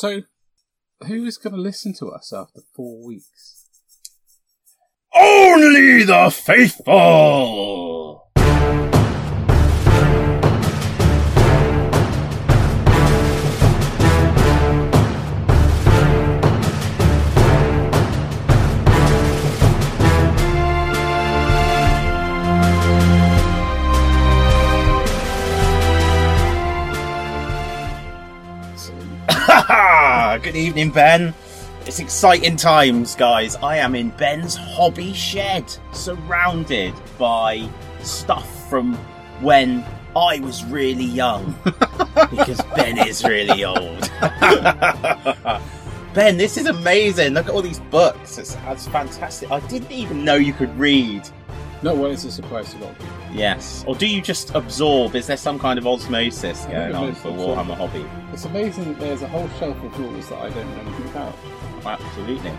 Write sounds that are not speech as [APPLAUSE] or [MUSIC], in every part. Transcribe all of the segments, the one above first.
So, who is going to listen to us after four weeks? Only the faithful! Good evening, Ben. It's exciting times, guys. I am in Ben's hobby shed, surrounded by stuff from when I was really young. [LAUGHS] because Ben is really old. [LAUGHS] ben, this is amazing. Look at all these books. It's, it's fantastic. I didn't even know you could read. No, well, it's a surprise to a lot of people. Yes. Or do you just absorb? Is there some kind of osmosis going on for Warhammer Hobby? It's amazing that there's a whole shelf of rules that I don't know anything about. Absolutely.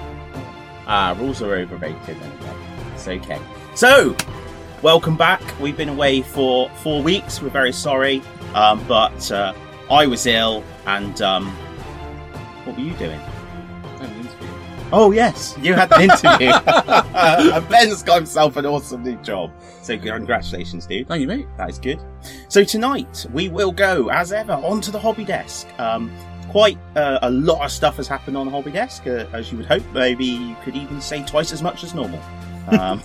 Ah, rules are overrated anyway. It's okay. So, welcome back. We've been away for four weeks. We're very sorry. Um, but uh, I was ill, and um, what were you doing? Oh, yes, you had the interview. [LAUGHS] [LAUGHS] and Ben's got himself an awesome new job. So, congratulations, dude. Thank you, mate. That is good. So tonight we will go, as ever, onto the hobby desk. Um, quite uh, a lot of stuff has happened on the hobby desk, uh, as you would hope. Maybe you could even say twice as much as normal. Um,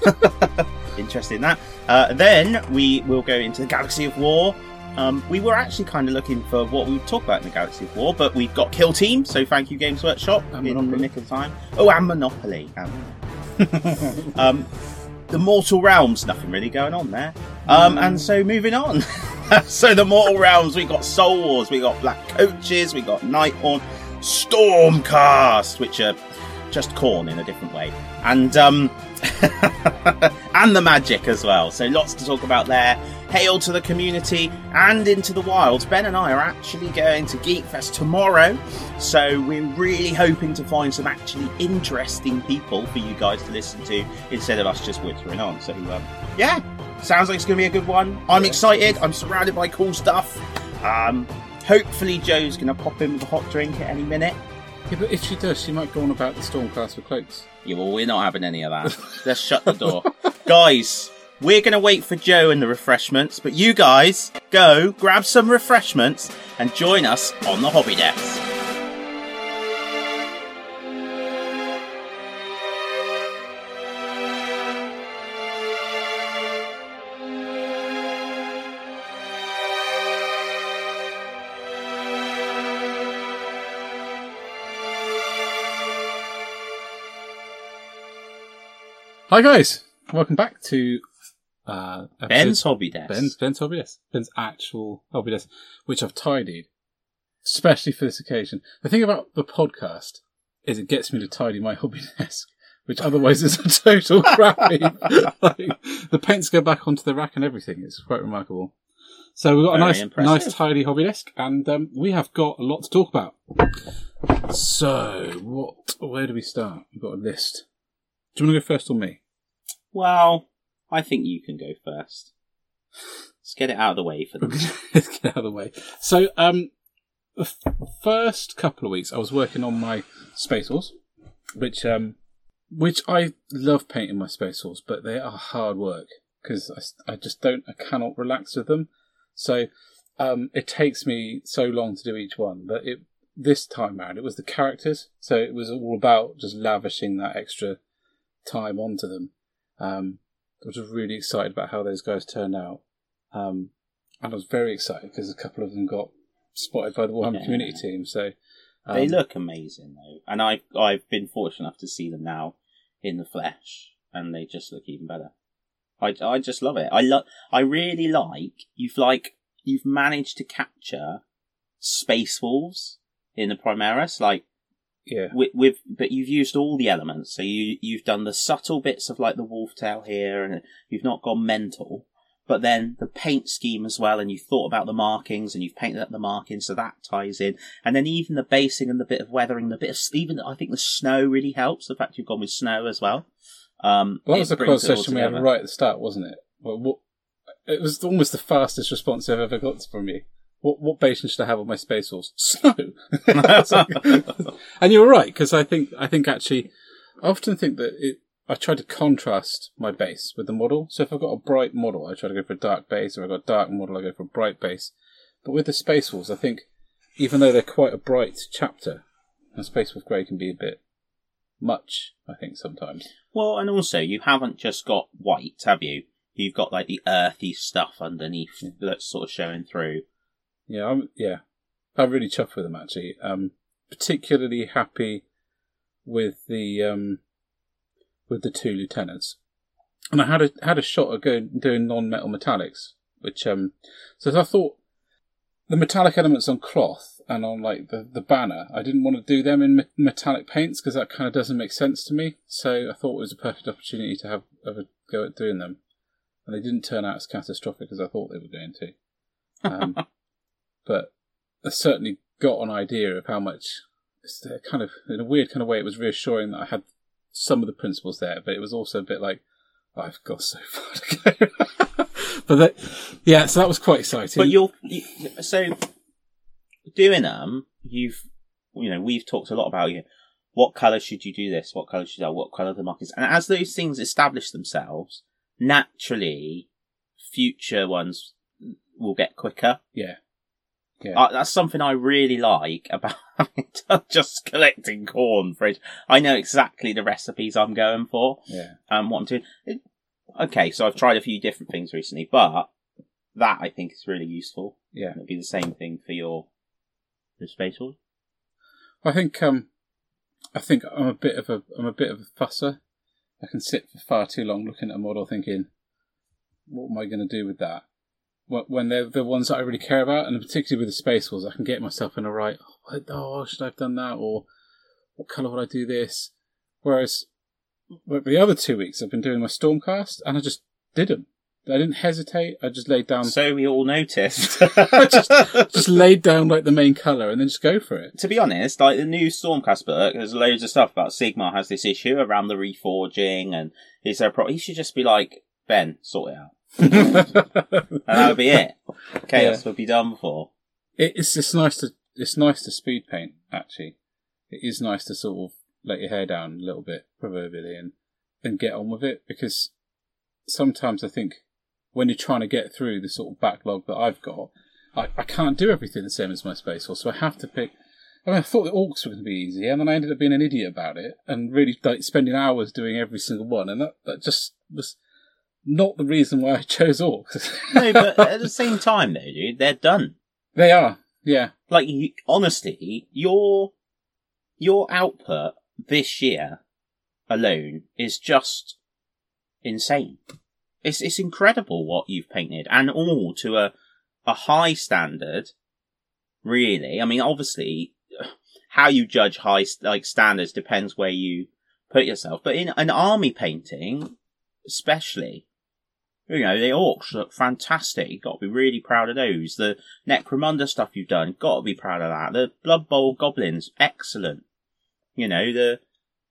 [LAUGHS] interested in that. Uh, then we will go into the Galaxy of War. Um, we were actually kind of looking for what we would talk about in the Galaxy of War, but we've got Kill Team, so thank you, Games Workshop, And in the nick of time. Oh, and Monopoly. Um, [LAUGHS] um, the Mortal Realms, nothing really going on there. Um, and so moving on. [LAUGHS] so the Mortal Realms, we've got Soul Wars, we got Black Coaches, we've got Nighthaunt, Stormcast, which are just Khorne in a different way, and um, [LAUGHS] and the magic as well. So lots to talk about there. Hail to the community and into the wilds. Ben and I are actually going to Geekfest tomorrow, so we're really hoping to find some actually interesting people for you guys to listen to instead of us just whittering on. So um, yeah, sounds like it's going to be a good one. I'm excited. I'm surrounded by cool stuff. Um, hopefully Joe's going to pop in with a hot drink at any minute. Yeah, but if she does, she might go on about the Stormcast with cloaks. Yeah, well, we're not having any of that. Let's shut the door. [LAUGHS] guys, we're going to wait for Joe and the refreshments, but you guys go grab some refreshments and join us on the hobby desk. Hi, guys. Welcome back to uh, episode- Ben's hobby desk. Ben's Ben's hobby desk. Ben's actual hobby desk, which I've tidied, especially for this occasion. The thing about the podcast is it gets me to tidy my hobby [LAUGHS] desk, which otherwise is a total [LAUGHS] crappy. like, the paints go back onto the rack and everything. It's quite remarkable. So we've got a nice, impressive. nice tidy hobby desk, and um, we have got a lot to talk about. So, what? Where do we start? We've got a list. Do you want to go first or me? Well, I think you can go first. Let's get it out of the way for them. [LAUGHS] Let's get out of the way. So, um, the f- first couple of weeks, I was working on my Space Horse, which, um, which I love painting my Space Horse, but they are hard work because I, I just don't, I cannot relax with them. So, um, it takes me so long to do each one, but it, this time around, it was the characters. So it was all about just lavishing that extra time onto them. Um, I was really excited about how those guys turned out. Um, and I was very excited because a couple of them got spotted by the Warhammer Yeah. community team. So um, they look amazing though, and I I've been fortunate enough to see them now in the flesh, and they just look even better. I, I just love it. I love. I really like you've like you've managed to capture space wolves in the Primaris, like yeah, with, with but you've used all the elements. So you you've done the subtle bits of like the wolf tail here, and you've not gone mental. But then the paint scheme as well, and you thought about the markings, and you've painted up the markings, so that ties in. And then even the basing and the bit of weathering, the bit of even I think the snow really helps. The fact you've gone with snow as well. Um, well, that was the conversation we had right at the start, wasn't it? Well, what, it was almost the fastest response I've ever got from you. What what basin should I have on my space horse? [LAUGHS] Snow. and you're right because I think I think actually I often think that it. I try to contrast my base with the model. So if I've got a bright model, I try to go for a dark base, or I've got a dark model, I go for a bright base. But with the Space Wolves, I think even though they're quite a bright chapter, a Space Wolf Grey can be a bit much, I think, sometimes. Well, and also you haven't just got white, have you? You've got like the earthy stuff underneath that's sort of showing through. Yeah, I'm, yeah. I'm really chuffed with them actually. Um, particularly happy with the um, with the two lieutenants. And I had a had a shot of going doing non metal metallics, which um, so I thought the metallic elements on cloth and on like the, the banner, I didn't want to do them in me- metallic paints because that kind of doesn't make sense to me. So I thought it was a perfect opportunity to have, have a go at doing them, and they didn't turn out as catastrophic as I thought they were going to. Um, [LAUGHS] but I certainly got an idea of how much. It's kind of in a weird kind of way. It was reassuring that I had some of the principles there, but it was also a bit like oh, I've got so [LAUGHS] far to go. [LAUGHS] but that, yeah, so that was quite exciting. But you're you, so doing them. You've you know we've talked a lot about you. What color should you do this? What color should I? What color the markers? And as those things establish themselves, naturally, future ones will get quicker. yeah, yeah, Uh, that's something I really like about [LAUGHS] just collecting Khorne for it. I know exactly the recipes I'm going for yeah, and what I'm doing. It- okay, so I've tried a few different things recently, but that I think is really useful. yeah. It'll be the same thing for your your space horse. I think um, I think I'm a bit of a I'm a bit of a fusser. I can sit for far too long looking at a model, thinking, "What am I going to do with that?" Wh- When they're the ones that I really care about, and particularly with the Space Wars, I can get myself in a right. Oh, oh, should I have done that? Or what colour would I do this? Whereas the other two weeks, I've been doing my Stormcast, and I just didn't. I didn't hesitate. I just laid down, So we all noticed. [LAUGHS] [LAUGHS] just just laid down like the main colour, and then just go for it. to be honest, like the new Stormcast book, there's loads of stuff about Sigmar has this issue around the reforging and is there a pro- he should just be like, Ben, sort it out. [LAUGHS] And that would be it. Chaos would be done for. It, it's it's nice to it's nice to speed paint. Actually, it is nice to sort of let your hair down a little bit, proverbially, and and get on with it. Because sometimes I think when you're trying to get through the sort of backlog that I've got, I, I can't do everything the same as my space horse, so I have to pick. I mean, I thought the orcs were going to be easy, and then I ended up being an idiot about it and really like spending hours doing every single one, and that, that just was not the reason why I chose orcs. No, but at the [LAUGHS] same time though, dude, they're done. they are, yeah, Like, you, honestly, your, your output this year alone is just insane. It's, it's incredible what you've painted and all to a, a high standard. Really. I mean, obviously, [SIGHS] how you judge high, like, standards depends where you put yourself. But in an army painting, especially, you know, the orcs look fantastic. You've got to be really proud of those. The Necromunda stuff you've done, you've got to be proud of that. The Blood Bowl goblins, excellent. You know, the,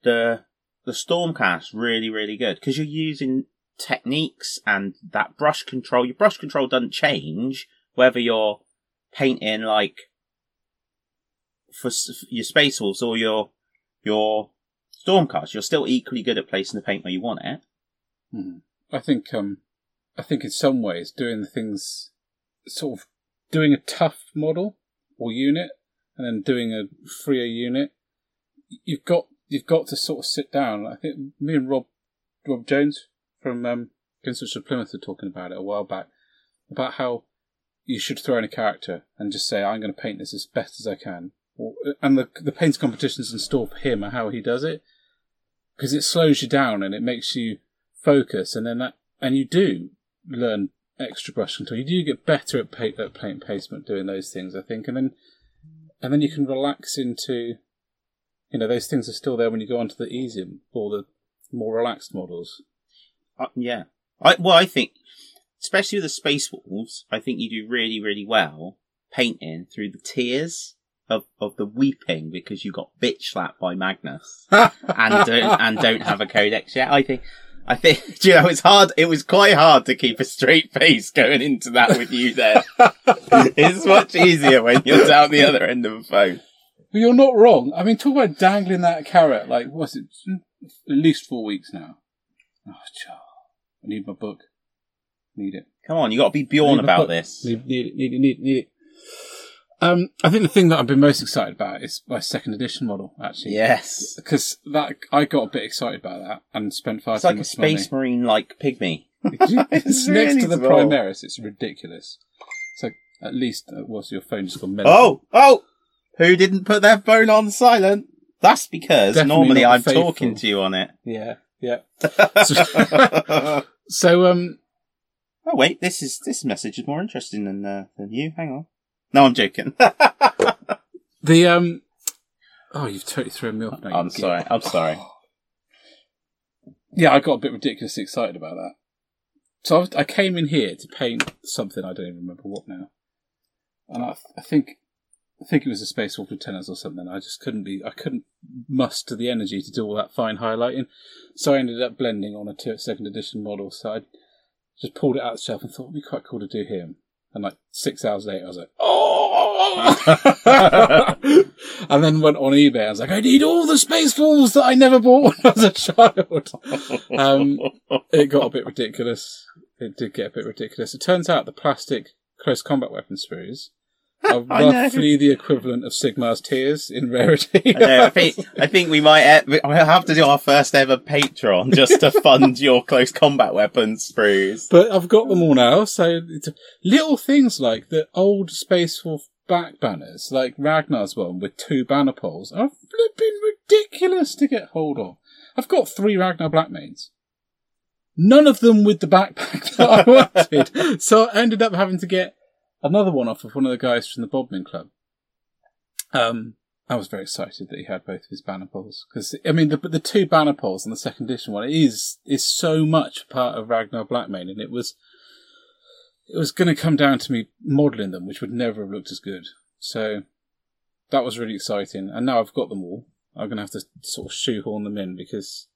the, the Stormcast, really, really good. Because you're using techniques and that brush control. Your brush control doesn't change whether you're painting like for your Space Wolves or your, your Stormcast. You're still equally good at placing the paint where you want it. Mhm. I think um, I think in some ways doing the things, sort of doing a tough model or unit, and then doing a freer unit, you've got you've got to sort of sit down. I think me and Rob Rob Jones from um, Construction Plymouth were talking about it a while back about how you should throw in a character and just say I'm going to paint this as best as I can, or, and the the paint competitions in store for him are how he does it because it slows you down and it makes you focus, and then that, and you do learn extra brush control. You do get better at, pa- at paint placement doing those things, I think, and then and then you can relax into, you know, those things are still there when you go onto the easier or the more relaxed models. Uh, yeah. I, well, I think, especially with the Space Wolves, I think you do really, really well painting through the tears of, of the weeping because you got bitch slapped by Magnus [LAUGHS] and don't and don't have a codex yet. I think I think, you know, it's hard. It was quite hard to keep a straight face going into that with you there. [LAUGHS] it's much easier when you're down the other end of a phone. But you're not wrong. I mean, talk about dangling that carrot. Like, what's it? At least four weeks now. Oh, child. I need my book. Need it. Come on, you got to be Bjorn about book. this. Need, need it. Need it. Need it. Need it. Um, I think the thing that I've been most excited about is my second edition model, actually. Yes. Because that I got a bit excited about that and spent far It's like a space marine like pygmy. it's [LAUGHS] [LAUGHS] It's next really to the. Primaris. It's ridiculous. So at least uh, was your phone just gone. Oh, oh! Who didn't put their phone on silent? That's because Definitely normally not I'm faithful. talking to you on it. yeah, yeah. [LAUGHS] oh So um, Oh wait, this is this message is more interesting than uh, than you. Hang on. No, I'm joking. [LAUGHS] the um, oh, you've totally thrown me off now. I'm sorry. I'm sorry. Yeah, I got a bit ridiculously excited about that. So I, was, I came in here to paint something I don't even remember what now, and I, I think I think it was a Space Wolf Lieutenants or something. I just couldn't be I couldn't muster the energy to do all that fine highlighting, so I ended up blending on a two, second edition model. So I just pulled it out of the shelf and thought it'd be quite cool to do here. And like six hours later, I was like, [LAUGHS] oh! and then went on eBay. I was like, I need all the Space Wolves that I never bought when I was a child. Um, it got a bit ridiculous. It did get a bit ridiculous. It turns out the plastic close combat weapon sprues are [LAUGHS] roughly the equivalent of Sigmar's tears in rarity. I, know, I think [LAUGHS] I think we might e- we'll have to do our first ever Patreon just to [LAUGHS] fund your close combat weapons sprues. but I've got them all now. So it's little things like the old Space Wolf back banners, like Ragnar's one with two banner poles, are flipping ridiculous to get hold of. I've got three Ragnar Blackmanes. None of them with the backpack that I wanted. so I ended up having to get another one off of one of the guys from the Bodmin Club. Um, I was very excited that he had both of his banner poles because I mean the the two banner poles on the second edition one is is so much part of Ragnar Blackmane, and it was it was going to come down to me modelling them, which would never have looked as good. So that was really exciting, and now I've got them all. I'm going to have to sort of shoehorn them in because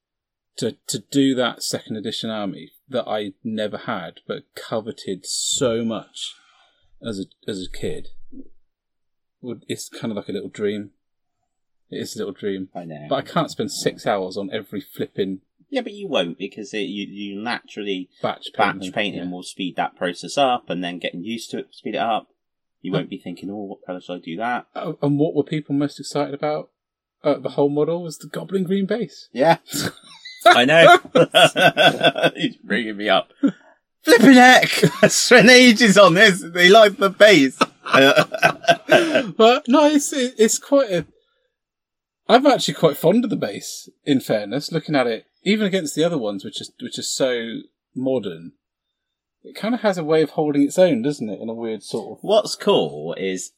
to to do that second edition army that I never had but coveted so much as a as a kid, would it's kind of like a little dream. It is a little dream, I know. but I can't spend six hours on every flipping yeah, but you won't because it, you you naturally batch batch painting. painting Yeah. will speed that process up, and then getting used to it speed it up. You won't be thinking, "Oh, what colour should I do that?" Oh, and what were people most excited about? Uh, the whole model was the Goblin Green base. Yeah, [LAUGHS] I know. [LAUGHS] He's bringing me up. Flipping heck! [LAUGHS] I spent ages on this. They like the base. [LAUGHS] but no, it's it's quite a. I'm actually quite fond of the base. In fairness, looking at it, even against the other ones, which is which is so modern, it kind of has a way of holding its own, doesn't it? In a weird sort of. What's cool is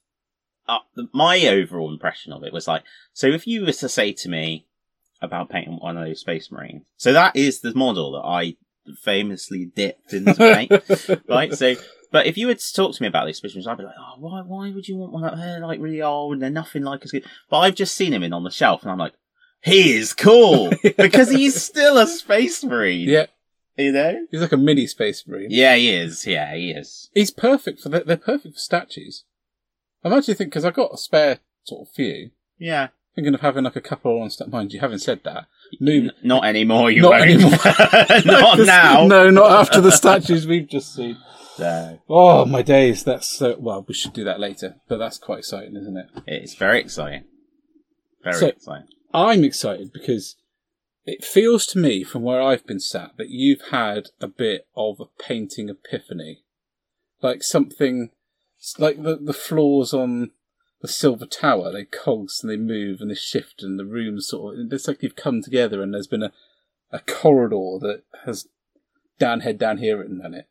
uh, my overall impression of it was like, so if you were to say to me about painting one of those Space Marines, so that is the model that I famously dipped into paint, [LAUGHS] right? So, but if you were to talk to me about these Marines, I'd be like, oh, why, why would you want one that they're like really old and they're nothing like as good? But I've just seen him in on the shelf and I'm like, he is cool [LAUGHS] because he's still a Space Marine, Yeah, you know? he's like a mini space marine. Yeah, he is. Yeah, he is. He's perfect for the, they're perfect for statues. I'm actually thinking because I've got a spare sort of few. Yeah. Thinking of having like a couple on stat. Mind You haven't said that, move N- not anymore, you Not won't. anymore. [LAUGHS] [LAUGHS] not now. No, not after the statues we've just seen. So, Oh my days! That's so well. We should do that later, but that's quite exciting, isn't it? it's very exciting. Very So- exciting. I'm excited because it feels to me, from where I've been sat, that you've had a bit of a painting epiphany, like something like the the floors on the Silver Tower. They cogs and they move and they shift, and the rooms sort of. It's like you've come together, and there's been a a corridor that has downhead down here written on it,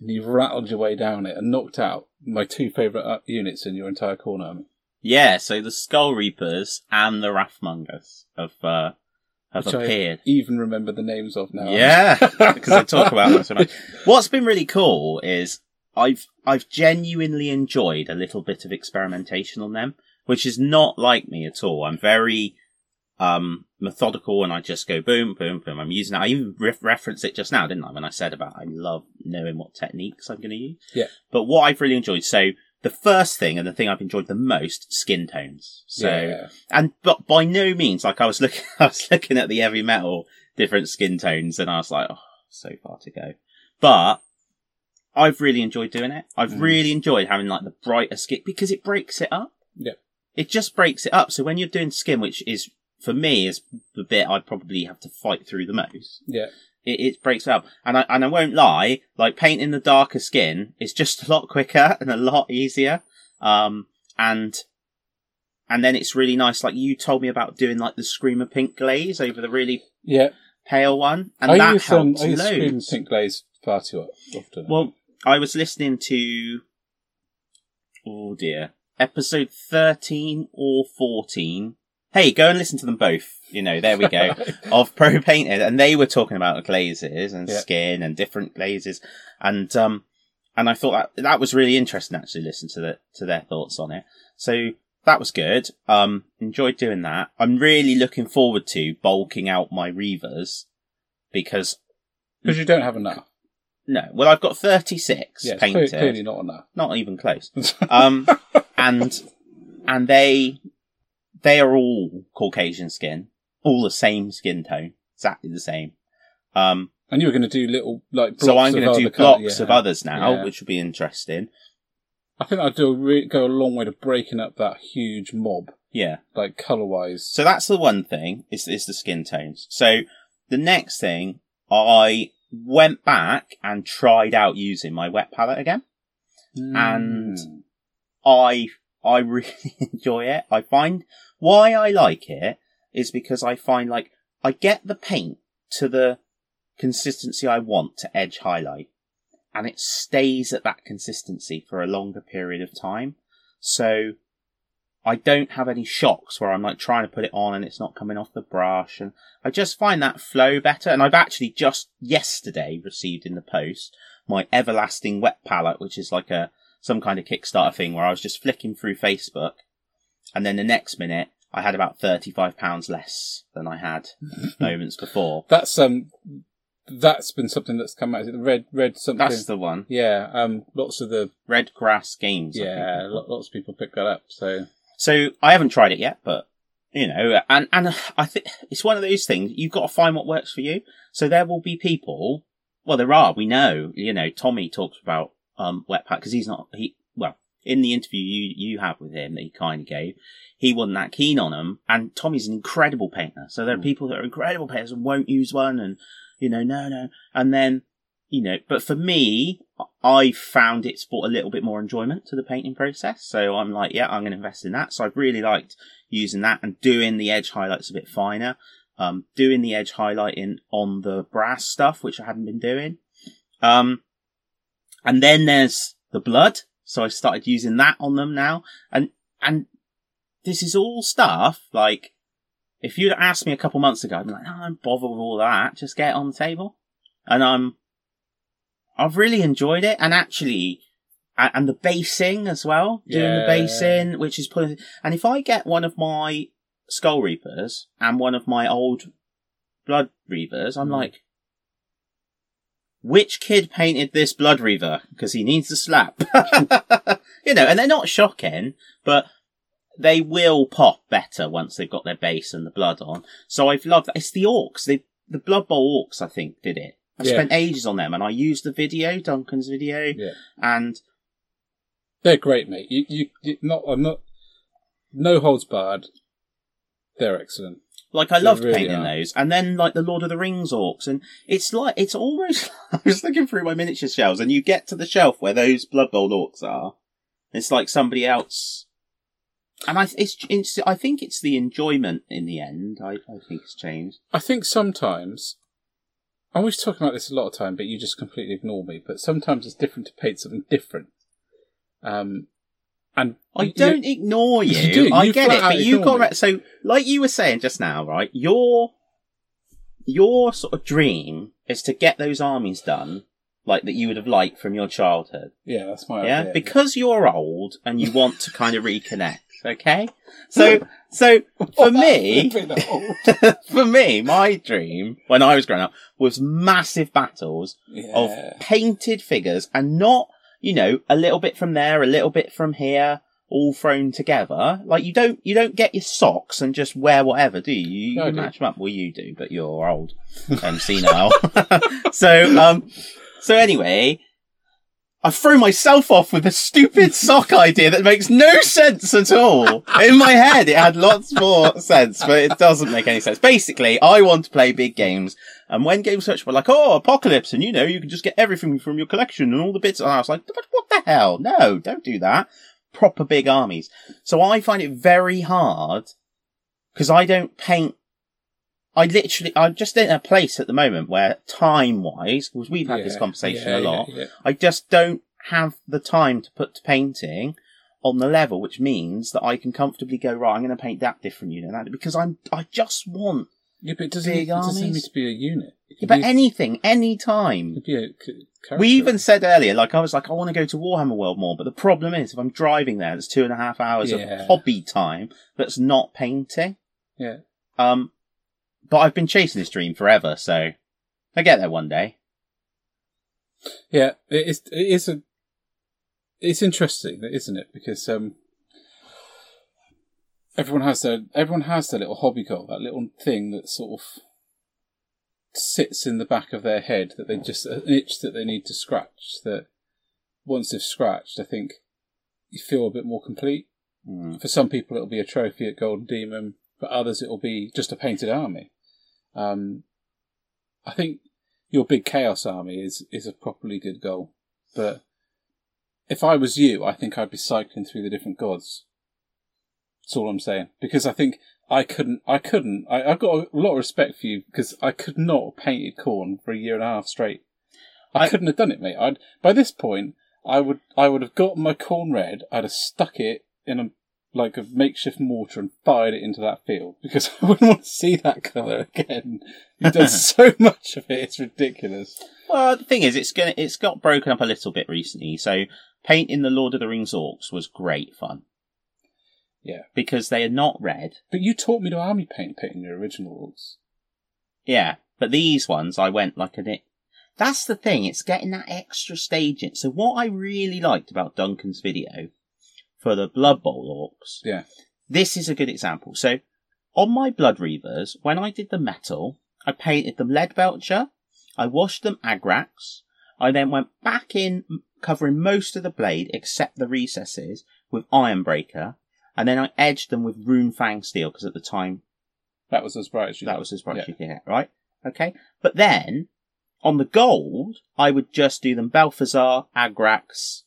and you've rattled your way down it and knocked out my two favourite units in your entire corner. Yeah, so the Skull Reapers and the Wrathmongers have, uh, have Which appeared. I even remember the names of now. Yeah, [LAUGHS] because I talk about them so much. What's been really cool is I've I've genuinely enjoyed a little bit of experimentation on them, which is not like me at all. I'm very um, methodical and I just go boom, boom, boom. I'm using it. I even re- referenced it just now, didn't I? When I said about I love knowing what techniques I'm going to use. Yeah. But what I've really enjoyed, so the first thing and the thing I've enjoyed the most, skin tones. So, yeah. and but by no means, like I was looking, [LAUGHS] I was looking at the heavy metal different skin tones, and I was like, oh, so far to go. But I've really enjoyed doing it. I've Mm. really enjoyed having like the brighter skin because it breaks it up. Yeah. It just breaks it up. So when you're doing skin, which is for me is the bit I'd probably have to fight through the most. Yeah. It, it breaks up, and I and I won't lie. Like painting the darker skin is just a lot quicker [LAUGHS] and a lot easier. Um, and and then it's really nice. Like you told me about doing like the screamer pink glaze over the really Yeah. pale one, and I that use um, I use loads. pink glaze far too often. Well, I was listening to oh dear, episode thirteen or fourteen. Hey, go and listen to them both. You know, there we go. [LAUGHS] of Pro Painted, and they were talking about glazes and Yeah. skin and different glazes, and um, and I thought that that was really interesting. Actually, listen to the to their thoughts on it. So that was good. Um, enjoyed doing that. I'm really looking forward to bulking out my Reavers because because you don't have enough. No, well, I've got 36 Yeah, painted, clear- clearly not enough. not even close. [LAUGHS] Um, and and they they are all Caucasian skin, all the same skin tone, exactly the same. Um, and you were going to do little like. so I'm going to do blocks yeah. of others now, Yeah. which will be interesting. I think I'd do a re- go a long way to breaking up that huge mob, Yeah. like color wise. So that's the one thing is is the skin tones. So the next thing, I went back and tried out using my wet palette again. and- hmm. I I [LAUGHS] really enjoy it. I find why I like it is because I find like I get the paint to the consistency I want to edge highlight and it stays at that consistency for a longer period of time. So I don't have any shocks where I'm like trying to put it on and it's not coming off the brush and I just find that flow better and I've actually just yesterday received in the post my everlasting wet palette which is like a some kind of Kickstarter thing where I was just flicking through Facebook, and then the next minute I had about thirty-five pounds less than I had [LAUGHS] moments before. That's um, that's been something that's come out. Is it the red red something? That's the one. yeah. Um, lots of the Red Grass Games. Yeah, they're lo- called. lots of people pick that up. So So I haven't tried it yet, but you know, and and I think it's one of those things you've got to find what works for you. So there will be people. Well, there are. We know. You know, Tommy talks about um wet pack because he's not he. Well, in the interview you you have with him that he kind of gave, he wasn't that keen on them. And Tommy's an incredible painter. So there are Mm. people that are incredible painters and won't use one, and you know, no, no, and then. You know, but for me, I found it's brought a little bit more enjoyment to the painting process. So I'm like, yeah, I'm going to invest in that. So I've really liked using that and doing the edge highlights a bit finer. Um, doing the edge highlighting on the brass stuff, which I hadn't been doing. Um, and then there's the blood. So I started using that on them now. And, and this is all stuff like, if you'd asked me a couple months ago, I'd be like, no, don't bother with all that. Just get it on the table. And I'm, I've really enjoyed it. And actually, and the basing as well, doing the basing, which is putting, and if I get one of my Skull Reapers and one of my old Blood Reavers, I'm Mm. like, which kid painted this Blood Reaver? Because he needs a slap. [LAUGHS] you know, and they're not shocking, but they will pop better once they've got their base and the blood on. So I've loved that. It's the Orcs. They, the Blood Bowl Orcs, I think, did it. I Yeah. spent ages on them and I used the video, Duncan's video, yeah, and they're great, mate. You you, you not I'm not no holds barred. They're excellent. Like I They loved really painting are. those, and then like the Lord of the Rings orcs, and it's like it's almost. [LAUGHS] I was looking through my miniature shelves, and you get to the shelf where those Blood Bowl orcs are. It's like somebody else, and I it's, it's I think it's the enjoyment in the end. I I think it's changed. I think sometimes I always talk about this a lot of time, but you just completely ignore me. But sometimes it's different to paint something different. Um, and I you- don't ignore [LAUGHS] you. You do. I You get it, but you got so like you were saying just now, right? Your your sort of dream is to get those armies done, like that you would have liked from your childhood. Yeah, that's my Yeah, idea. because you're old and you want to kind of reconnect. Okay, so so for me, [LAUGHS] for me, my dream when I was growing up was massive battles yeah. of painted figures and not, you know, a little bit from there, a little bit from here, all thrown together. Like you don't, you don't get your socks and just wear whatever, do you? You, No, you match them up. Well, you do, but you're old and [LAUGHS] senile. so, um, so anyway, I threw myself off with a stupid [LAUGHS] sock idea that makes no sense at all. In my head, it had lots more sense, but it doesn't make any sense. Basically, I want to play big games, and when Game Search were like, "Oh, Apocalypse," and you know, you can just get everything from your collection and all the bits, and I was like, "But what the hell? No, don't do that." Proper big armies. So I find it very hard because I don't paint. I literally, I'm just in a place at the moment where time wise, because we've had this conversation yeah, a lot, yeah, yeah. I just don't have the time to put to painting on the level, which means that I can comfortably go right. I'm going to paint that different unit, that because I'm. I just want. Yeah, but it doesn't, Big it doesn't need to be a unit. Yeah, but be, anything, any time. could be a c- character. We even said earlier, like I was like, I want to go to Warhammer World more, but the problem is if I'm driving there, it's two and a half hours Yeah. of hobby time that's not painting. Yeah. Um, but I've been chasing this dream forever, so I get there one day. Yeah, it is. It is a. It's interesting, isn't it? Because um, everyone has their everyone has their little hobby goal, that little thing that sort of sits in the back of their head that they just an itch that they need to scratch. That once they've scratched, I think you feel a bit more complete. Mm. For some people, it'll be a trophy at Golden Demon. For others, it'll be just a painted army. Um, I think your big chaos army is is a properly good goal. But if I was you, I think I'd be cycling through the different gods. That's all I'm saying. Because I think I couldn't. I couldn't. I, I've got a lot of respect for you because I could not have painted Khorne for a year and a half straight. I, I- couldn't have done it, mate. I'd by this point, I would. I would have got my Khorne red. I'd have stuck it in a like a makeshift mortar and fired it into that field because [LAUGHS] I wouldn't want to see that colour again. You've done [LAUGHS] so much of it; it's ridiculous. Well, the thing is, it's gonna, it's got broken up a little bit recently. So painting the Lord of the Rings orcs was great fun Yeah, because they are not red. but you taught me to army paint painting your orcs. Yeah, but these ones I went like a nit. That's the thing. It's getting that extra stage in. So what I really liked about Duncan's video for the Blood Bowl orcs Yeah, this is a good example. So, on my Blood Reavers, when I did the metal, I painted them lead belcher, I washed them agrax, I then went back in, covering most of the blade except the recesses with iron breaker, and then I edged them with rune fang steel because at the time that was as bright as you. that was as bright Yeah. as you could get, right? Okay. But then, on the gold, I would just do them Balthasar, Agrax,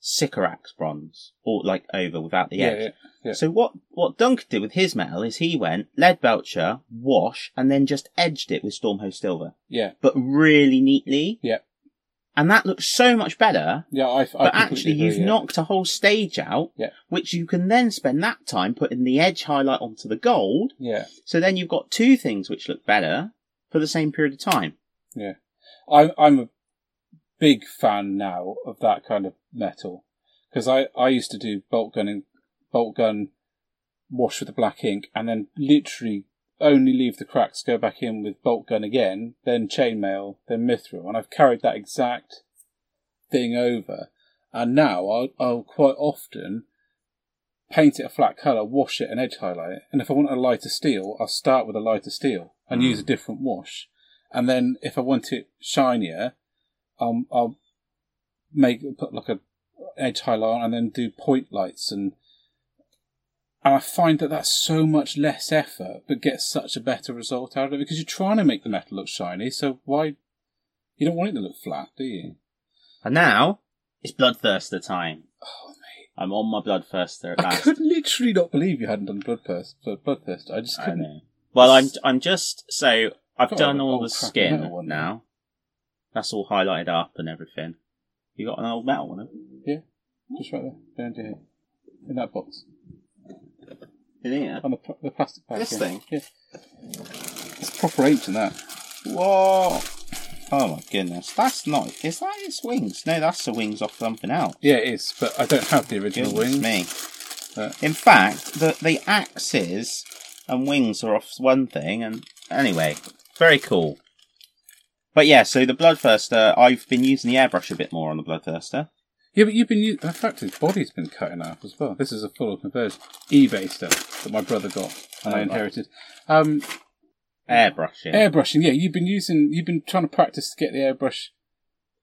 Sycorax bronze, or like over without the Yeah, edge. yeah, yeah. So what, what Duncan did with his metal is he went lead belcher, wash, and then just edged it with Stormhost silver, yeah, but really neatly. Yeah. And that looks so much better. yeah. I, I But actually, agree, you've knocked a whole stage out, Yeah. which you can then spend that time putting the edge highlight onto the gold. Yeah, So then you've got two things which look better for the same period of time. yeah. I'm I'm a big fan now of that kind of metal because I I used to do bolt gunning, bolt gun, wash with the black ink, and then literally only leave the cracks, go back in with bolt gun again, then chainmail, then mithril, and I've carried that exact thing over. And now I'll, I'll quite often paint it a flat colour, wash it, and edge highlight it. And if I want a lighter steel, I'll start with a lighter steel and Mm. use a different wash. And then if I want it shinier, I'll, I'll make put like a edge highlight on and then do point lights and and I find that that's so much less effort, but gets such a better result out of it because you're trying to make the metal look shiny. So why you don't want it to look flat, do you? And now it's Bloodthirster time. Oh mate, I'm on my Bloodthirster at I last. could literally not believe you hadn't done Bloodthirst. Bloodthirst. I just I couldn't. know. Well, I'm I'm just so I've Got done all the skin one now. That's all highlighted up and everything. You got an old metal one? haven't you? Just right there, behind your head, in that box, In here. on the, pl- the plastic bag. This yeah. thing? Yeah. It's proper ancient that. Whoa! Oh my goodness, that's not. Is that its wings? No, that's the wings off something else. Yeah, it is, but I don't have the original Goodness wings. me. Uh, In fact, the the axes and wings are off one thing, and anyway, very cool. But yeah, so the Bloodthirster, I've been using the airbrush a bit more on the Bloodthirster. yeah, but you've been using. In fact, his body's been cut in half as well. This is a full conversion eBay stuff that my brother got and I Oh, right. inherited. Um, Airbrushing. airbrushing. Yeah, you've been using. You've been trying to practice to get the airbrush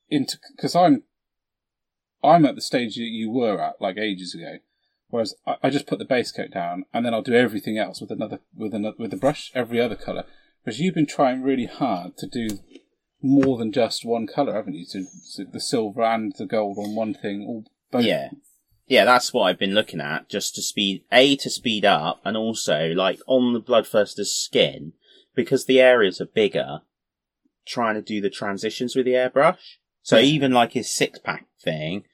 into because I'm. I'm at the stage that you were at like ages ago, whereas I, I just put the base coat down and then I'll do everything else with another with another with the brush, every other color. Whereas you've been trying really hard to do more than just one color, haven't you? To, to the silver and the gold on one thing, all both. Yeah. Yeah, that's what I've been looking at, just to speed, A, to speed up, and also, like, on the Bloodthirster's skin, because the areas are bigger, trying to do the transitions with the airbrush. So Yeah. even like his six pack thing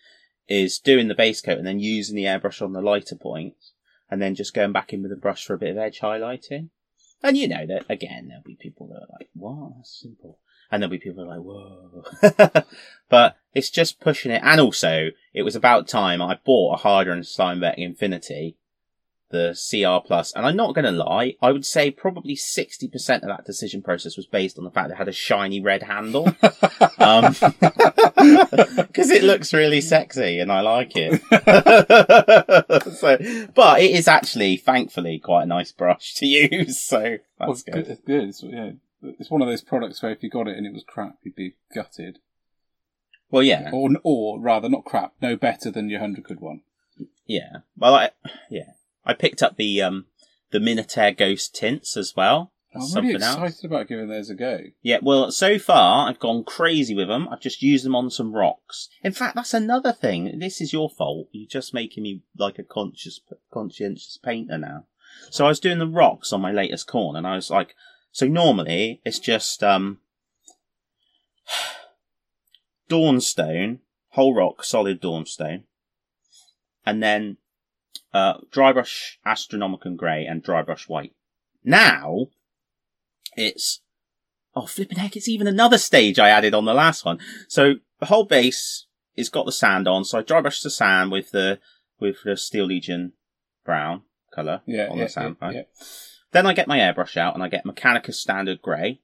is doing the base coat and then using the airbrush on the lighter points, and then just going back in with the brush for a bit of edge highlighting. And you know that, again, there'll be people that are like, what? That's simple. And there'll be people are like, whoa. [LAUGHS] but it's just pushing it. And also, it was about time I bought a Harder and Steenbeck Infinity, the CR Plus. And I'm not going to lie, I would say probably 60% of that decision process was based on the fact it had a shiny red handle. [LAUGHS] um, [LAUGHS] cause it looks really sexy and I like it. so, but it is actually, thankfully, quite a nice brush to use. So Well, that's it's good. good. It's good. It's, yeah, it's one of those products where if you got it and it was crap, you'd be gutted. Well, yeah. Or, or rather, not crap, no better than your hundred quid one. Yeah. Well, I, yeah. I picked up the, um, the Minitaire Ghost tints as well. I'm really excited else. about giving those a go. Yeah, well, so far I've gone crazy with them. I've just used them on some rocks. In fact, that's another thing. This is your fault. You're just making me like a conscious, conscientious painter now. So I was doing the rocks on my latest Khorne, and I was like, so normally it's just um, dawnstone, whole rock, solid dawnstone, and then uh, dry brush astronomicon grey and dry brush white. Now it's oh flipping heck, it's even another stage I added on the last one. So the whole base is got the sand on, so I dry brush the sand with the with the Steel Legion brown colour Yeah, on yeah, the sand yeah, pipe. yeah. Then I get my airbrush out and I get Mechanicus Standard Grey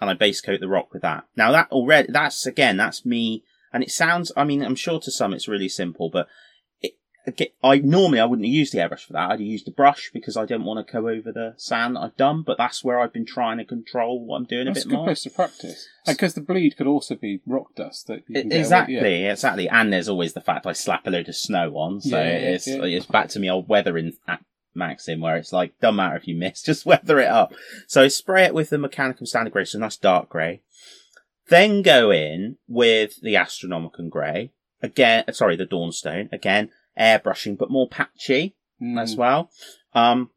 and I base coat the rock with that. Now that already, that's again, that's me, and it sounds, I mean, I'm sure to some it's really simple, but it, I normally I wouldn't use the airbrush for that. I'd use the brush because I don't want to go over the sand that I've done, but that's where I've been trying to control what I'm doing That's a a bit good more. place to practice. Because the bleed could also be rock dust that you can get away- Exactly, yeah. exactly. And there's always the fact I slap a load of snow on, so Yeah, yeah, it's yeah. it's back to me old weathering a- maxim where it's like, doesn't matter if you miss, [LAUGHS] just weather it up. So spray it with the Mechanicum Standard Grey, so nice dark grey. Then go in with the Astronomicon Grey. Again, sorry, the Dawnstone. Again, airbrushing, but more patchy Mm. as well. Um,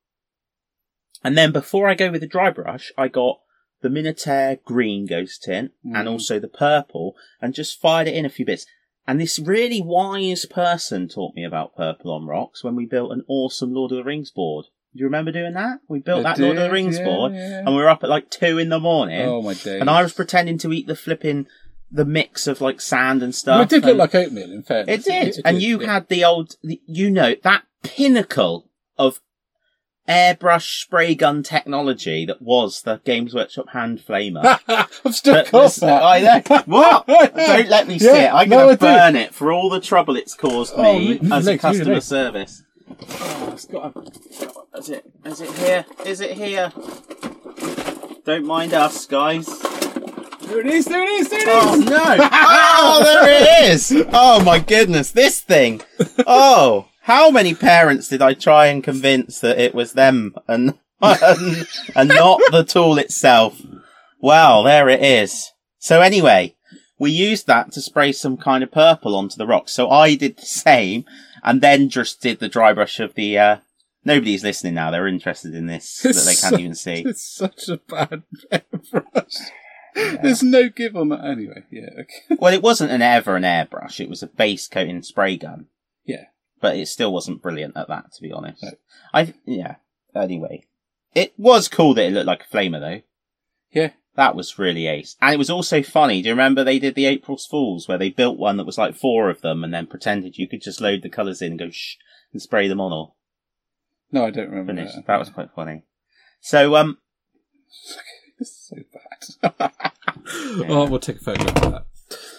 and then before I go with the dry brush, I got the Minitaire green ghost tint and Mm. also the purple and just fired it in a few bits. And this really wise person taught me about purple on rocks when we built an awesome Lord of the Rings board. Do you remember doing that? We built I that Lord of the Rings yeah, board yeah. and we were up at like two in the morning Oh my days! and I was pretending to eat the flipping, the mix of like sand and stuff. Well, it did look like oatmeal. In fairness, it did. and you yeah. had the old, the- you know, that pinnacle of airbrush spray gun technology that was the Games Workshop hand flamer. [LAUGHS] I'm still But off uh, that. I know. What? [LAUGHS] Don't let me see Yeah, it. I'm no, going to do. burn it for all the trouble it's caused Oh, me leave- as a customer eh? service. Oh, it's got a- Is it? Is it here? Is it here? Don't mind us, guys. There it is. There it is. There it oh, is. Oh no! [LAUGHS] Oh, there it is! Oh my goodness, this thing! Oh, how many parents did I try and convince that it was them and [LAUGHS] and, and not the tool itself? Well, there it is. So anyway, we used that to spray some kind of purple onto the rocks. So I did the same, and then just did the dry brush of the. uh Nobody's listening now. They're interested in this that they can't even see. It's such a bad airbrush. There's no give on that. Anyway, yeah. Okay. Well, it wasn't an ever an airbrush. It was a base coating spray gun. Yeah. But it still wasn't brilliant at that, to be honest. No. I yeah. Anyway, it was cool that it looked like a flamer, though. Yeah. That was really ace, and it was also funny. Do you remember they did the April's Fools where they built one that was like four of them, and then pretended you could just load the colours in and go shh and spray them on all. No, I don't remember finished. that. That was quite funny. So, um, [LAUGHS] It's so bad. [LAUGHS] Oh, we'll take a photograph of that.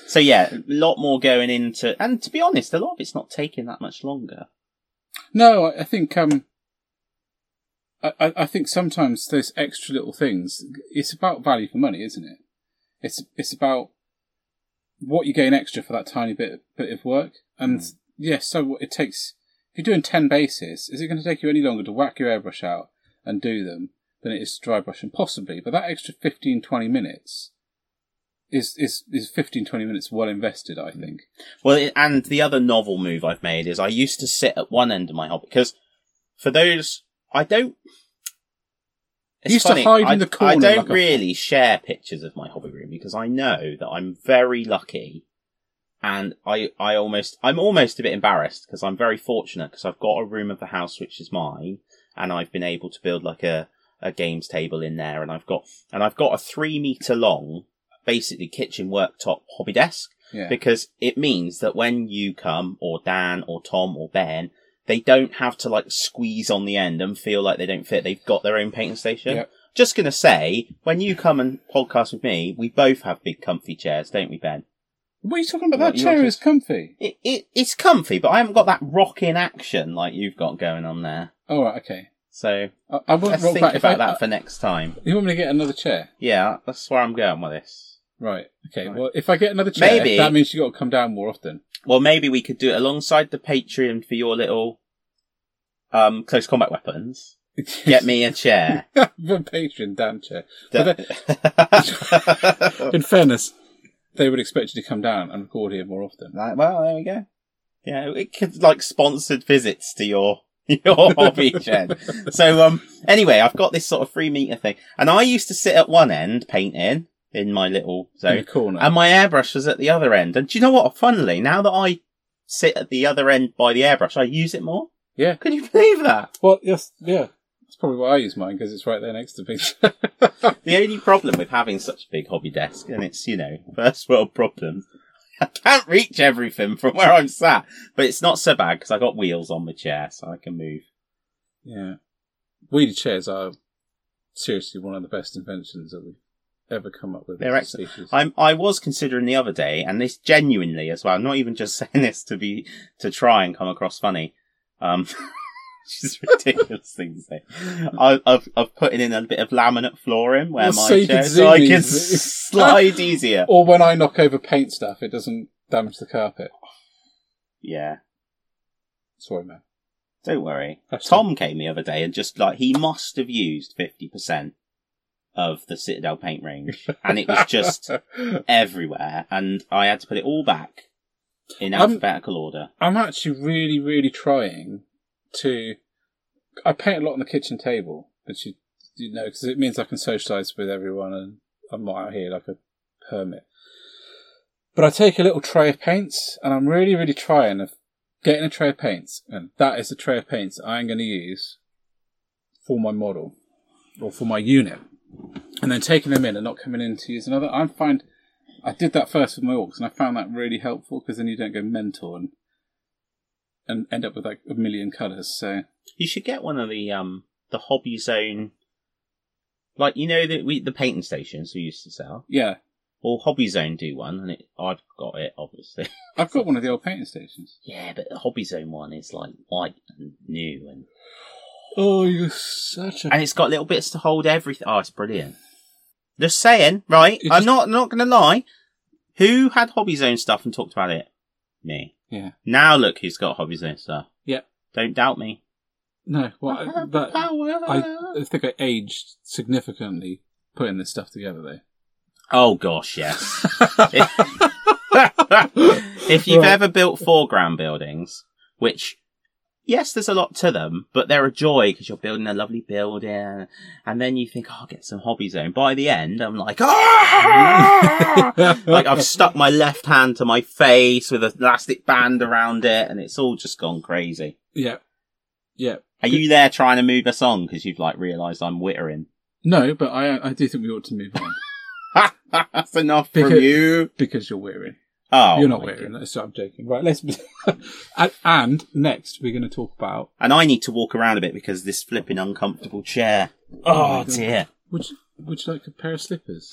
So yeah, a lot more going into, and to be honest, a lot of it's not taking that much longer. No, I think um, I, I think sometimes those extra little things. It's about value for money, isn't it? It's it's about what you gain extra for that tiny bit bit of work. And Mm. yes, so it takes. If you're doing ten bases, is it going to take you any longer to whack your airbrush out and do them than it is to dry brush? And possibly, but that extra 15, 20 minutes is is is 15, 20 minutes well invested. I mm. think. Well, and the other novel move I've made is I used to sit at one end of my hobby because for those I don't. It's used to funny, hide in the corner I don't like a- really share pictures of my hobby room because I know that I'm very lucky, and I I almost I'm almost a bit embarrassed because I'm very fortunate because I've got a room of the house which is mine, and I've been able to build like a a games table in there, and I've got and I've got a three meter long, basically kitchen worktop hobby desk Yeah. because it means that when you come or Dan or Tom or Ben, they don't have to like squeeze on the end and feel like they don't fit. They've got their own painting station. Yep. Just gonna say, when you come and podcast with me, we both have big comfy chairs, don't we, Ben? What are you talking about? What, That chair is comfy. It, it it's comfy, but I haven't got that rocking action like you've got going on there. All right. Okay. So I, I won't let's think back. About I, that for next time. You want me to get another chair? Yeah, that's where I'm going with this. Right. Okay. Right. Well, if I get another chair, Maybe- that means you got to come down more often. Well, maybe we could do it alongside the Patreon for your little um close combat weapons. [LAUGHS] Get me a chair. [LAUGHS] the Patreon damn chair. But [LAUGHS] In fairness, they would expect you to come down and record here more often. Right, well, there we go. Yeah, it could like sponsored visits to your your hobby shed. So um, anyway, I've got this sort of three meter thing, and I used to sit at one end painting in my little In the zone, corner. and my airbrush was at the other end. And do you know what? Funnily, now that I sit at the other end by the airbrush, I use it more. yeah. Can you believe that? Well, yes. Yeah. That's probably why I use mine because it's right there next to me. [LAUGHS] The only problem with having such a big hobby desk, and it's, you know, [LAUGHS] first world problems, [LAUGHS] I can't reach everything from where I'm sat. But it's not so bad because I got wheels on my chair, so I can move. yeah. Wheelie chairs are seriously one of the best inventions that we've ever come up with. They're excellent. species. I'm, I was considering the other day, and this genuinely as well, not even just [LAUGHS] saying this to be, to try and come across funny, um, [LAUGHS] which is a [LAUGHS] ridiculous thing to say. I, I've, I've put in a bit of laminate flooring where Well, my so chair, so I can slide easier. Or when I knock over paint stuff, it doesn't damage the carpet. Yeah. Sorry, man. Don't worry. That's Tom came the other day and just like he must have used fifty percent of the Citadel paint range, and it was just [LAUGHS] everywhere. And I had to put it all back in alphabetical order. I'm actually really, really trying to. I paint a lot on the kitchen table, which you, you know, because it means I can socialise with everyone, and I'm not out here like a hermit. But I take a little tray of paints, and I'm really, really trying of getting a tray of paints, and that is the tray of paints I'm going to use for my model or for my unit, and then taking them in and not coming in to use another. I find I did that first with my orcs, and I found that really helpful because then you don't go mental and and end up with like a million colours. So You should get one of the um the hobby zone, like you know the we the painting stations we used to sell. yeah, Or hobby zone do one, and it I've got it obviously. [LAUGHS] I've got one of the old painting stations. yeah, but the hobby zone one is like white and new, and Oh, you're such a and it's got little bits to hold everything. Oh, it's brilliant. Just saying, right? I'm just- not not gonna lie. Who had hobby zone stuff and talked about it? Me. yeah. Now look who's got hobby zone stuff. Yeah. Don't doubt me. No, well, I have but power. I, I think I aged significantly putting this stuff together, though. Oh gosh, yes. [LAUGHS] [LAUGHS] if you've Right. ever built 4Ground buildings, which yes, there's a lot to them, but they're a joy because you're building a lovely building, and then you think, oh, I'll get some hobby zone. By the end, I'm like, ah! [LAUGHS] like I've stuck my left hand to my face with an elastic band around it, and it's all just gone crazy. yeah, yeah. Are you there trying to move us on because you've like realised I'm wittering? No, but I I do think we ought to move on [LAUGHS] That's enough from you. because you're weary. Oh, You're not wearing that, so I'm joking. Right, let's. [LAUGHS] and, and next, we're going to talk about. And I need to walk around a bit because this flipping uncomfortable chair. Oh, oh God. dear. Would you, would you like a pair of slippers?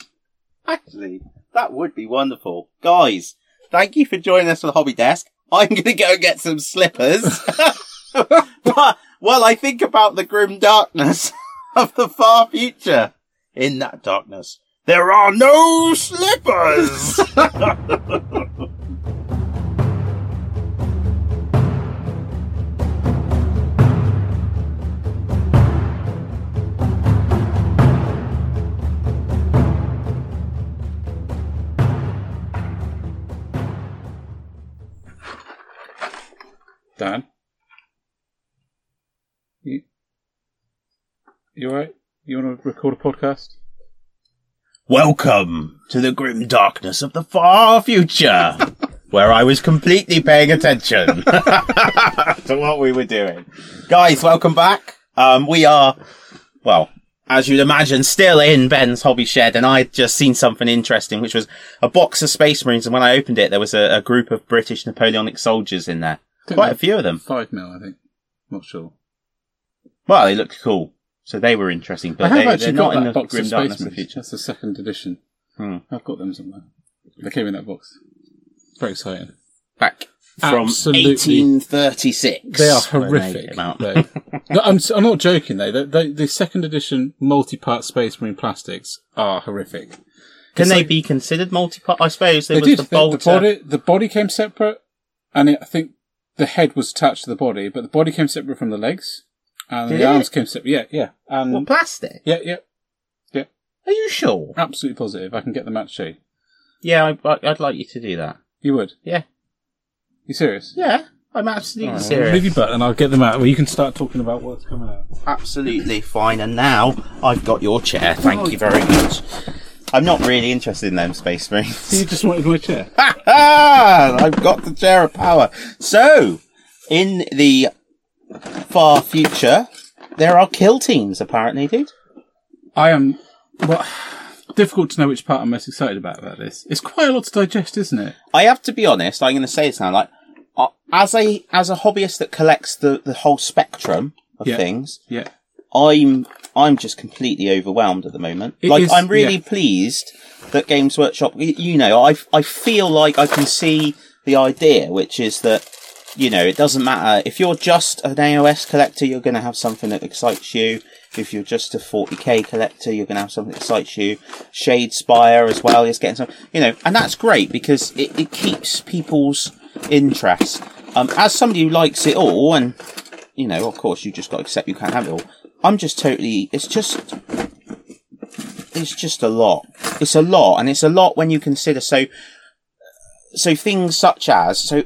Actually, that would be wonderful. Guys, thank you for joining us for the hobby desk. I'm going to go get some slippers. [LAUGHS] but, well, I think about the grim darkness [LAUGHS] of the far future. In that darkness, there are no slippers! [LAUGHS] Dan? You, you alright? You want to record a podcast? Welcome to the grim darkness of the far future, where I was completely paying attention [LAUGHS] to what we were doing. Guys, welcome back. Um, we are, well, as you'd imagine, still in Ben's hobby shed, and I'd just seen something interesting, which was a box of Space Marines, and when I opened it, there was a, a group of British Napoleonic soldiers in there. Quite a few of them. Five mil, I think. Not sure. Well, they looked cool. So they were interesting, but I have they, actually they're got not in that the box grim of Space the future. That's the second edition. Hmm. I've got them somewhere. They came in that box. Very exciting. Back from Absolutely. 1836. They are they horrific. though. no, I'm, I'm not joking though. The, the, the second edition multi-part Space Marine plastics are horrific. Can It's they like- be considered multi-part? I suppose there They was did. the the body, the body came separate, and it, I think the head was attached to the body, but the body came separate from the legs, and Did the it? arms came separate. Yeah, yeah, and What, plastic? yeah, yeah, Are you sure? absolutely positive. I can get the out to you. Yeah, I, I'd like you to do that. You would? Yeah. You serious? Yeah, I'm absolutely All right, well, serious. leave your butt, and I'll get them out. Well, you can start talking about what's coming out. Absolutely fine. And now I've got your chair. Thank you very much. I'm not really interested in them space marines. [LAUGHS] You just wanted my chair. Ha ha! I've got the chair of power. So, in the far future, there are kill teams apparently, dude. I am. Well, [SIGHS] difficult to know which part I'm most excited about about this. It's quite a lot to digest, isn't it? I have to be honest. I'm going to say this now. Like, uh, as a as a hobbyist that collects the the whole spectrum of Yeah. things, Yeah. I'm I'm just completely overwhelmed at the moment. It like is- I'm really yeah. pleased that Games Workshop. y- You know, I I feel like I can see the idea, which is that you know it doesn't matter if you're just an AOS collector, you're going to have something that excites you. If you're just a 40k collector, you're going to have something that excites you. Shadespire as well is getting some, you know, and that's great because it, it keeps people's interest. Um, as somebody who likes it all, and you know, of course, you just got to accept you can't have it all. I'm just totally. It's just. It's just a lot. It's a lot, and it's a lot when you consider so. So things such as so,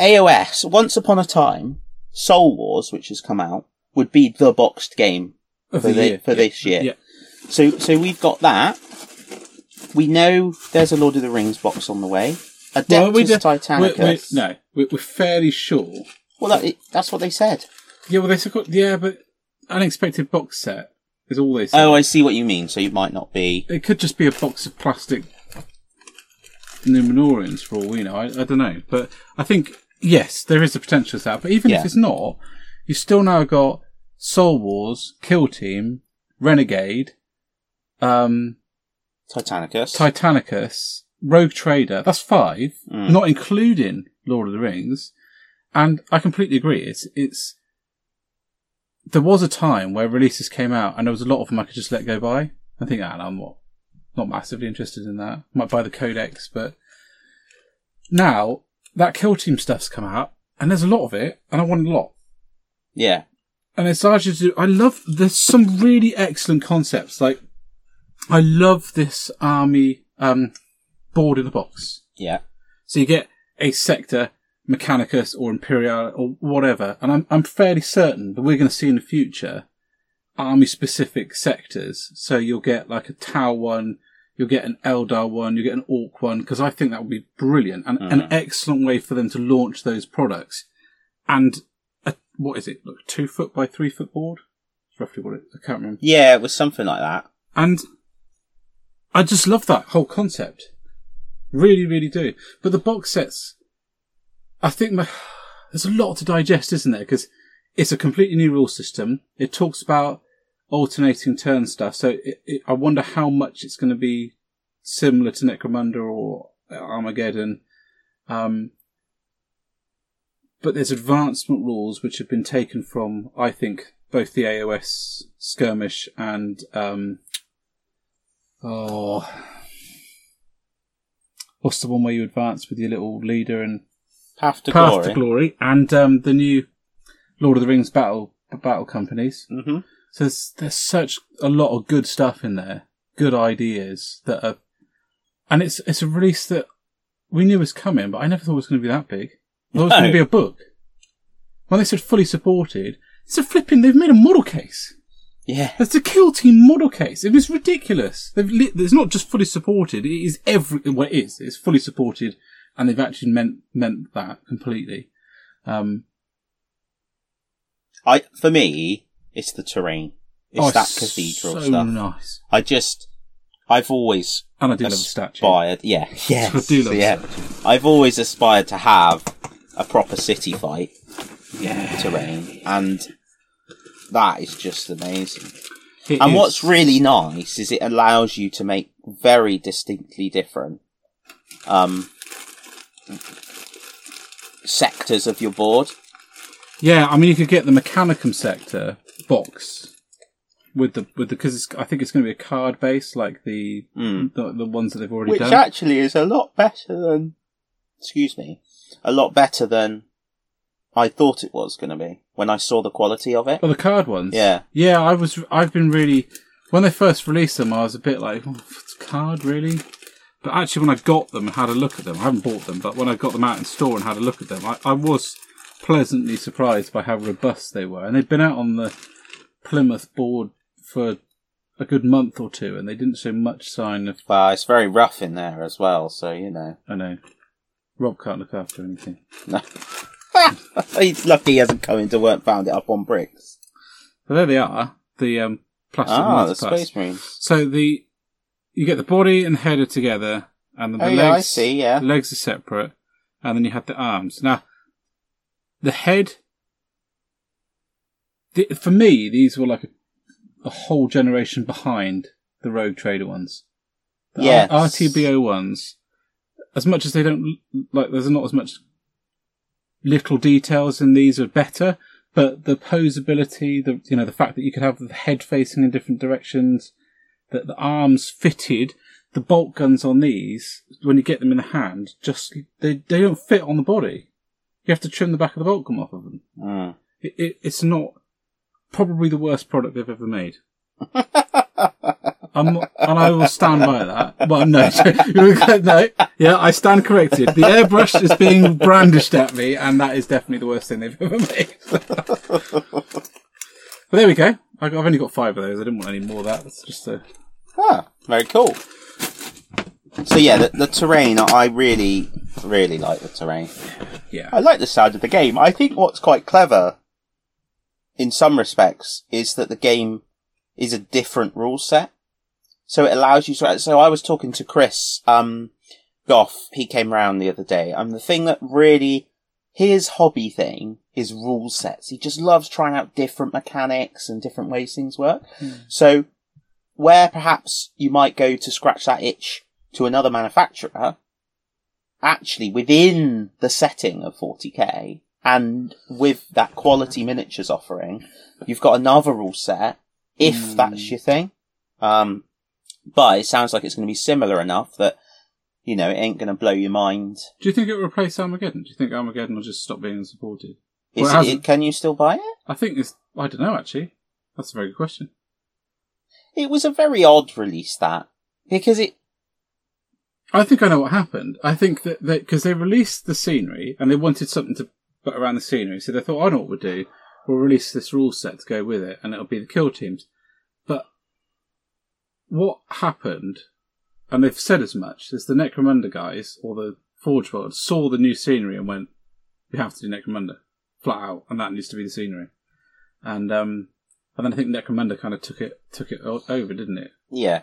AOS. Once upon a time, Soul Wars, which has come out, would be the boxed game Of for, the the, for Yeah. this year. Yeah. So so we've got that. We know there's a Lord of the Rings box on the way. Adeptus Well, we did- Titanicus. We're, we're, no, we're, we're fairly sure. Well, that, that's what they said. Yeah, well, they said, yeah, but unexpected box set is all they said. Oh, I see what you mean. So you might not be. It could just be a box of plastic Numenoreans for all we know. I, I don't know. But I think, yes, there is a potential for that. But even Yeah. if it's not, you still now got Soul Wars, Kill Team, Renegade, um, Titanicus. Titanicus, Rogue Trader. That's five, Mm. not including Lord of the Rings. And I completely agree. It's, it's, there was a time where releases came out and there was a lot of them I could just let go by. I think, ah, no, I'm not, not massively interested in that. Might buy the codex, but now that Kill Team stuff's come out and there's a lot of it and I want a lot. yeah. And it's largely to do, I love, there's some really excellent concepts. Like, I love this army, um, board in the box. Yeah. So you get a sector, Mechanicus or Imperial or whatever, and I'm I'm fairly certain that we're going to see in the future army specific sectors. So you'll get like a Tau one, you'll get an Eldar one, you'll get an Orc one, because I think that would be brilliant and an mm. excellent way for them to launch those products. And a, what is it? Look, two foot by three foot board. That's roughly what it. I can't remember. Yeah, it was something like that. And I just love that whole concept. Really, really do. But the box sets, I think my, there's a lot to digest, isn't there? Because it's a completely new rule system. It talks about alternating turn stuff. So it, it, I wonder how much it's going to be similar to Necromunda or Armageddon. Um, but there's advancement rules which have been taken from, I think, both the AOS skirmish and um, oh, what's the one where you advance with your little leader and Path to Path Glory. to Glory and um, the new Lord of the Rings battle battle companies. hmm So there's, there's such a lot of good stuff in there, good ideas that are, and it's it's a release that we knew was coming, but I never thought it was going to be that big. I thought it was going to be a book. When they said fully supported, it's a flipping. They've made a model case. Yeah. It's a kill team model case. It was ridiculous. They've li- it's not just fully supported. It is every well, it is. It's fully supported, and they've actually meant meant that completely. Um, I for me, it's the terrain. It's oh, that cathedral so stuff. nice. I just, I've always And I do love the statue. aspired. Yeah, [LAUGHS] yes, I do love yeah. statue. I've always aspired to have a proper city fight Yeah. terrain, and that is just amazing. It And is. what's really nice is it allows you to make very distinctly different um, sectors of your board. Yeah, I mean, you could get the Mechanicum sector box with the with the because I think it's going to be a card base like the Mm. the, the ones that they've already Which done. Which actually is a lot better than, excuse me, a lot better than I thought it was going to be when I saw the quality of it. Oh, the card ones. Yeah. yeah. I was. I've been really when they first released them. I was a bit like, oh, it's a card really. But actually, when I got them and had a look at them, I haven't bought them, but when I got them out in store and had a look at them, I, I was pleasantly surprised by how robust they were. And they've been out on the Plymouth board for a good month or two, and they didn't show much sign of. Well, it's very rough in there as well, so you know. I know. Rob can't look after anything. No. [LAUGHS] He's lucky he hasn't come into work found it up on bricks. But there they are, the um, plastic Ah, the Space Marines. So the you get the body and head are together, and then the Oh, legs, yeah, I see, yeah. legs are separate, and then you have the arms. Now, the head. The, for me, these were like a, a whole generation behind the Rogue Trader ones. The Yes. R- RTBO ones, as much as they don't like, there's not as much little details in these are better, but the posability, the you know, the fact that you could have the head facing in different directions, that the arms fitted, the bolt guns on these, when you get them in the hand, just they they don't fit on the body. You have to trim the back of the bolt gun off of them. Mm. It, it, it's not probably the worst product they've ever made. I'm and I will stand by that. Well, no, [LAUGHS] no, yeah, I stand corrected. The airbrush is being brandished at me, and that is definitely the worst thing they've ever made. [LAUGHS] but there we go. I've only got five of those. I didn't want any more of that. It's just a Ah, very cool. So yeah, the, the terrain, I really, really like the terrain. yeah. I like the sound of the game. I think what's quite clever, in some respects, is that the game is a different rule set. So it allows you to. So I was talking to Chris um, Goff. He came around the other day, and the thing that really his hobby thing is rule sets. He just loves trying out different mechanics and different ways things work. So where perhaps you might go to scratch that itch to another manufacturer, actually within the setting of 40k and with that quality miniatures offering, you've got another rule set if that's your thing. Um, but it sounds like it's going to be similar enough that you know it ain't going to blow your mind. Do you think it will replace Armageddon? Do you think Armageddon will just stop being supported? Is Well, it it, can you still buy it? I think it's. I don't know. Actually, that's a very good question. It was a very odd release that because it I think I know what happened. I think that because they released the scenery and they wanted something to put around the scenery, so they thought, I know what we'll do. We'll release this rule set to go with it, and it'll be the kill teams. But what happened, and they've said as much, is the Necromunda guys or the Forge World saw the new scenery and went, "We have to do Necromunda flat out, and that needs to be the scenery." And um, and then I think Necromunda kind of took it took it over, didn't it? yeah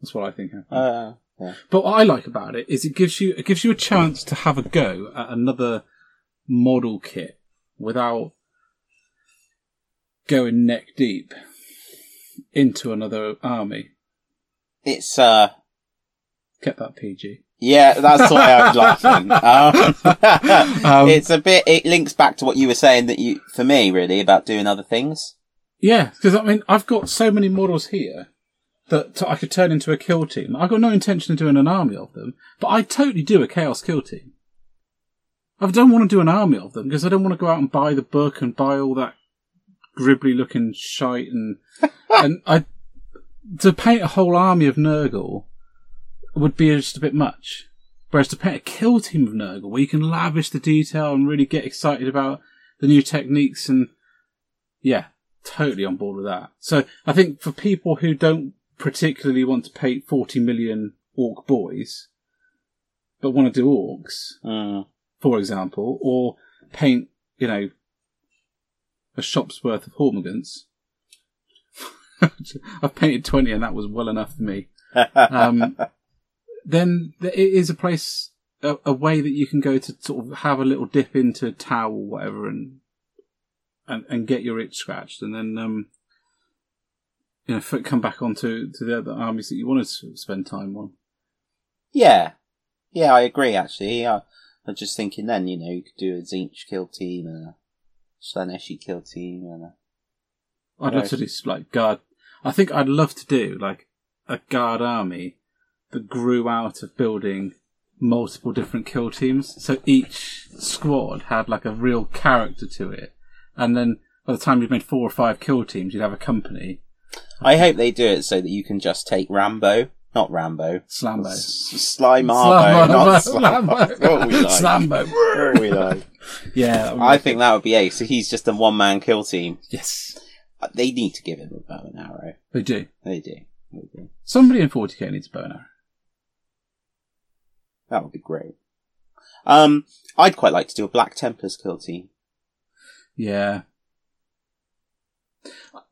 That's what I think happened. uh, Yeah. But what I like about it is it gives you it gives you a chance to have a go at another model kit without going neck deep into another army. It's uh, Get that PG. yeah, that's why I was [LAUGHS] laughing. Um, Um, it's a bit. It links back to what you were saying that you, for me, really about doing other things. Yeah, because I mean, I've got so many models here that I could turn into a kill team. I've got no intention of doing an army of them, but I totally do a chaos kill team. I don't want to do an army of them because I don't want to go out and buy the book and buy all that gribbly looking shite and [LAUGHS] and I to paint a whole army of Nurgle would be just a bit much. Whereas to paint a kill team of Nurgle, where you can lavish the detail and really get excited about the new techniques and yeah, totally on board with that. So I think for people who don't particularly want to paint 40 million orc boys, but want to do orcs, Mm. For example, or paint, you know, a shop's worth of Hormagaunts. [LAUGHS] I've painted 20 and that was well enough for me. Um, [LAUGHS] then it is a place, a, a way that you can go to sort of have a little dip into Tau or whatever and, and, and get your itch scratched and then, um, you know, come back onto to the other armies that you want to spend time on. Yeah, yeah, I agree. Actually, I, I was just thinking then, you know, you could do a Tzeentch kill team and a Slaaneshi kill team and a I'd love to do like guard. I think I'd love to do like a guard army that grew out of building multiple different kill teams. So each squad had like a real character to it, and then by the time you've made four or five kill teams, you'd have a company. I hope they do it so that you can just take Rambo, not Rambo, Slambo. S- Sly Marbo, not [LAUGHS] Slambo. What we like. Slambo. We like. Yeah. I think that would be ace. So he's just a one man kill team. yes, Uh, They need to give him a bow and arrow. they do. They do. They do. Somebody in 40k needs a bow and arrow. That would be great. Um, I'd quite like to do a Black Templars kill team. Yeah.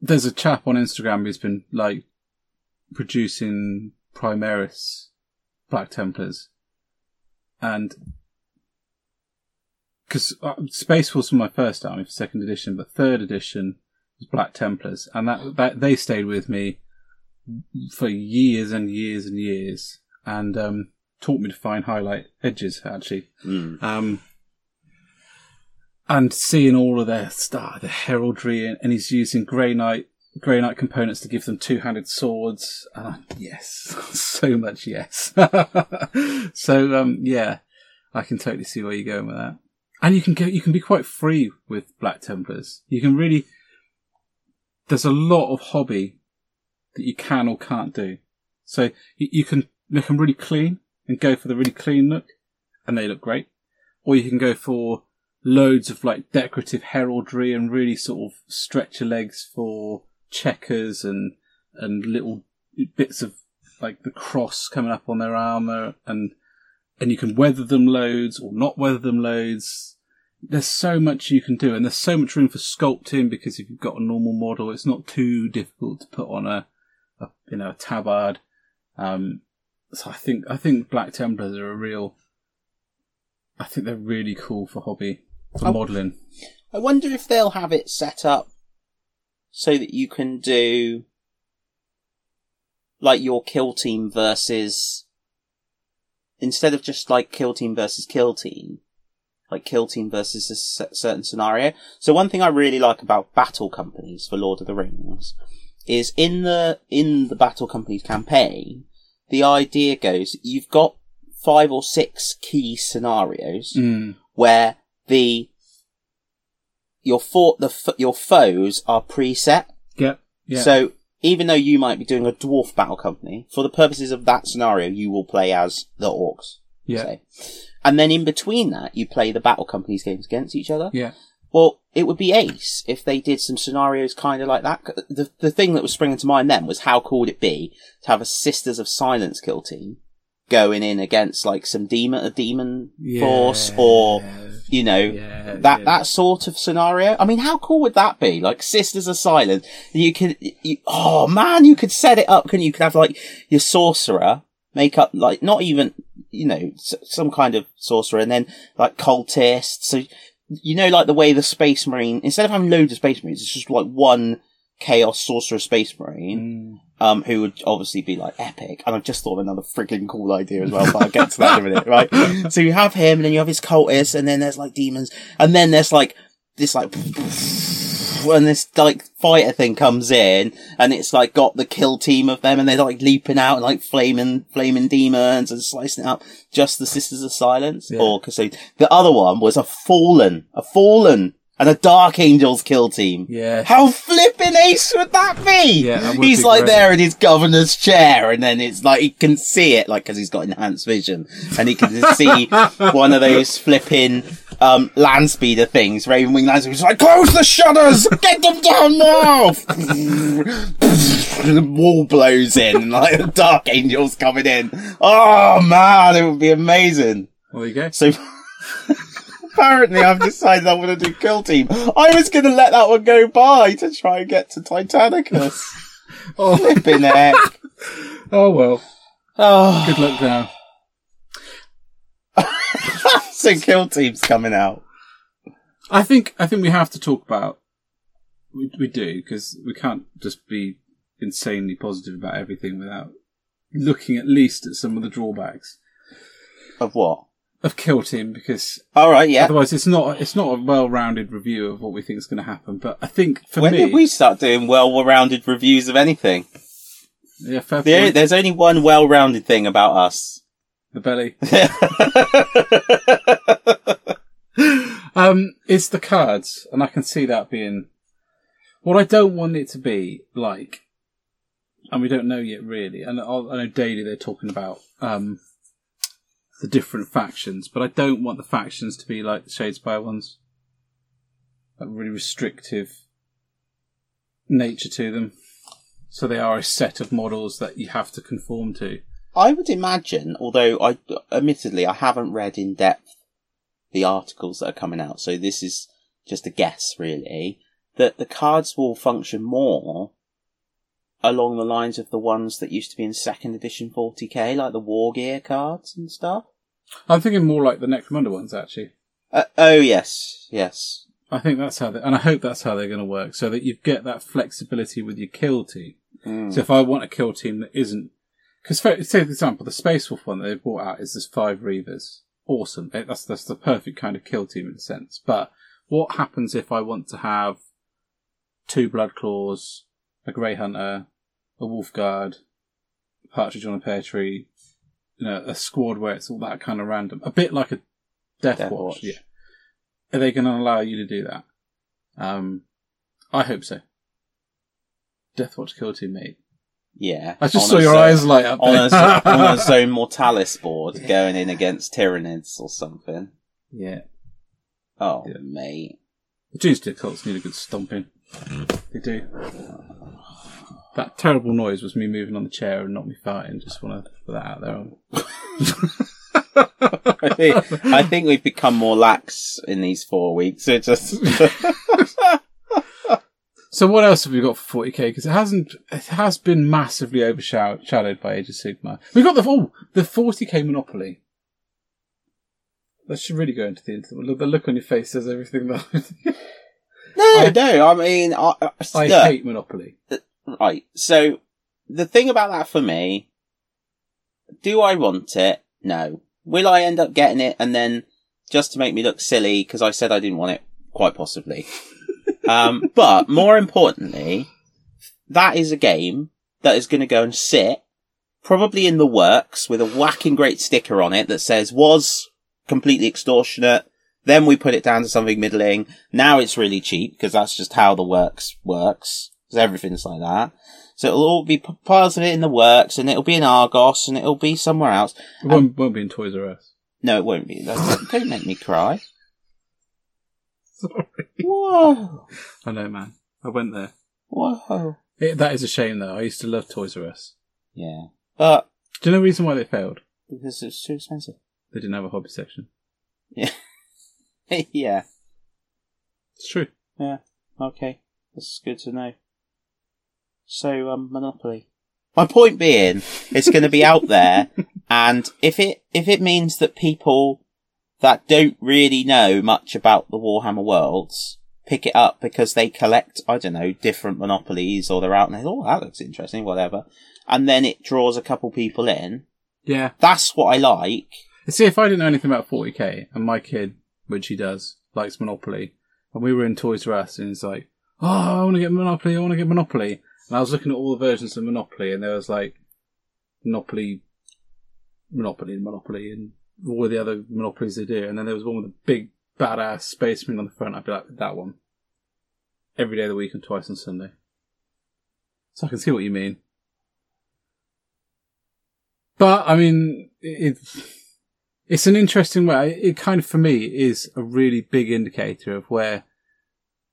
There's a chap on Instagram who's been like producing Primaris Black Templars, and because uh, Space Force was my first army for second edition, but third edition was Black Templars, and that that they stayed with me for years and years and years, and um, taught me to find highlight edges actually. Mm. Um, and seeing all of their stuff, the heraldry, and, and he's using Grey Knight, Grey Knight components to give them two-handed swords. I, yes, [LAUGHS] so much yes. [LAUGHS] so um, yeah, I can totally see where you're going with that. And you can go, you can be quite free with Black Templars. You can really. There's a lot of hobby that you can or can't do. So you, you can make them really clean and go for the really clean look, and they look great. Or you can go for loads of like decorative heraldry and really sort of stretch your legs for checkers and and little bits of like the cross coming up on their armor and and you can weather them loads or not weather them loads. There's so much you can do, and there's so much room for sculpting because if you've got a normal model, it's not too difficult to put on a, a you know a tabard. Um, so I think I think Black Templars are a real. I think they're really cool for hobby for Oh. modelling. I wonder if they'll have it set up so that you can do like your kill team versus instead of just like kill team versus kill team, like kill team versus a certain scenario. So one thing I really like about battle companies for Lord of the Rings is in the in the battle companies campaign, the idea goes you've got five or six key scenarios Mm. where the your fort the your foes are preset. Yeah, yeah, So even though you might be doing a dwarf battle company, for the purposes of that scenario, you will play as the orcs. yeah, say. And then in between that, you play the battle companies games against each other. yeah. Well, it would be ace if they did some scenarios kind of like that. The the thing that was springing to mind then was how cool would it be to have a Sisters of Silence kill team going in against like some demon a demon force or you know Yeah, that yeah. that sort of scenario. I mean, how cool would that be? Like Sisters of Silence, you could you, oh man, you could set it up. Can you? you could have like your sorcerer make up like not even you know s- some kind of sorcerer, and then like cultists. So you know, like the way the Space Marine instead of having loads of Space Marines, it's just like one Chaos Sorcerer Space Marine. Mm. Um, who would obviously be like epic, and I've just thought of another freaking cool idea as well, but I'll get to that in a minute, right? [LAUGHS] So you have him, and then you have his cultists, and then there's like demons, and then there's like this like when this like fighter thing comes in and it's like got the kill team of them and they're like leaping out and like flaming flaming demons and slicing it up just the sisters of silence Yeah. or because the other one was a fallen a fallen and a dark angels kill team Yeah. how flipping ace would that be? Yeah, that he's be like great. there in his governor's chair, and then it's like he can see it, like because he's got enhanced vision, and he can see [LAUGHS] one of those flipping um, land speeder things, Raven Wing land. He's like, close the shutters, get them down now. [LAUGHS] the wall blows in, and like the dark angels coming in. Oh man, it would be amazing. Well, there you go. So [LAUGHS] apparently, I've decided I want to do Kill Team. I was going to let that one go by to try and get to Titanicus. [LAUGHS] Oh, Flipping heck. [LAUGHS] oh well. Oh, Good luck now. [LAUGHS] so Kill Team's coming out. I think I think we have to talk about. We, we do because we can't just be insanely positive about everything without looking at least at some of the drawbacks Of what? Of Kill him because All right, yeah. otherwise it's not it's not a well-rounded review of what we think is going to happen. But I think for When me, did we start doing well-rounded reviews of anything? yeah, fair There, point. there's only one well-rounded thing about us. the belly. [LAUGHS] Um, it's the cards, and I can see that being what I don't want it to be like, and we don't know yet really. And I know daily they're talking about um the different factions, but I don't want the factions to be like the Shadespire ones, like really restrictive nature to them. So they are a set of models that you have to conform to. I would imagine, although I, admittedly, I haven't read in depth the articles that are coming out, so this is just a guess, really, that the cards will function more along the lines of the ones that used to be in second edition 40k, like the War Gear cards and stuff. I'm thinking more like the Necromunda ones actually. Uh, oh, yes, yes. I think that's how they, and I hope that's how they're going to work, so that you get that flexibility with your kill team. Mm. So if I want a kill team that isn't, because say for example, the Space Wolf one that they brought out is this five Reivers. Awesome, It- that's that's the perfect kind of kill team in a sense. But what happens if I want to have two Blood Claws, a Grey Hunter, a Wolf Guard, a Partridge on a Pear Tree, you know, a squad where it's all that kind of random, a bit like a Death, Death Watch. Watch. Yeah, are they going to allow you to do that? Um, I hope so. Death Watch kill team, mate. Yeah. I just saw your zone- eyes light up. On a, on a Zone Mortalis board going in against Tyranids or something. yeah. Oh, Yeah. mate. The Doomsday cults need a good stomping. They do. That terrible noise was me moving on the chair and not me farting. Just want to put that out there. [LAUGHS] I think, I think we've become more lax in these four weeks. It just [LAUGHS] So what else have we got for 40k? Because it hasn't, it has been massively overshadowed by Age of Sigmar. We've got the oh, the 40k Monopoly. That should really go into the. The look on your face says everything. That no, [LAUGHS] no. I mean, I, I, I hate Monopoly. Right. So the thing about that for me, do I want it? No. Will I end up getting it and then just to make me look silly because I said I didn't want it? Quite possibly. [LAUGHS] um, but more importantly, that is a game that is going to go and sit probably in the works with a whacking great sticker on it that says was completely extortionate. Then we put it down to something middling. Now it's really cheap because that's just how the works works. Because everything's like that. So it'll all be p- piles of it in the works and it'll be in Argos and it'll be somewhere else. It won't, won't be in Toys R Us. No, it won't be. That's, [LAUGHS] don't make me cry. Sorry. Whoa. I know, man. I went there. Whoa. It, that is a shame, though. I used to love Toys R Us. Yeah. But Do you know the reason why they failed? because it's too expensive. They didn't have a hobby section. Yeah. [LAUGHS] yeah. It's true. Yeah. Okay. That's good to know. So, um, Monopoly. My point being, it's going to be out there, [LAUGHS] and if it if it means that people that don't really know much about the Warhammer worlds pick it up because they collect, I don't know, different monopolies, or they're out and they, oh, that looks interesting, whatever, and then it draws a couple people in. Yeah. That's what I like. See, if I didn't know anything about 40k, and my kid, which he does, likes Monopoly, and we were in Toys R Us, and he's like, "Oh, I want to get Monopoly. I want to get Monopoly." And I was looking at all the versions of Monopoly, and there was like Monopoly, Monopoly, and Monopoly, and all the other Monopolies they do. And then there was one with a big badass spaceman on the front. I'd be like, "That one." Every day of the week and twice on Sunday. So I can see what you mean. But I mean, it, it's an interesting way. It kind of, for me, is a really big indicator of where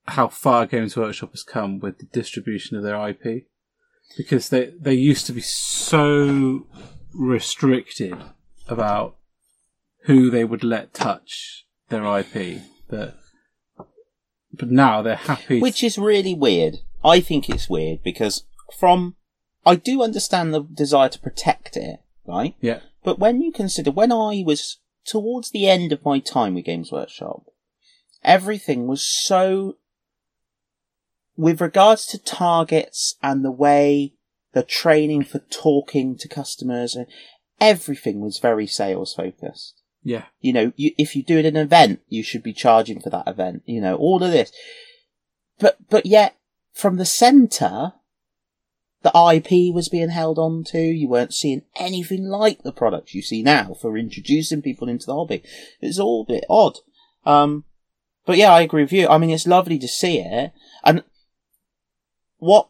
how far Games Workshop has come with the distribution of their IP, because they they used to be so restricted about who they would let touch their IP that, but now they're happy. Which is really weird. I think it's weird because from, I do understand the desire to protect it, right? yeah, But when you consider, when I was towards the end of my time with Games Workshop, everything was so, with regards to targets and the way the training for talking to customers, and everything was very sales focused. yeah, You know, you, if you do it an event, you should be charging for that event. You know, all of this. But, but yet, from the centre, the IP was being held on to. You weren't seeing anything like the products you see now for introducing people into the hobby. It's all a bit odd. Um, but yeah, I agree with you. I mean, it's lovely to see it. And what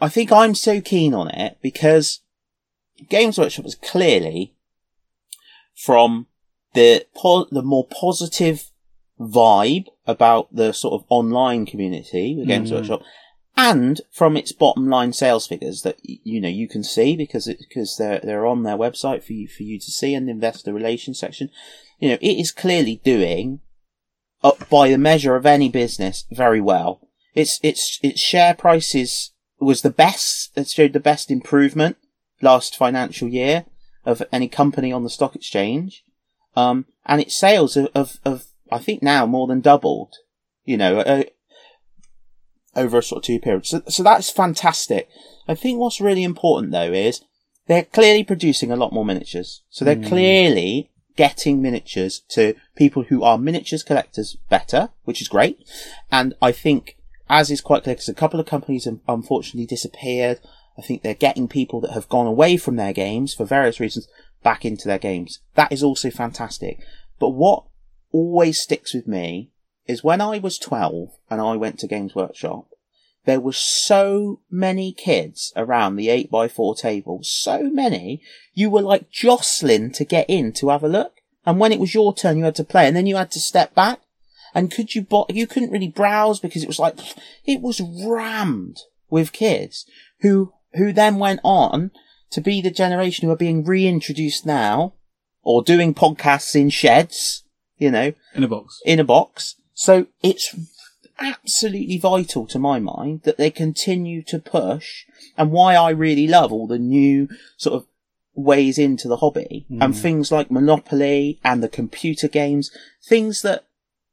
I think I'm so keen on it because Games Workshop is clearly from the po- the more positive vibe about the sort of online community with Games Mhm. Workshop, and from its bottom line sales figures that you know you can see because it, because they're they're on their website for you for you to see and the investor relations section. You know, it is clearly doing up by the measure of any business very well. Its its its share prices was the best. It showed the best improvement last financial year of any company on the stock exchange. Um, and its sales of, of, of, I think now more than doubled, you know, uh, over a sort of two periods. So, so that's fantastic. I think what's really important though is they're clearly producing a lot more miniatures. So they're clearly getting miniatures to people who are miniatures collectors better, which is great. And I think, as is quite clear, because a couple of companies have unfortunately disappeared. I think they're getting people that have gone away from their games for various reasons back into their games. That is also fantastic. But what always sticks with me is when I was 12 and I went to Games Workshop, there were so many kids around the 8x4 table, so many, you were like jostling to get in to have a look. And when it was your turn, you had to play and then you had to step back. And could you, bo- you couldn't really browse because it was like, it was rammed with kids who, who then went on to be the generation who are being reintroduced now or doing podcasts in sheds, you know, in a box. in a box. So it's absolutely vital to my mind that they continue to push and why I really love all the new sort of ways into the hobby and mm. things like Monopoly and the computer games, things that,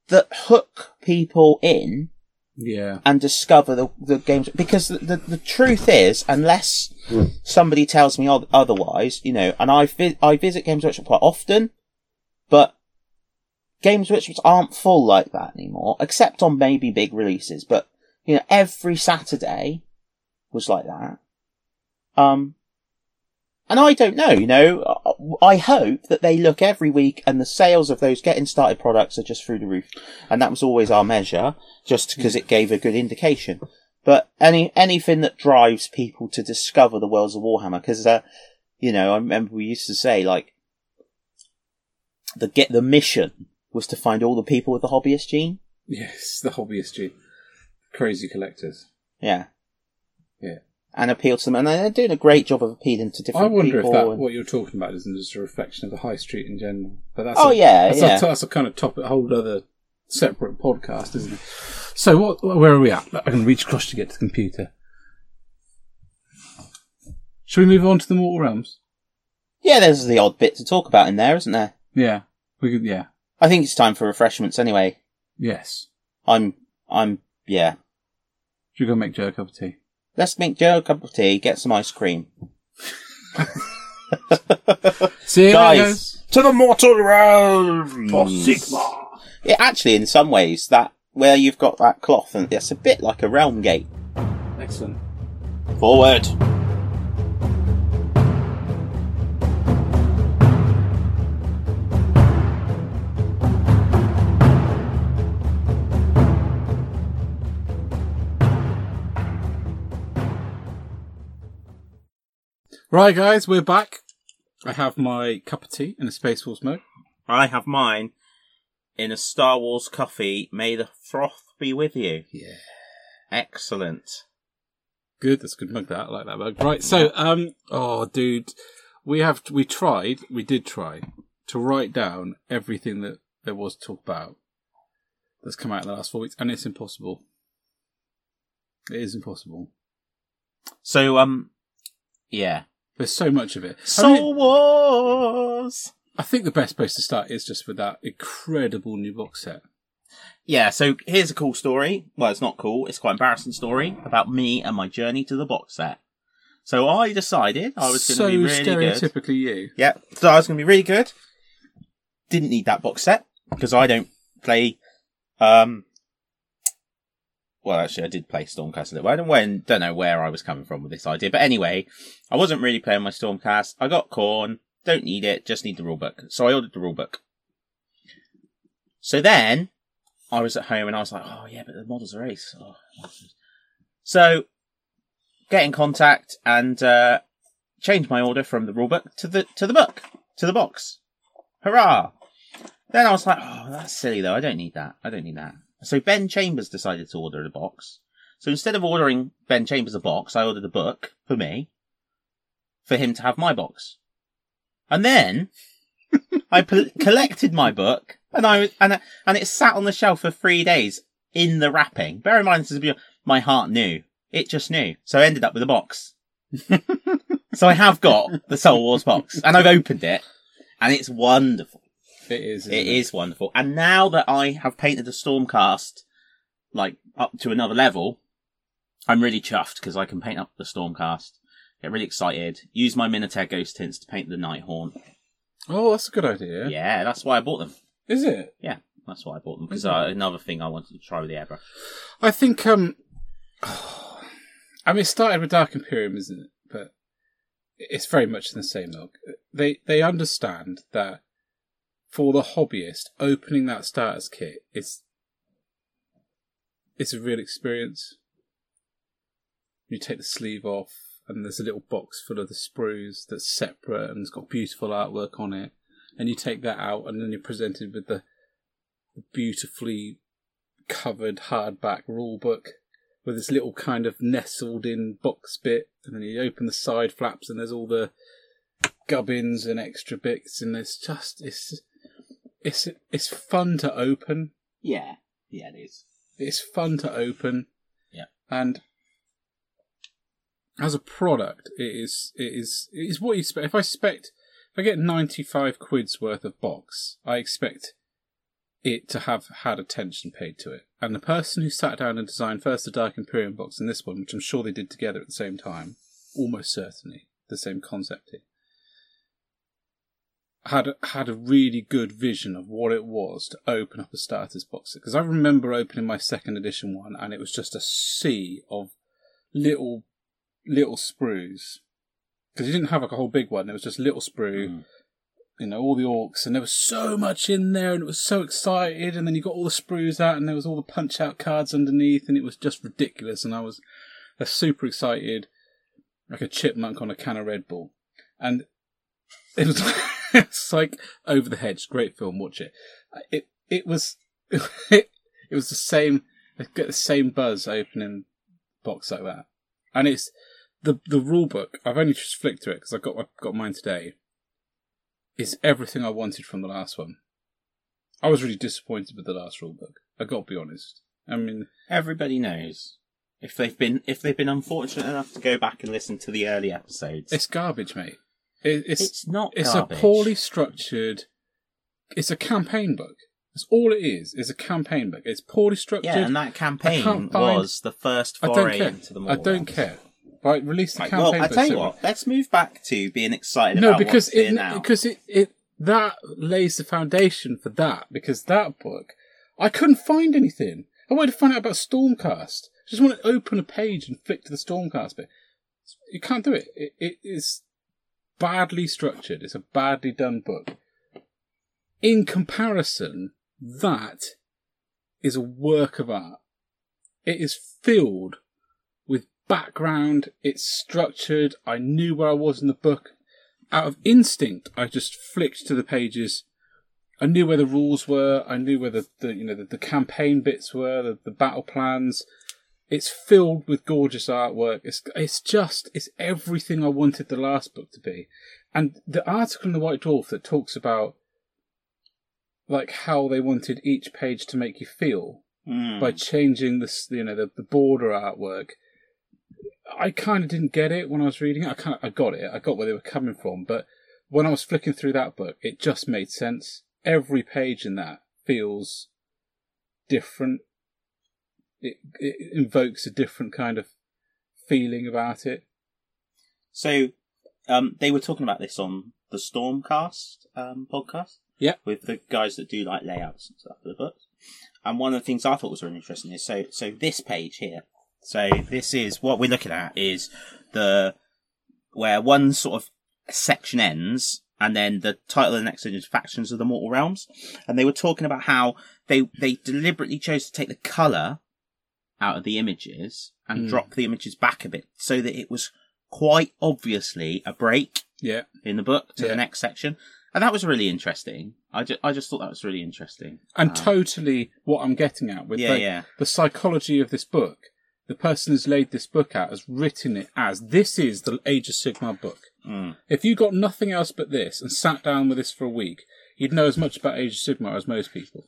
that hook people in Yeah, and discover the, the games. Because the, the, the truth is unless somebody tells me otherwise you know and I, vi- I visit games workshop quite often but games workshops aren't full like that anymore except on maybe big releases but you know every saturday was like that. Um and I don't know, you know, I hope that they look every week and the sales of those getting started products are just through the roof. And that was always our measure, just because it gave a good indication. But any, anything that drives people to discover the worlds of Warhammer, because, uh, you know, I remember we used to say, like, the get, the mission was to find all the people with the hobbyist gene. yes, the hobbyist gene, crazy collectors. Yeah. Yeah. And appeal to them. And they're doing a great job of appealing to different people. I wonder if that and- what you're talking about isn't just a reflection of the high street in general. But that's Oh, a, yeah, that's, yeah. A, that's a kind of topic, a whole other separate podcast, isn't it? So what? Where are we at? I can reach across to get to the computer. Shall we move on to the Mortal Realms? Yeah, there's the odd bit to talk about in there, isn't there? Yeah. We could, yeah. I think it's time for refreshments anyway. Yes. I'm, I'm, yeah. Should we go make Joe a cup of tea? Let's make Joe a cup of tea, get some ice cream. See you Guys, to the mortal realm For Sigmar. It actually, in some ways, that where you've got that cloth, and it's a bit like a realm gate. Excellent. Forward. Right, guys, we're back. I have my cup of tea in a Space Force mug. I have mine in a Star Wars coffee. May the froth be with you. Yeah. Excellent. Good. That's a good mug. That I like that mug. Right. So, um, oh, dude, we have we tried. We did try to write down everything that there was to talk about that's come out in the last four weeks, and it's impossible. It is impossible. So, um, yeah. There's so much of it. I, Soul mean, Wars. I think the best place to start is just with that incredible new box set. Yeah, so here's a cool story. Well, it's not cool. It's quite an embarrassing story about me and my journey to the box set. So I decided I was going to so be really good. stereotypically you. Yeah, so I was going to be really good. Didn't need that box set because I don't play. Um, well, actually, I did play Stormcast a little. I don't, when, don't know where I was coming from with this idea, but anyway, I wasn't really playing my Stormcast. I got Khorne. Don't need it. Just need the rulebook. So I ordered the rulebook. So then I was at home and I was like, oh yeah, but the models are ace. Oh. So get in contact and uh, change my order from the rulebook to the to the book to the box. Hurrah! Then I was like, oh, that's silly though. I don't need that. I don't need that. So Ben Chambers decided to order a box. So instead of ordering Ben Chambers a box, I ordered a book for me, for him to have my box. And then [LAUGHS] I collected my book, and I and and it sat on the shelf for three days in the wrapping. Bear in mind, this is my heart knew it just knew, so I ended up with a box. [LAUGHS] so I have got the Soul Wars box, and I've opened it, and it's wonderful. It is. It is wonderful. And now that I have painted the Stormcast like up to another level, I'm really chuffed because I can paint up the Stormcast. Get really excited. Use my Minitaire Ghost tints to paint the Nighthaunt. Oh, that's a good idea. Yeah, that's why I bought them. Is it? Yeah, that's why I bought them because uh, another thing I wanted to try with the airbrush. I think. Um, [SIGHS] I mean, it started with Dark Imperium, isn't it? But it's very much in the same milk. They they understand that for the hobbyist, opening that starters kit is it's a real experience. You take the sleeve off, and there's a little box full of the sprues that's separate and it's got beautiful artwork on it. And you take that out, and then you're presented with the beautifully covered hardback rule book with this little kind of nestled in box bit, and then you open the side flaps, and there's all the gubbins and extra bits, and it's just it's it's it's fun to open. Yeah, yeah, it is. It's fun to open. Yeah. And as a product, it is it is it is what you expect. If I expect if I get ninety five quid's worth of box, I expect it to have had attention paid to it. And the person who sat down and designed first the Dark Imperium box and this one, which I'm sure they did together at the same time, almost certainly the same concept here, had had a really good vision of what it was to open up a starters box because I remember opening my second edition one and it was just a sea of little little sprues because you didn't have like a whole big one. It was just little sprue, Mm. you know, all the orcs, and there was so much in there, and it was so excited. And then you got all the sprues out, and there was all the punch out cards underneath, and it was just ridiculous. And I was uh, super excited, like a chipmunk on a can of Red Bull, and it was [LAUGHS] [LAUGHS] it's like over the hedge. Great film, watch it. Uh, it it was [LAUGHS] it, it was the same. Get the same buzz opening box like that, and it's the the rule book. I've only just flicked through it because I got I got mine today. Is everything I wanted from the last one. I was really disappointed with the last rule book. I got to be honest. I mean, Everybody knows If they've been if they've been unfortunate enough to go back and listen to the early episodes, It's garbage, mate. It, it's it's not. it's garbage. a poorly structured. It's a campaign book. That's all it is. Is a campaign book. It's poorly structured. Yeah, and that campaign find- was the first foray into the I don't care. Right, release the Right, campaign well, I tell you so- what. Let's move back to being excited No, about because it now. because it, it that lays the foundation for that. Because that book, I couldn't find anything. I wanted to find out about Stormcast. I just want to open a page and flick to the Stormcast bit. You can't do it. It, it is badly structured. It's a badly done book. In comparison, that is a work of art. It is filled with background. It's structured. I knew where I was in the book. Out of instinct, I just flicked to the pages. I knew where the rules were. I knew where the, the you know the, the campaign bits were, the, the battle plans. It's filled with gorgeous artwork. It's it's just it's everything I wanted the last book to be. And the article in the White Dwarf that talks about like how they wanted each page to make you feel Mm. by changing this, you know, the, the border artwork. I kind of didn't get it when I was reading it. I kind of, I got it. I got where they were coming from, but when I was flicking through that book, it just made sense. Every page in that feels different. It, it invokes a different kind of feeling about it. So, um, they were talking about this on the Stormcast um, podcast. Yeah. With the guys that do like layouts and stuff for the books. And one of the things I thought was really interesting is so so this page here. So this is what we're looking at is the where one sort of section ends and then the title of the next section is Factions of the Mortal Realms. And they were talking about how they they deliberately chose to take the colour out of the images and Mm. drop the images back a bit so that it was quite obviously a break Yeah. in the book to Yeah. the next section. And that was really interesting. I just, I just thought that was really interesting. And Um, totally what I'm getting at with Yeah, the, yeah. the psychology of this book. The person who's laid this book out has written it as this is the Age of Sigmar book. Mm. If you got nothing else but this and sat down with this for a week, you'd know as much about Age of Sigmar as most people.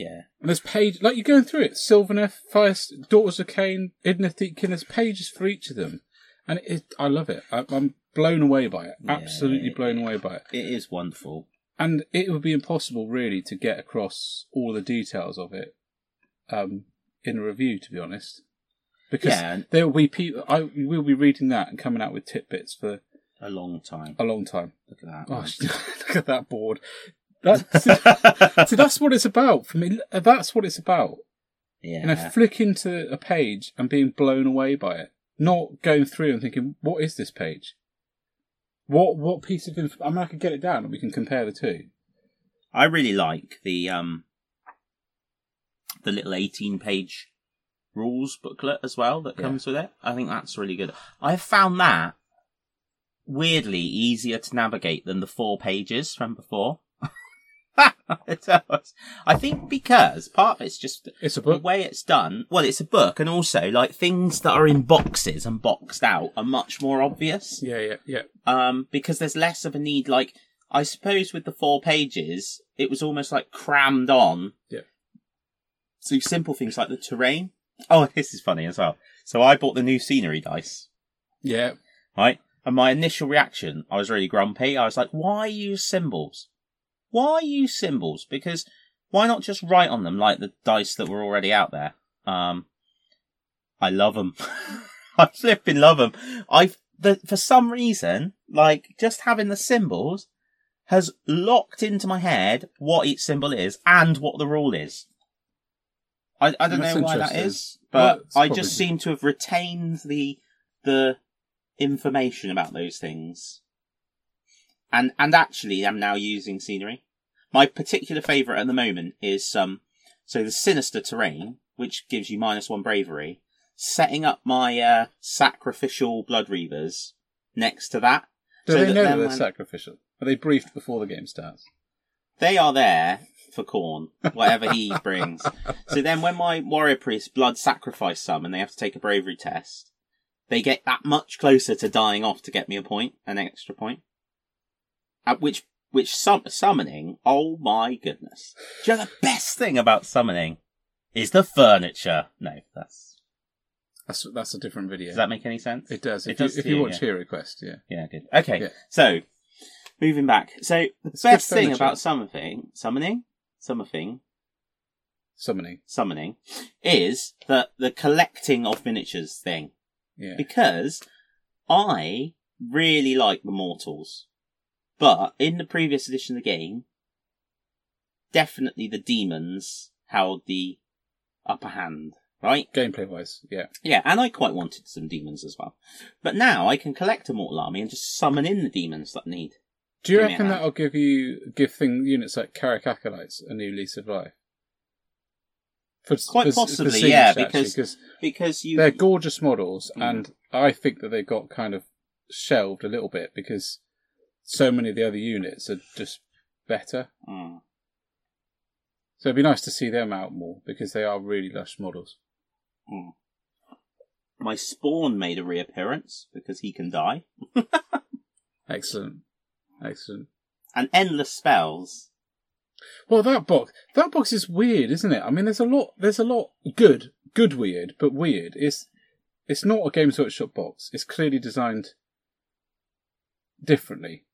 Yeah. And there's page like you're going through it. Sylvaneth, Fire, Daughters of Khaine, Idoneth Deepkin, there's pages for each of them. And it, I love it. I, I'm blown away by it. Yeah. Absolutely blown away by it. It is wonderful. And it would be impossible really to get across all the details of it um, in a review, to be honest. Because Yeah. there will be people. I will be reading that and coming out with tidbits for A long time. a long time. Look at that. Oh, [LAUGHS] look at that board. That, [LAUGHS] so that's what it's about for me. That's what it's about. yeah. You know, flick into a page and being blown away by it, not going through and thinking, "What is this page? What what piece of info?" I mean, I could get it down and we can compare the two. I really like the um the little 18 page rules booklet as well that Yeah. comes with it. I think that's really good. I found that weirdly easier to navigate than the four pages from before. [LAUGHS] It does. I think because part of it's just It's a the book. way it's done. Well, it's a book, and also like things that are in boxes and boxed out are much more obvious Yeah, yeah, yeah. um, because there's less of a need. Like, I suppose with the four pages, it was almost like crammed on. Yeah. So simple things like the terrain. Oh, [LAUGHS] this is funny as well. So I bought the new scenery dice, Yeah, right? And my initial reaction, I was really grumpy. I was like, why use symbols? Why use symbols? Because why not just write on them like the dice that were already out there? Um, I love them. [LAUGHS] I flipping love them. I the, for some reason, like just having the symbols has locked into my head what each symbol is and what the rule is. I, I don't That's know why that is, but Well, I just seem to have retained the the information about those things. And and actually I'm now using scenery. My particular favourite at the moment is um so the sinister terrain, which gives you minus one bravery, setting up my uh, sacrificial blood reavers next to that. do So they that know that they're when- sacrificial? Are they briefed before the game starts? They are there for Khorne, whatever he [LAUGHS] brings. So then when my warrior priest blood sacrifice some and they have to take a bravery test, they get that much closer to dying off to get me a point, an extra point. At which which sum- summoning, oh my goodness. Do you know the best thing about summoning is the furniture? No, that's That's that's a different video. Does that make any sense? it does. it If does you if you you, watch yeah. Hero Quest, yeah. Yeah, good. Okay, Yeah. so moving back. So the It's best thing about summoning, summoning, summoning, Summoning. summoning, is that the collecting of miniatures thing. Yeah. Because I really like the mortals, but in the previous edition of the game, definitely the demons held the upper hand. Right? Gameplay wise, yeah. Yeah, and I quite wanted some demons as well. But now I can collect a mortal army and just summon in the demons that I need. Do you Give me a reckon that'll give you give thing units like Kairic Acolytes a new lease of life? For, Quite for- for possibly, Siege, yeah, because 'cause Because you they're gorgeous models, Mm. and I think that they got kind of shelved a little bit because so many of the other units are just better. Mm. So it'd be nice to see them out more because they are really lush models. Mm. My spawn made a reappearance because he can die. [LAUGHS] Excellent, excellent. And endless spells. Well, that box, that box is weird, isn't it? I mean, there's a lot, there's a lot good, good weird, but weird. It's, it's not a Games Workshop box. It's clearly designed differently.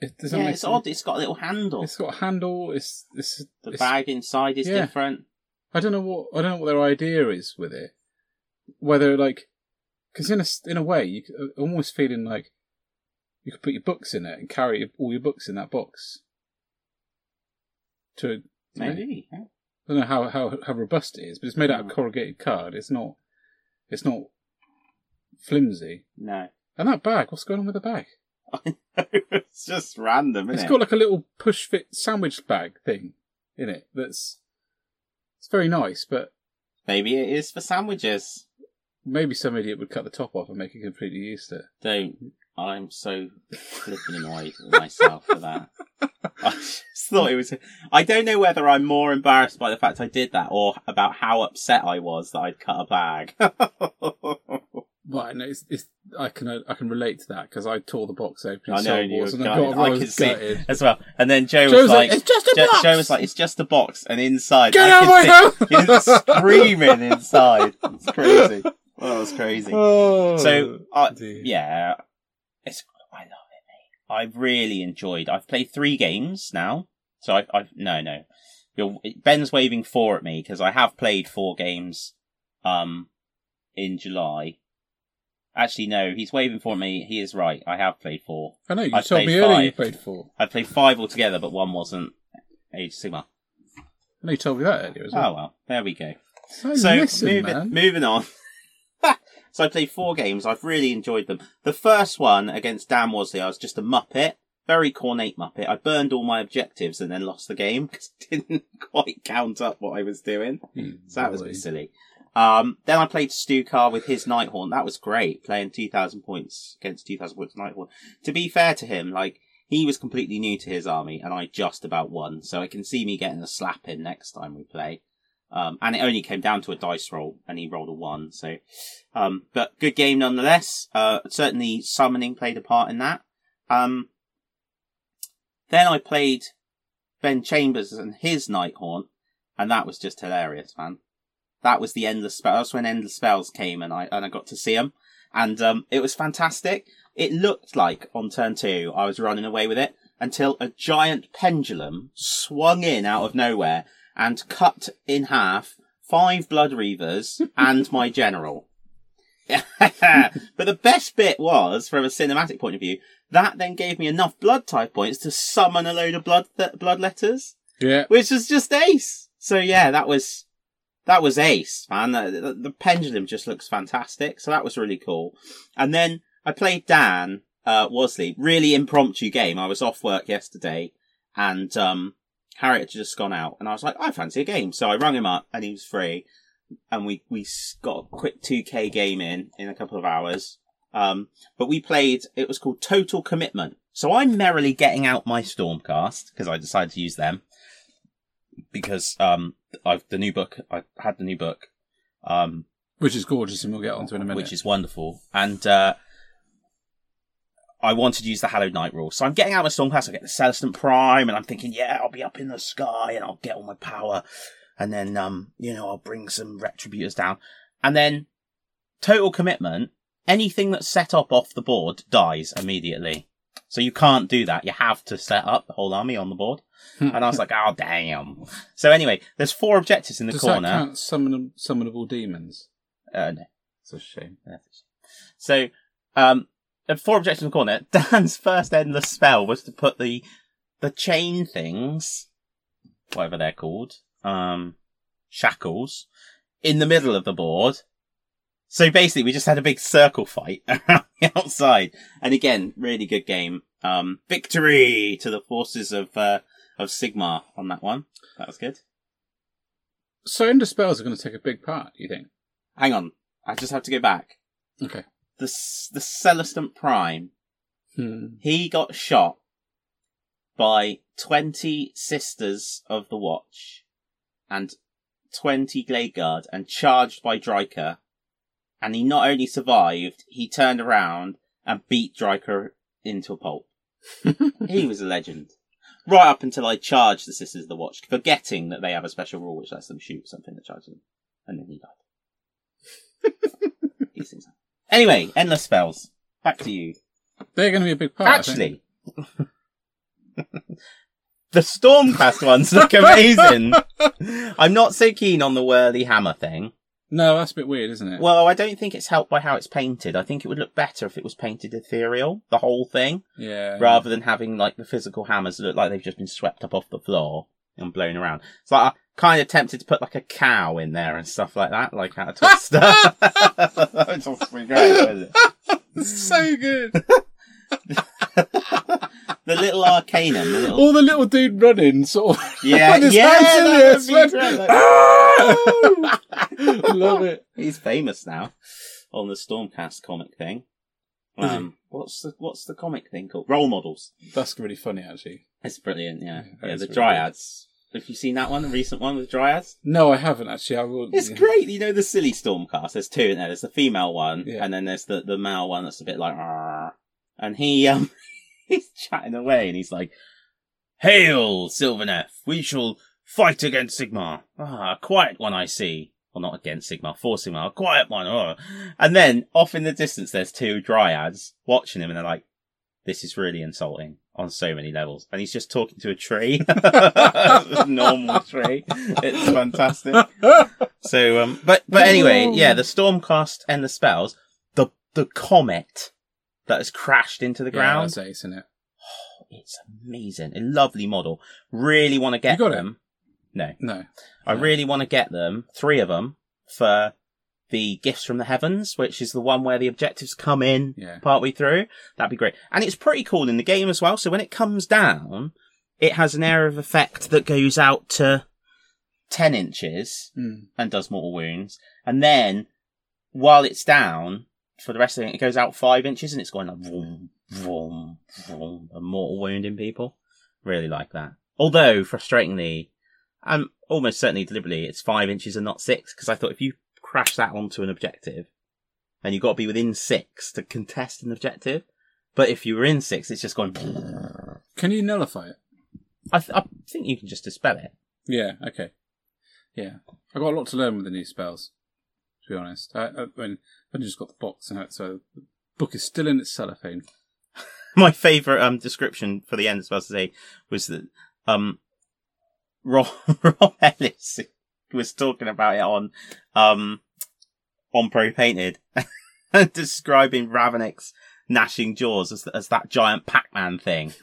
It doesn't yeah, make it's sense. odd. It's got a little handle. It's got a handle. It's, it's the it's- bag inside is yeah. different. I don't know what I don't know what their idea is with it. Whether like, because in a in a way, you uh, almost feeling like you could put your books in it and carry all your books in that box. To Maybe. I don't know how, how how robust it is, but it's made out of Mm. corrugated card. It's not it's not flimsy. No. And that bag, what's going on with the bag? [LAUGHS] it's just random, isn't It's it? got like a little push fit sandwich bag thing in it. That's it's very nice, but Maybe it is for sandwiches. maybe some idiot would cut the top off and make it completely useless. Don't. I'm so flipping annoyed with myself for that. [LAUGHS] I just thought it was. I don't know whether I'm more embarrassed by the fact I did that or about how upset I was that I'd cut a bag. [LAUGHS] Right, no, it's, it's I can uh, I can relate to that because I tore the box open. I know, you were and I gutted. got I I was could see gutted. as well. And then Joe Joe was like, "It's just a Jo- box." Joe was like, "It's just a box," and inside, Get I out of my could see [LAUGHS] screaming inside. It's crazy. Oh, it was crazy. Oh, So, I, yeah, it's I love it, mate. I've really enjoyed. I've played three games now, so I've, I've no, no. You're, Ben's waving four at me because I have played four games, um, in July. Actually, no, he's waving for me. He is right. I have played four. I know you I've told me earlier you played four. I played five altogether, but one wasn't Age Sigmar. I know you told me that earlier as well. Oh well, there we go. so so listen, moving, man. moving on. [LAUGHS] so I played four games. I've really enjoyed them. The first one against Dan Wasley, I was just a muppet, very Khornate muppet. I burned all my objectives and then lost the game [LAUGHS] because it didn't [LAUGHS] quite count up what I was doing. You So that was a bit silly. Um, then I played Stukar with his Nighthaunt. That was great, playing 2,000 points against 2,000 points Nighthaunt. To be fair to him, like, he was completely new to his army and I just about won. So I can see me getting a slap in next time we play. Um, and it only came down to a dice roll and he rolled a one. So, um, but good game nonetheless. Uh, certainly summoning played a part in that. Um, then I played Ben Chambers and his Nighthaunt and that was just hilarious, man that was the endless spell. That's when endless spells came, and I and I got to see them, and um, it was fantastic. It looked like on turn two I was running away with it until a giant pendulum swung in out of nowhere and cut in half five blood reavers [LAUGHS] and my general. [LAUGHS] but the best bit was, from a cinematic point of view, that then gave me enough blood tithe points to summon a load of blood th- blood letters Yeah, which was just ace. So yeah, that was that was ace, man. The, the, pendulum just looks fantastic. So that was really cool. And then I played Dan uh, Wasley, really impromptu game. I was off work yesterday, and um, Harriet had just gone out, and I was like, I fancy a game. So I rang him up, and he was free, and we we got a quick two k game in in a couple of hours. Um, but we played. It was called Total Commitment. So I'm merrily getting out my Stormcast because I decided to use them because um I've the new book I had the new book um which is gorgeous, and we'll get onto in a minute. which is wonderful and uh I wanted to use the Hallowed Knight rule. So I'm getting out of my Stormcast, I get the Celestant Prime, and I'm thinking, yeah, I'll be up in the sky and I'll get all my power. And then, um, you know, I'll bring some Retributors down. And then total commitment. Anything that's set up off the board dies immediately. So you can't do that. You have to set up the whole army on the board. And I was like, oh damn. So anyway, there's four objectives in the Does corner. that count summon summonable demons? Uh, no. It's [LAUGHS] a shame. So, um, the four objectives in the corner. [LAUGHS] Dan's first endless spell was to put the the chain things, whatever they're called, um, shackles, in the middle of the board. So basically, we just had a big circle fight [LAUGHS] around the outside, and again, really good game. Um, victory to the forces of uh, of Sigmar on that one. That was good. So Ender spells are going to take a big part. You think? Hang on, I just have to go back. Okay. The the Celestant Prime Hmm. He got shot by 20 Sisters of the Watch and 20 Glade Guard and charged by Drycha. And he not only survived, he turned around and beat Drycha into a pulp. [LAUGHS] he was a legend. Right up until I charged the Sisters of the Watch, forgetting that they have a special rule which lets them shoot something that charges them. And then he died. These things happen. Anyway, endless spells. Back to you. They're going to be a big part. I think. Actually, [LAUGHS] the Stormcast ones look [LAUGHS] amazing. I'm not so keen on the whirly hammer thing. No, that's a bit weird, isn't it? Well, I don't think it's helped by how it's painted. I think it would look better if it was painted ethereal, the whole thing, yeah. rather than having like the physical hammers look like they've just been swept up off the floor and blown around. It's like I kind of tempted to put like a cow in there and stuff like that, like out of [LAUGHS] Twister. That would be great, wouldn't it? [LAUGHS] so good. [LAUGHS] The little arcanum, the little All the little dude running, sort of. [LAUGHS] Yeah, yeah, hands in the air, would be sweat- great, like-! [LAUGHS] Love it. [LAUGHS] He's famous now on the Stormcast comic thing. Um, what's the what's the comic thing called? Role models. That's really funny, actually. It's brilliant. Yeah, Yeah, yeah. The really Dryads. Have you seen that one? The recent one with Dryads. No, I haven't actually. I will. It's great. You know the silly Stormcast. There's two in there. There's the female one, Yeah. and then there's the the male one that's a bit like. And he um [LAUGHS] he's chatting away, and he's like, "Hail, Sylvaneth! We shall fight against Sigmar. Ah, a quiet one I see." Well, not against Sigmar, for Sigmar, a quiet one. Oh. And then off in the distance, there's two dryads watching him, and they're like, "This is really insulting on so many levels." And he's just talking to a tree, [LAUGHS] normal tree. It's fantastic. So, um, but but anyway, yeah, the Stormcast and the spells, the the comet that has crashed into the ground. that's ace, isn't it? It's amazing, a lovely model. Really want to get You got it? them. No, No. I No. really want to get them, three of them, for the Gifts from the Heavens, which is the one where the objectives come in Yeah. partway through. That'd be great. And it's pretty cool in the game as well. So when it comes down, it has an area of effect that goes out to 10 inches Mm. and does mortal wounds. And then while it's down, for the rest of it, it goes out five inches and it's going like vroom, vroom, vroom, and mortal wounding people. Really like that. Although, frustratingly, and almost certainly deliberately, it's five inches and not six, because I thought if you crash that onto an objective, then you've got to be within six to contest an objective. But if you were in six, it's just going. [SNIFFS] Can you nullify it? I, th- I think you can just dispel it. Yeah. Okay. Yeah. I've got a lot to learn with the new spells. To be honest, I, I, I mean, I've just got the box now, so the book is still in its cellophane. [LAUGHS] my favourite um description for the end as well as today was that um Rob, [LAUGHS] Rob Ellis was talking about it on um on Pro Painted [LAUGHS] describing Ravenak's gnashing jaws as as that giant Pac-Man thing.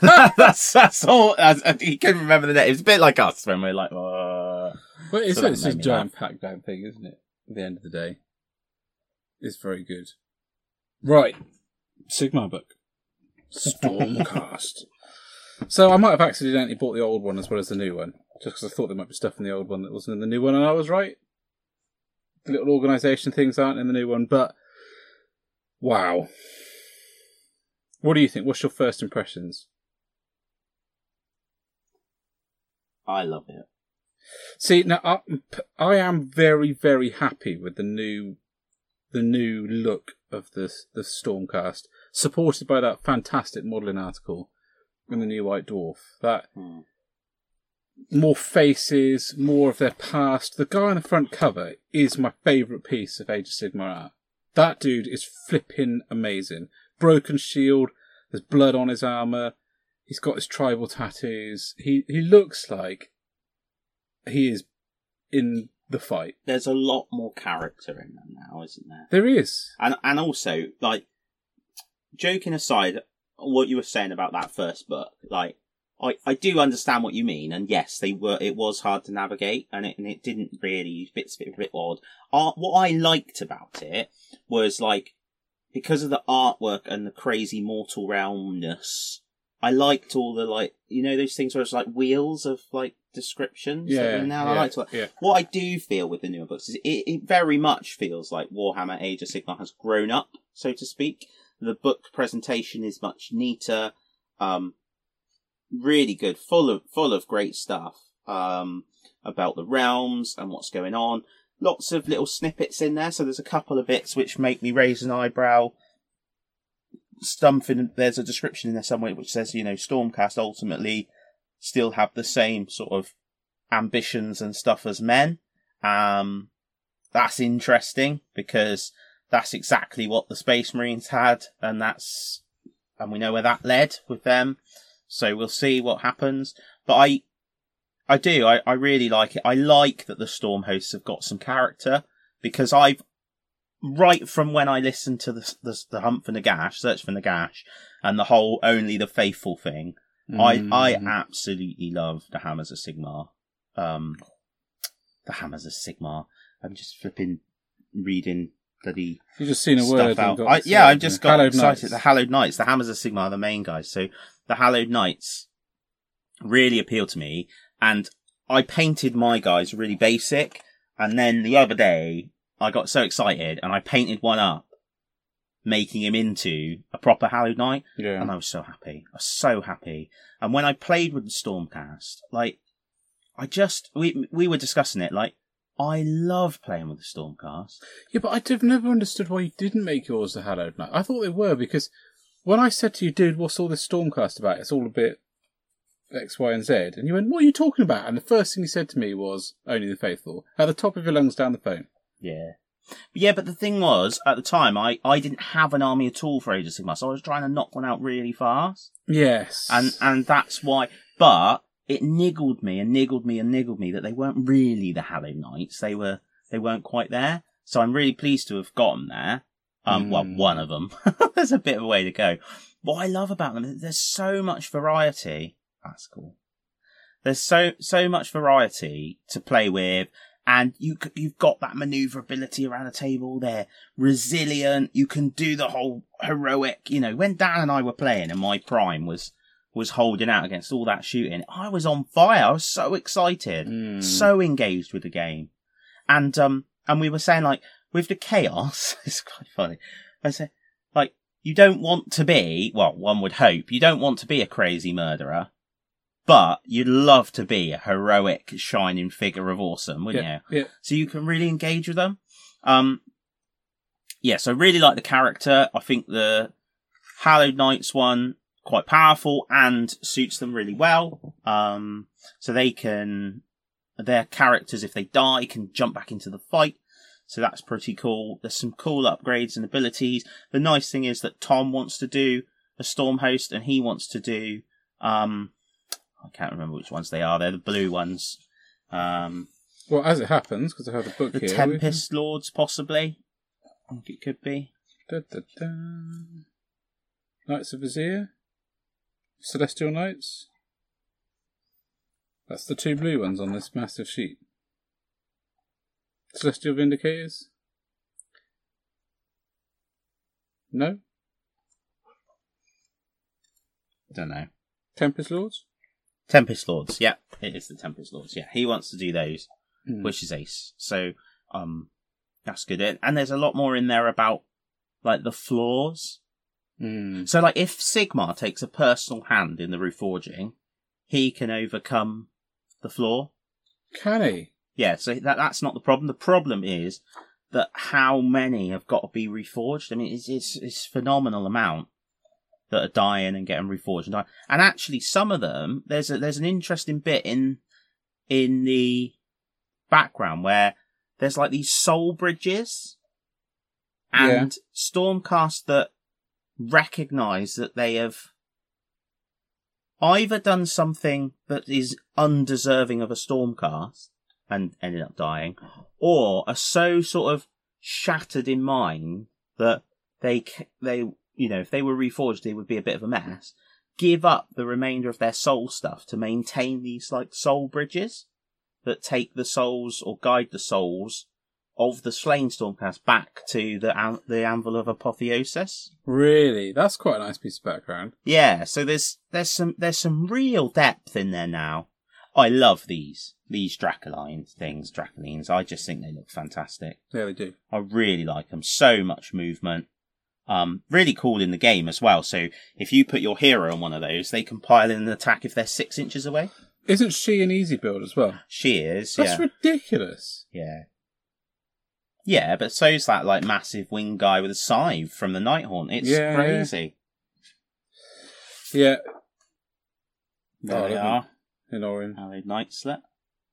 that's that's all. As, he couldn't remember the name. It was a bit like us when we're like, uh, Well, it's, So it's a giant pack down thing, isn't it? At the end of the day, it's very good. Right, Sigmar book, Stormcast. [LAUGHS] so I might have accidentally bought the old one as well as the new one, just because I thought there might be stuff in the old one that wasn't in the new one, and I was right. The little organisation things aren't in the new one, but wow. What do you think? What's your first impressions? I love it. See, now I, I am very, very happy with the new, the new look of the the Stormcast, supported by that fantastic modelling article in the new White Dwarf. That Hmm. more faces, more of their past. The guy on the front cover is my favourite piece of Age of Sigmar art. That dude is flipping amazing. Broken shield, there's blood on his armour, he's got his tribal tattoos. He he looks like he is in the fight. There's a lot more character in them now, isn't there? There is. And and also, like, joking aside, what you were saying about that first book, like, I, I do understand what you mean, and yes, they were. It was hard to navigate, and it and it didn't really bits a bit, a bit odd. Uh, what I liked about it was like because of the artwork and the crazy mortal realmness. I liked all the like you know those things where it's like wheels of like descriptions. that Yeah. were now I yeah, liked that. yeah. What I do feel with the newer books is it, it very much feels like Warhammer Age of Sigmar has grown up, so to speak. The book presentation is much neater, um, really good, full of full of great stuff um, about the realms and what's going on. Lots of little snippets in there, so there's a couple of bits which make me raise an eyebrow. Something there's a description in there somewhere which says, you know, Stormcast ultimately still have the same sort of ambitions and stuff as men. Um, that's interesting because that's exactly what the Space Marines had, and that's, and we know where that led with them. So we'll see what happens. But I, I do, I, I really like it. I like that the Storm hosts have got some character because I've, right from when I listened to the, the, the Hunt for Nagash, Search for Nagash, and the whole Only the Faithful thing, I, I Mm. absolutely love the Hammers of Sigmar. Um, the Hammers of Sigmar. I'm just flipping reading bloody You've just seen a word. out. I, yeah. I've just got Hallowed excited. Knights. The Hallowed Knights, the Hammers of Sigmar are the main guys. So the Hallowed Knights really appeal to me. And I painted my guys really basic. And then the other day, I got so excited and I painted one up, making him into a proper Hallowed Knight. Yeah. And I was so happy. I was so happy. And when I played with the Stormcast, like, I just, we, we were discussing it, like, I love playing with the Stormcast. Yeah, but I've never understood why you didn't make yours the Hallowed Knight. I thought they were because when I said to you, dude, what's all this Stormcast about? It's all a bit X, Y, and Z. And you went, what are you talking about? And the first thing you said to me was, only the faithful. At the top of your lungs down the phone. Yeah. Yeah, but the thing was, at the time, I, I didn't have an army at all for Age of Sigmar, so I was trying to knock one out really fast. Yes. And, and that's why, but it niggled me and niggled me and niggled me that they weren't really the Hallowed Knights. They were, they weren't quite there. So I'm really pleased to have got them there. Um, well, Mm. one of them. [LAUGHS] There's a bit of a way to go. What I love about them is there's so much variety. That's cool. There's so, so much variety to play with. And you you've got that maneuverability around the table. They're resilient. You can do the whole heroic, you know, when Dan and I were playing and my prime was, was holding out against all that shooting, I was on fire. I was so excited Mm. so engaged with the game. And um and we were saying like with the chaos, [LAUGHS] it's quite funny. I said like you don't want to be well, one would hope you don't want to be a crazy murderer, but you'd love to be a heroic shining figure of awesome, wouldn't yeah, you? yeah. So you can really engage with them. Um yeah, so I really like the character. I think the Hallowed Knights one quite powerful and suits them really well. Um so they can their characters, if they die, can jump back into the fight. So that's pretty cool. There's some cool upgrades and abilities. The nice thing is that Tom wants to do a storm host and he wants to do, um, I can't remember which ones they are. They're the blue ones. Um, Well, as it happens, because I have the book the here. Tempest Lords, possibly. I think it could be. Da, da, da. Knights Excelsior. Celestial Knights. That's the two blue ones on this massive sheet. Celestial Vindicators. No? I don't know. Tempest Lords? Tempest Lords. Yeah, it is the Tempest Lords. Yeah, he wants to do those. Hmm. which is ace. So, um, that's good. And- there's a lot more in there about, like, the flaws. Hmm. So, like, if Sigmar takes a personal hand in the reforging, he can overcome the flaw. Can he? Yeah, so that that's not the problem. The problem is that how many have got to be reforged. I mean, it's it's, it's phenomenal amount that are dying and getting reforged and dying. And actually, some of them there's a, there's an interesting bit in in the background where there's like these soul bridges and Stormcast that recognize that they have either done something that is undeserving of a Stormcast and ended up dying, or are so sort of shattered in mind that they they you know if they were reforged it would be a bit of a mess. Give up the remainder of their soul stuff to maintain these like soul bridges that take the souls or guide the souls of the slain Stormcast back to the an- the anvil of apotheosis. Really, that's quite a nice piece of background. Yeah, so there's there's some there's some real depth in there now. I love these these Dracoline things, Dracolines. I just think they look fantastic. Yeah, they do. I really like them. So much movement. Um, really cool in the game as well. So if you put your hero on one of those, they can pile in an attack if they're six inches away. Isn't she an easy build as well? She is. That's yeah. ridiculous. Yeah. Yeah, but so's that like massive wing guy with a scythe from the Nighthaunt. It's Yeah, crazy. Yeah, There Oh, they are. in Orion. Allied Night Slit.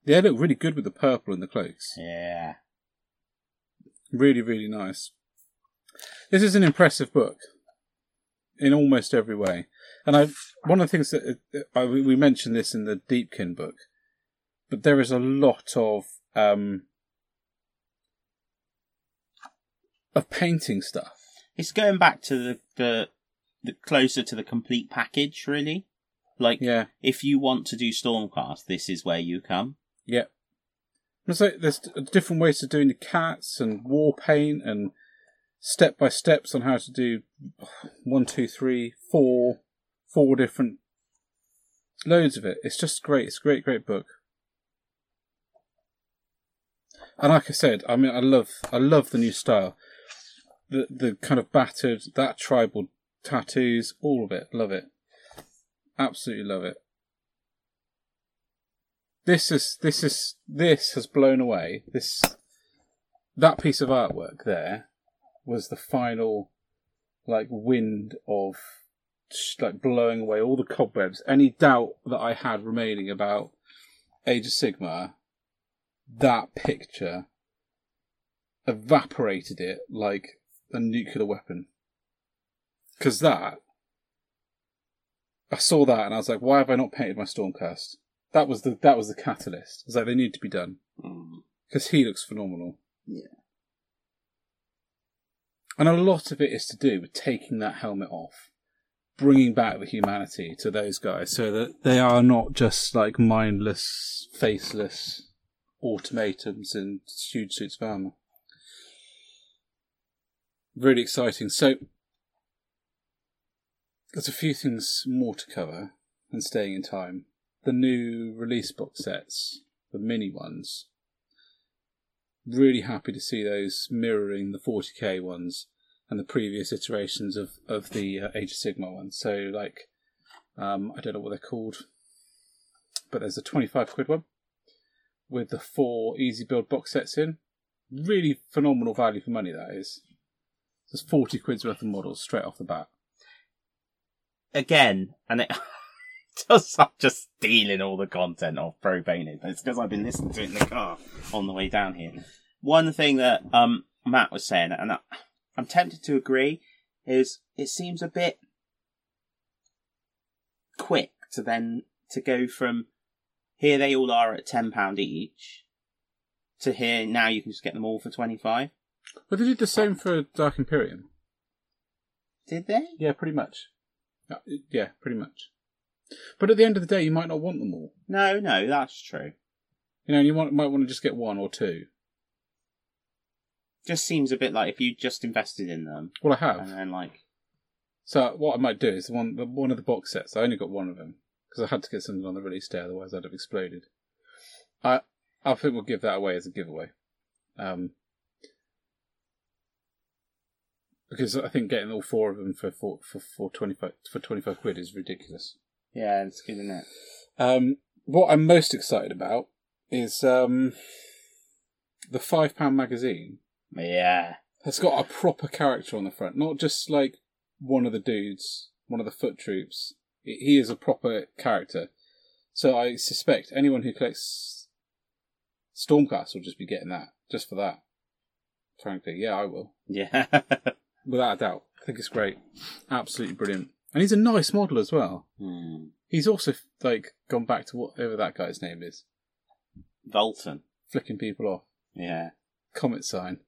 They look really good with the purple and the cloaks. Yeah. Really, really nice. This is an impressive book in almost every way. And I, one of the things that uh, I, we mentioned this in the Deepkin book, but there is a lot of um, of painting stuff. It's going back to the, the the closer to the complete package, really. Like Yeah, if you want to do Stormcast, this is where you come. yeah. It's like there's different ways of doing the cats and war paint and step by steps on how to do one, two, three, four, four different loads of it. It's just great. It's a great, great book. And like I said, I mean, I love, I love the new style. The the kind of battered, that tribal tattoos, all of it. Love it. Absolutely love it. This is this is this has blown away. This that piece of artwork there was the final like wind of like blowing away all the cobwebs. Any doubt that I had remaining about Age of Sigmar, that picture evaporated it like a nuclear weapon. Because that, I saw that and I was like, why have I not painted my Stormcast? That was the that was the catalyst. I was like, they need to be done mm. because he looks phenomenal. Yeah. And a lot of it is to do with taking that helmet off, bringing back the humanity to those guys so that they are not just like mindless, faceless automatons in huge suits of armor. Really exciting. So, there's a few things more to cover and staying in time. The new release box sets, the mini ones, really happy to see those mirroring the 40k ones and the previous iterations of of the uh, Age of Sigmar ones. So like, um, I don't know what they're called, but there's a 25 quid one with the four easy build box sets in. Really phenomenal value for money that is. There's 40 quid's worth of models straight off the bat. Again, and it [LAUGHS] [LAUGHS] just I'm just stealing all the content off Pro Painted. It's because I've been listening to it in the car on the way down here. One thing that um Matt was saying, and I, I'm tempted to agree, is it seems a bit quick to then to go from here they all are at ten pound each to here now you can just get them all for twenty five. But they did the same for Dark Imperium. Did they? Yeah, pretty much. Uh, Yeah, pretty much. But at the end of the day, you might not want them all. No, no, that's true. You know, you want, might want to just get one or two. Just seems a bit like if you just invested in them Well, I have. and then like So what I might do is one, the, one of the box sets. I only got one of them because I had to get something on the release day, otherwise I'd have exploded. I I think we'll give that away as a giveaway, um, because I think getting all four of them for for for, for twenty five for twenty five quid is ridiculous. Yeah, it's good, isn't it? Um, what I'm most excited about is um, the five pound magazine Yeah. has got a proper character on the front, not just like one of the dudes, one of the foot troops. He is a proper character. So I suspect anyone who collects Stormcast will just be getting that just for that. Frankly, yeah, I will Yeah. [LAUGHS] without a doubt. I think it's great, absolutely brilliant, and he's a nice model as well. Hmm. He's also like gone back to whatever that guy's name is, Volton. flicking people off. Yeah. Comet sign.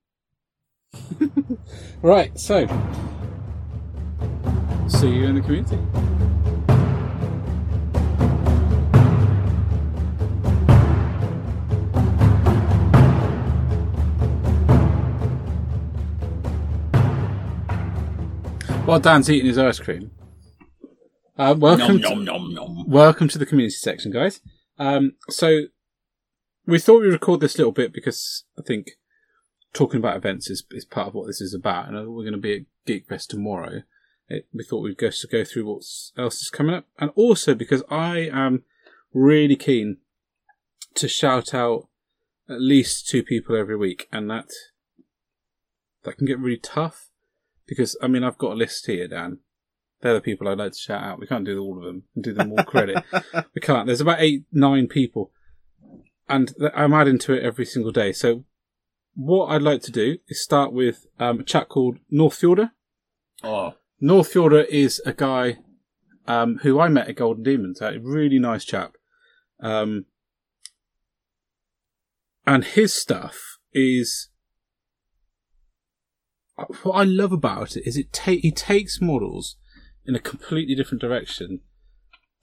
[LAUGHS] right, so see you in the community. While Dan's eating his ice cream, uh, welcome Nom to, nom nom welcome to the community section, guys. Um, so we thought we'd record this little bit because I think talking about events is, is part of what this is about, and we're going to be at Geek Fest tomorrow. It, we thought we'd go go through what else is coming up, and also because I am really keen to shout out at least two people every week, and that that can get really tough because I mean I've got a list here, Dan. They're the people I'd like to shout out. We can't do all of them and do them all credit. [LAUGHS] we can't. There's about eight, nine people, and I'm adding to it every single day. So what I'd like to do is start with um, a chap called Northfjorder. Oh. Northfjorder is a guy um, who I met at Golden Demons. A really nice chap. Um, and his stuff is what I love about it is it ta- he takes models in a completely different direction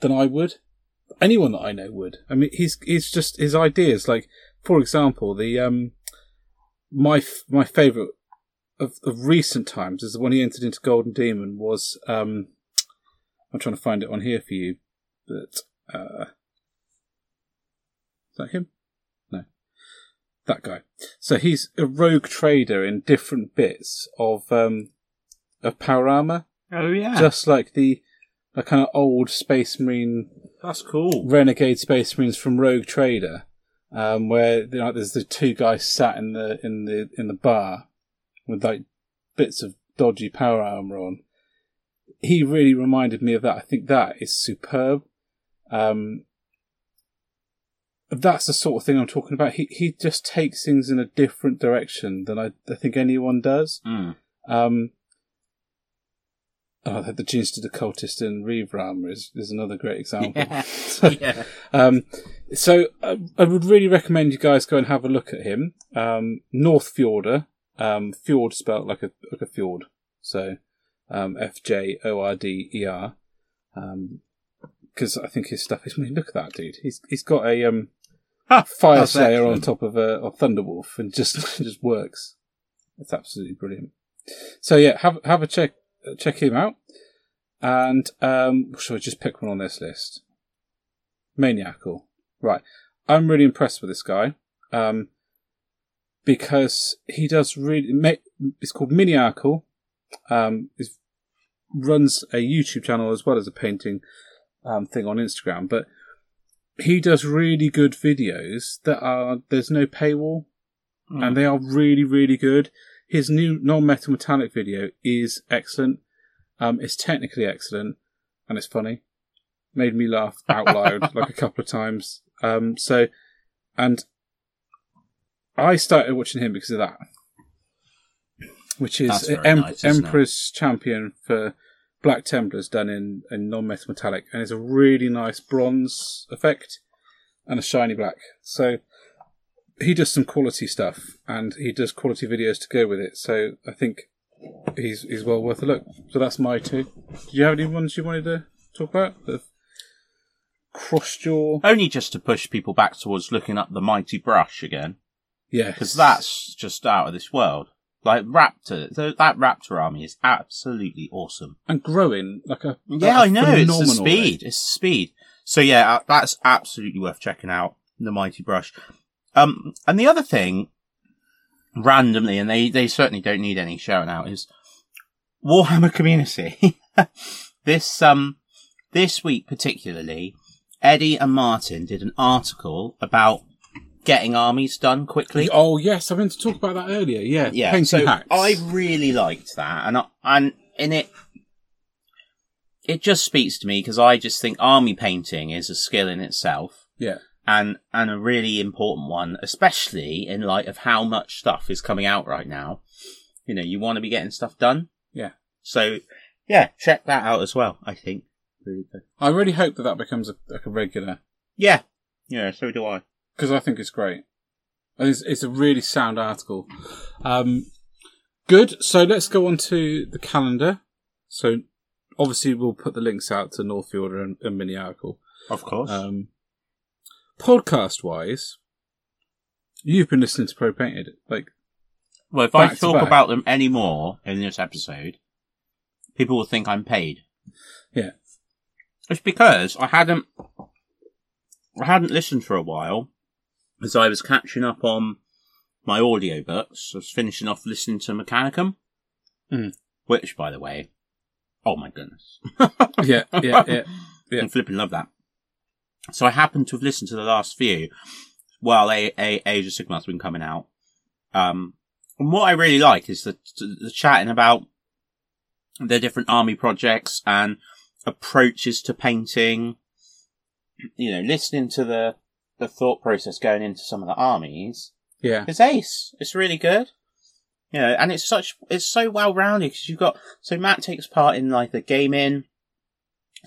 than I would. Anyone that I know would. I mean, he's he's just his ideas. Like, for example, the um, my my favorite of, of recent times is the one he entered into Golden Demon was um, I'm trying to find it on here for you, but uh, is that him? No, that guy. So he's a rogue trader in different bits of um, of power armor, Oh yeah. just like the kind of old Space Marine That's cool. renegade space marines from Rogue Trader, um, where you know, there's the two guys sat in the in the in the bar with like bits of dodgy power armor on. He really reminded me of that. I think that is superb. Um, that's the sort of thing I'm talking about. He he just takes things in a different direction than I, I think anyone does. Mm. Um, oh, the Genius to the Cultist and Reeve armor is, is another great example. So, [LAUGHS] [LAUGHS] yeah. um, so I, I would really recommend you guys go and have a look at him. Um, North Fjorder, um, fjord spelled like a like a fjord. So um, F J O R D E R. Because I think his stuff is. I mean, look at that dude. He's he's got a um, fire slayer on top of a, a Thunderwolf and just [LAUGHS] just works. It's absolutely brilliant. So yeah, have have a check check him out. And um, shall I just pick one on this list? Maniacal. Right. I'm really impressed with this guy. Um, because he does really, it's called Miniacal. Um, it runs a YouTube channel as well as a painting, um, thing on Instagram, but he does really good videos that are, there's no paywall and they are really, really good. His new non-metal metallic video is excellent. Um, it's technically excellent and it's funny. Made me laugh out loud [LAUGHS] like a couple of times. Um, so, and I started watching him because of that, which is em- nice, isn't it? Champion for Black Templars done in, in non-metal metallic, and it's a really nice bronze effect and a shiny black. So he does some quality stuff, and he does quality videos to go with it. So I think he's he's well worth a look. So that's my two. Do you have any ones you wanted to talk about that crossed your? Only just to push people back towards looking up the mighty brush again, Yeah, because that's just out of this world. Like Raptor, th- that Raptor army is absolutely awesome. and growing like a Yeah, at a I know. It's the speed. rate. It's the speed. So yeah, uh, that's absolutely worth checking out. The Mighty Brush. Um, and the other thing, randomly, and they, they certainly don't need any shouting out, is Warhammer community. [LAUGHS] this, um, this week particularly, Eddie and Martin did an article about getting armies done quickly. Oh yes, I meant to talk about that earlier. Yeah, Yeah, painting so hacks. I really liked that, and I, and in it, it just speaks to me because I just think army painting is a skill in itself, yeah, and and a really important one, especially in light of how much stuff is coming out right now. You know, you want to be getting stuff done. Yeah. So, yeah, check that out as well. I think really good. I really hope that that becomes a, like a regular Yeah, yeah. So do I. because I think it's great. It's, it's a really sound article. Um, good. So let's go on to the calendar. So obviously we'll put the links out to Northfjorder and, and Mini Article. Of course. Um, podcast wise, you've been listening to Pro Painted. Like, well, if I talk about them anymore in this episode, people will think I'm paid. yeah, It's because I hadn't, I hadn't listened for a while, as I was catching up on my audiobooks. I was finishing off listening to Mechanicum, Mm. which, by the way, oh my goodness, yeah, yeah, yeah. [LAUGHS] Yeah. I flipping love that. So I happened to have listened to the last few while a, a Age of Sigmar's been coming out. Um, and what I really like is the, the chatting about the different army projects and approaches to painting. You know, listening to the, the thought process going into some of the armies. yeah. It's ace. It's really good. You know, and it's such, it's so well rounded because you've got, so Matt takes part in like the gaming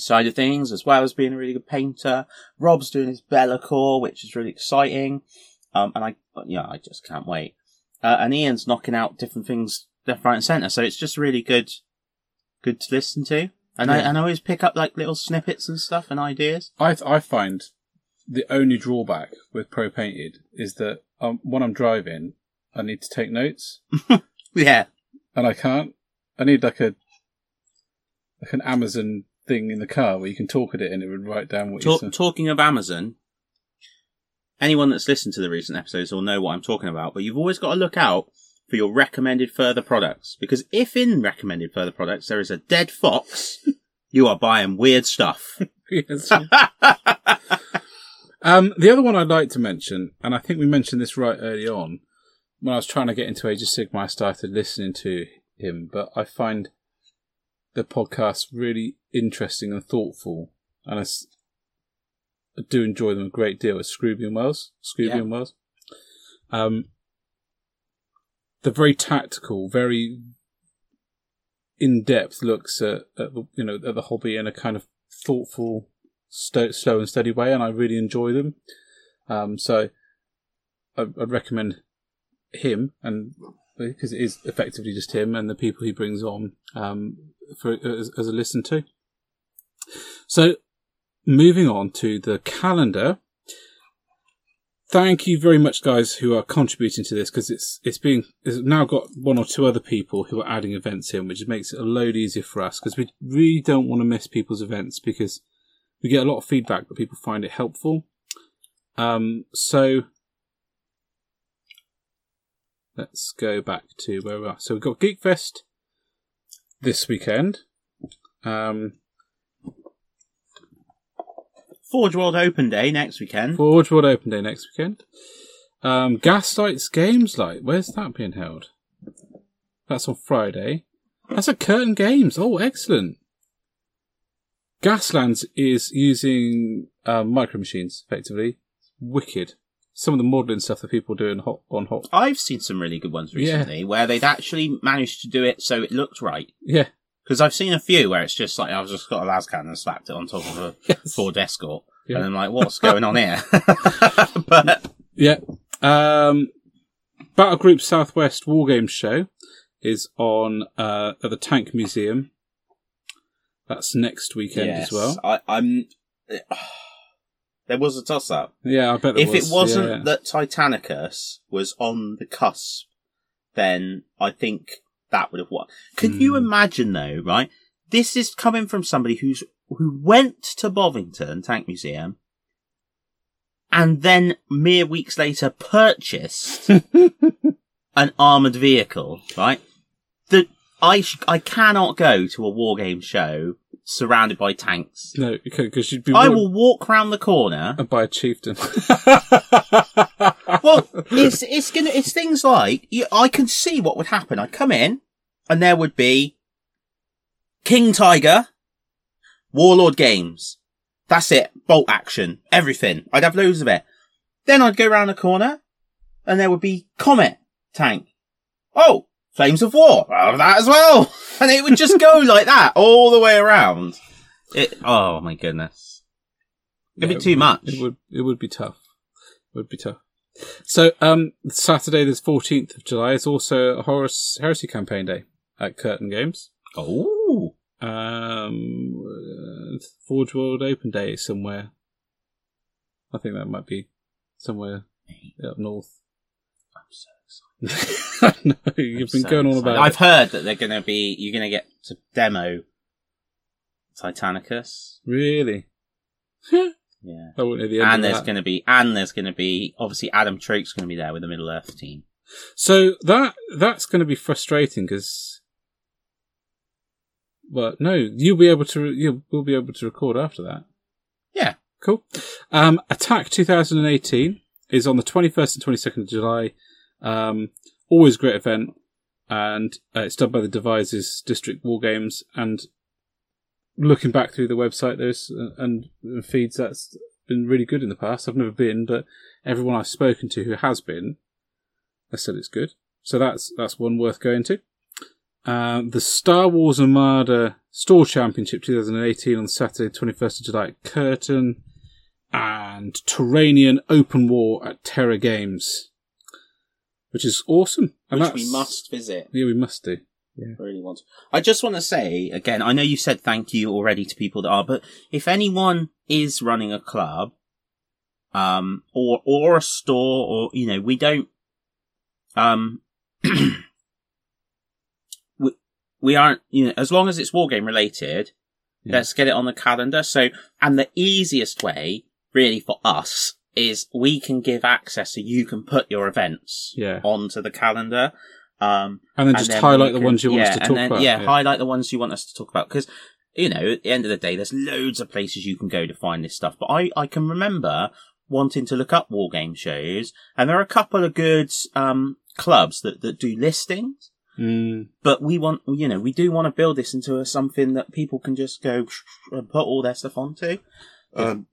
side of things as well as being a really good painter. Rob's doing his Bellacore, which is really exciting. Um, and I, yeah, I just can't wait. Uh, and Ian's knocking out different things left, right and centre. So it's just really good, good to listen to. And I, and I always pick up like little snippets and stuff and ideas. I I find the only drawback with Pro Painted is that um, when I'm driving, I need to take notes, [LAUGHS] Yeah. and I can't. I need like a like an Amazon thing in the car where you can talk at it and it would write down what you Talk, said. talking of Amazon, anyone that's listened to the recent episodes will know what I'm talking about, but you've always got to look out for your recommended further products. Because if in recommended further products there is a dead fox, [LAUGHS] you are buying weird stuff. [LAUGHS] Yes. um, the other one I'd like to mention, and I think we mentioned this right early on, when I was trying to get into Age of Sigmar, I started listening to him, but I find the podcast really interesting and thoughtful, and I, s- I do enjoy them a great deal. It's Scrooby and Wells. Scrooby Yeah. and Wells. Um, they're very tactical, very in-depth looks at, at you know at the hobby in a kind of thoughtful, sto- slow and steady way, and I really enjoy them. Um, so I, I'd recommend him, and because it is effectively just him and the people he brings on um, for as, as a listen to. So moving on to the calendar. Thank you very much, guys, who are contributing to this because it's it's being it's now got one or two other people who are adding events in, which makes it a load easier for us because we really don't want to miss people's events because we get a lot of feedback that people find it helpful. Um, so let's go back to where we are. So we've got Geekfest this weekend. Um, Forge World Open Day next weekend. Forge World Open Day next weekend. Um, Gaslands Games Light. Where's that being held? That's on Friday. That's at Curtain Games. Oh, excellent. Gaslands is using um, micro machines effectively. Wicked. Some of the modelling stuff that people do in hot, on hot. I've seen some really good ones Yeah. recently where they've actually managed to do it so it looked right. Yeah. Because I've seen a few where it's just like I've just got a LASCAN and slapped it on top of a [LAUGHS] Yes. Ford Escort, Yeah. and I'm like, what's going on here? [LAUGHS] but Yeah. Um, Battle Group Southwest Wargames Show is on uh, at the Tank Museum. That's next weekend yes, as well. I, I'm. There was a toss up. Yeah, I bet there If was. it wasn't yeah. that Titanicus was on the cusp, then I think that would have won. Can you Hmm. imagine though, right? This is coming from somebody who's who went to Bovington Tank Museum and then mere weeks later purchased [LAUGHS] an armored vehicle, right? That I sh- I cannot go to a war game show surrounded by tanks. no, because you'd be I will walk round the corner by a chieftain. [LAUGHS] well, it's it's gonna it's things like you, I can see what would happen. I'd come in, and there would be King Tiger, Warlord Games, That's it. Bolt action. Everything. I'd have loads of it. Then I'd go round the corner and there would be Comet tank. Oh, Flames of War. I'll have that as well. [LAUGHS] And it would just go like that all the way around. It, oh my goodness. It'd Yeah, be too it- much. It would it would be tough. It would be tough. So um Saturday the fourteenth of July is also a Horus Heresy campaign day at Curtain Games. Oh. Um uh, Forge World Open Day somewhere. I think that might be somewhere up north. I'm so excited. I know, you've been So going on about I've it. heard that they're going to be, you're going to get to demo Titanicus. Really? [LAUGHS] Yeah. I wouldn't know the end And of there's going to be, and there's going to be, obviously Adam Troke's going to be there with the Middle Earth team. So that that's going to be frustrating because, well, no, you'll be able to you will be able to record after that. Yeah. Cool. Um, Attack 2018 is on the 21st and 22nd of July. Um, always great event, and uh, it's done by the Devizes District War Games. And looking back through the website, there's uh, and and feeds that's been really good in the past. I've never been, but everyone I've spoken to who has been I said it's good. So that's that's one worth going to. Um, the Star Wars Armada Store Championship 2018 on Saturday, 21st of July at Curtain, and Terranian Open War at Terra Games, which is awesome. And which we must visit. Yeah, we must do. Yeah, Really want. to. I just want to say again. I know you said thank you already to people that are, but if anyone is running a club, um, or or a store, or you know, we don't, um, [CLEARS THROAT] we we aren't. You know, as long as it's wargame related, Yeah. let's get it on the calendar. So, and the easiest way, really, for us is we can give access so you can put your events Yeah. onto the calendar. Um, And then just then highlight we the can- ones you want yeah, us to and talk then, about. Yeah, highlight the ones you want us to talk about because you know at the end of the day, there's loads of places you can go to find this stuff. But I I can remember wanting to look up war game shows, and there are a couple of good um clubs that that do listings. Mm, But we want, you know, we do want to build this into a, something that people can just go and put all their stuff onto. Um,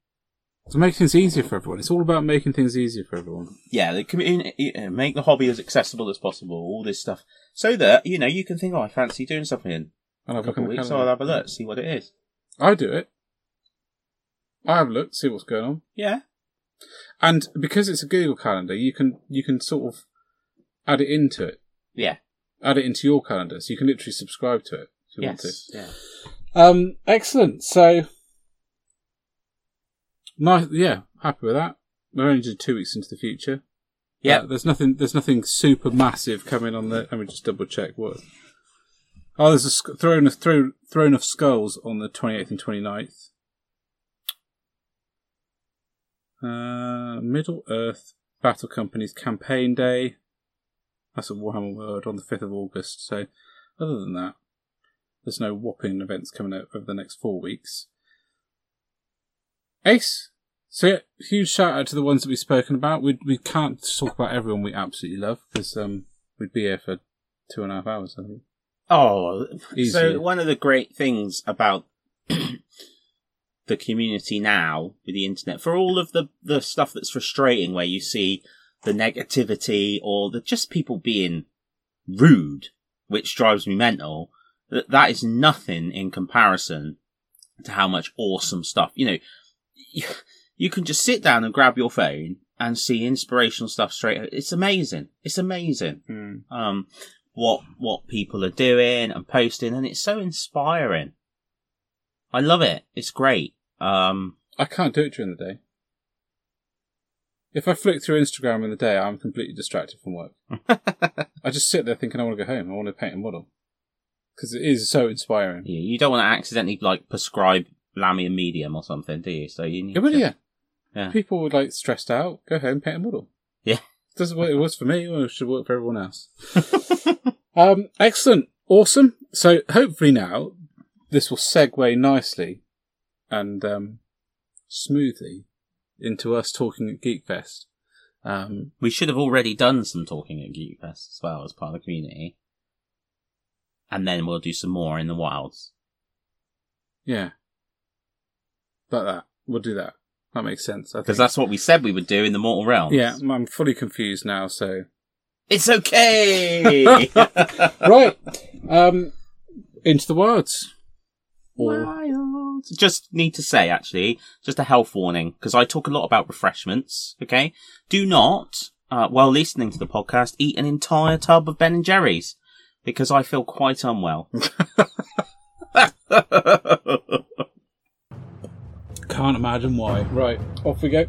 to make things easier for everyone. It's all about making things easier for everyone. yeah, the community, make the hobby as accessible as possible. All this stuff, so that you know you can think, oh, I fancy doing something in I'll have a couple of weeks. So I'll have a look, see what it is. I do it. I have a look, see what's going on. Yeah, And because it's a Google Calendar, you can you can sort of add it into it, yeah, add it into your calendar, so you can literally subscribe to it if you want to. yeah. Um, excellent. So, nice. Yeah, happy with that. We're only just two weeks into the future. Yeah. Uh, there's nothing. There's nothing super massive coming on the. Let me just double check what. Oh, there's a throne of throw, throne of skulls on the 28th and 29th. Uh, Middle Earth Battle Company's campaign day. That's a Warhammer World on the 5th of August. So, other than that, there's no whopping events coming out over the next four weeks. Ace. So yeah, huge shout out to the ones that we've spoken about. We we can't talk about everyone we absolutely love because um we'd be here for two and a half hours. I think. Oh, Easily. so one of the great things about [CLEARS THROAT] the community now with the internet, for all of the the stuff that's frustrating, where you see the negativity or the just people being rude, which drives me mental. That that is nothing in comparison to how much awesome stuff. You know, [SIGHS] you, can just sit down and grab your phone and see inspirational stuff straight. It's amazing. It's amazing um, what what people are doing and posting, and it's so inspiring. I love it. It's great. Um, I can't do it during the day. If I flick through Instagram in the day, I'm completely distracted from work. [LAUGHS] I just sit there thinking I want to go home. I want to paint a model because it is so inspiring. you, you don't want to accidentally like prescribe Lahmian Medium or something, do you? So you need Yeah, to, yeah, Yeah. people would like stressed out. Go home, paint a model. Yeah. This is what It was for me, or it should work for everyone else. [LAUGHS] um, excellent, awesome. So hopefully now this will segue nicely and um, smoothly into us talking at Geekfest. Um, We should have already done some talking at Geekfest as well as part of the community, and then we'll do some more in the wilds. yeah, like that. we'll do that. That makes sense. Because that's what we said we would do in the Mortal Realms. Yeah, I'm fully confused now. So It's okay! [LAUGHS] right, um, into the words. Or Wild. Just need to say, actually, just a health warning, because I talk a lot about refreshments, okay? Do not, uh, while listening to the podcast, eat an entire tub of Ben and Jerry's, because I feel quite unwell. [LAUGHS] [LAUGHS] can't imagine why. Right, off we go.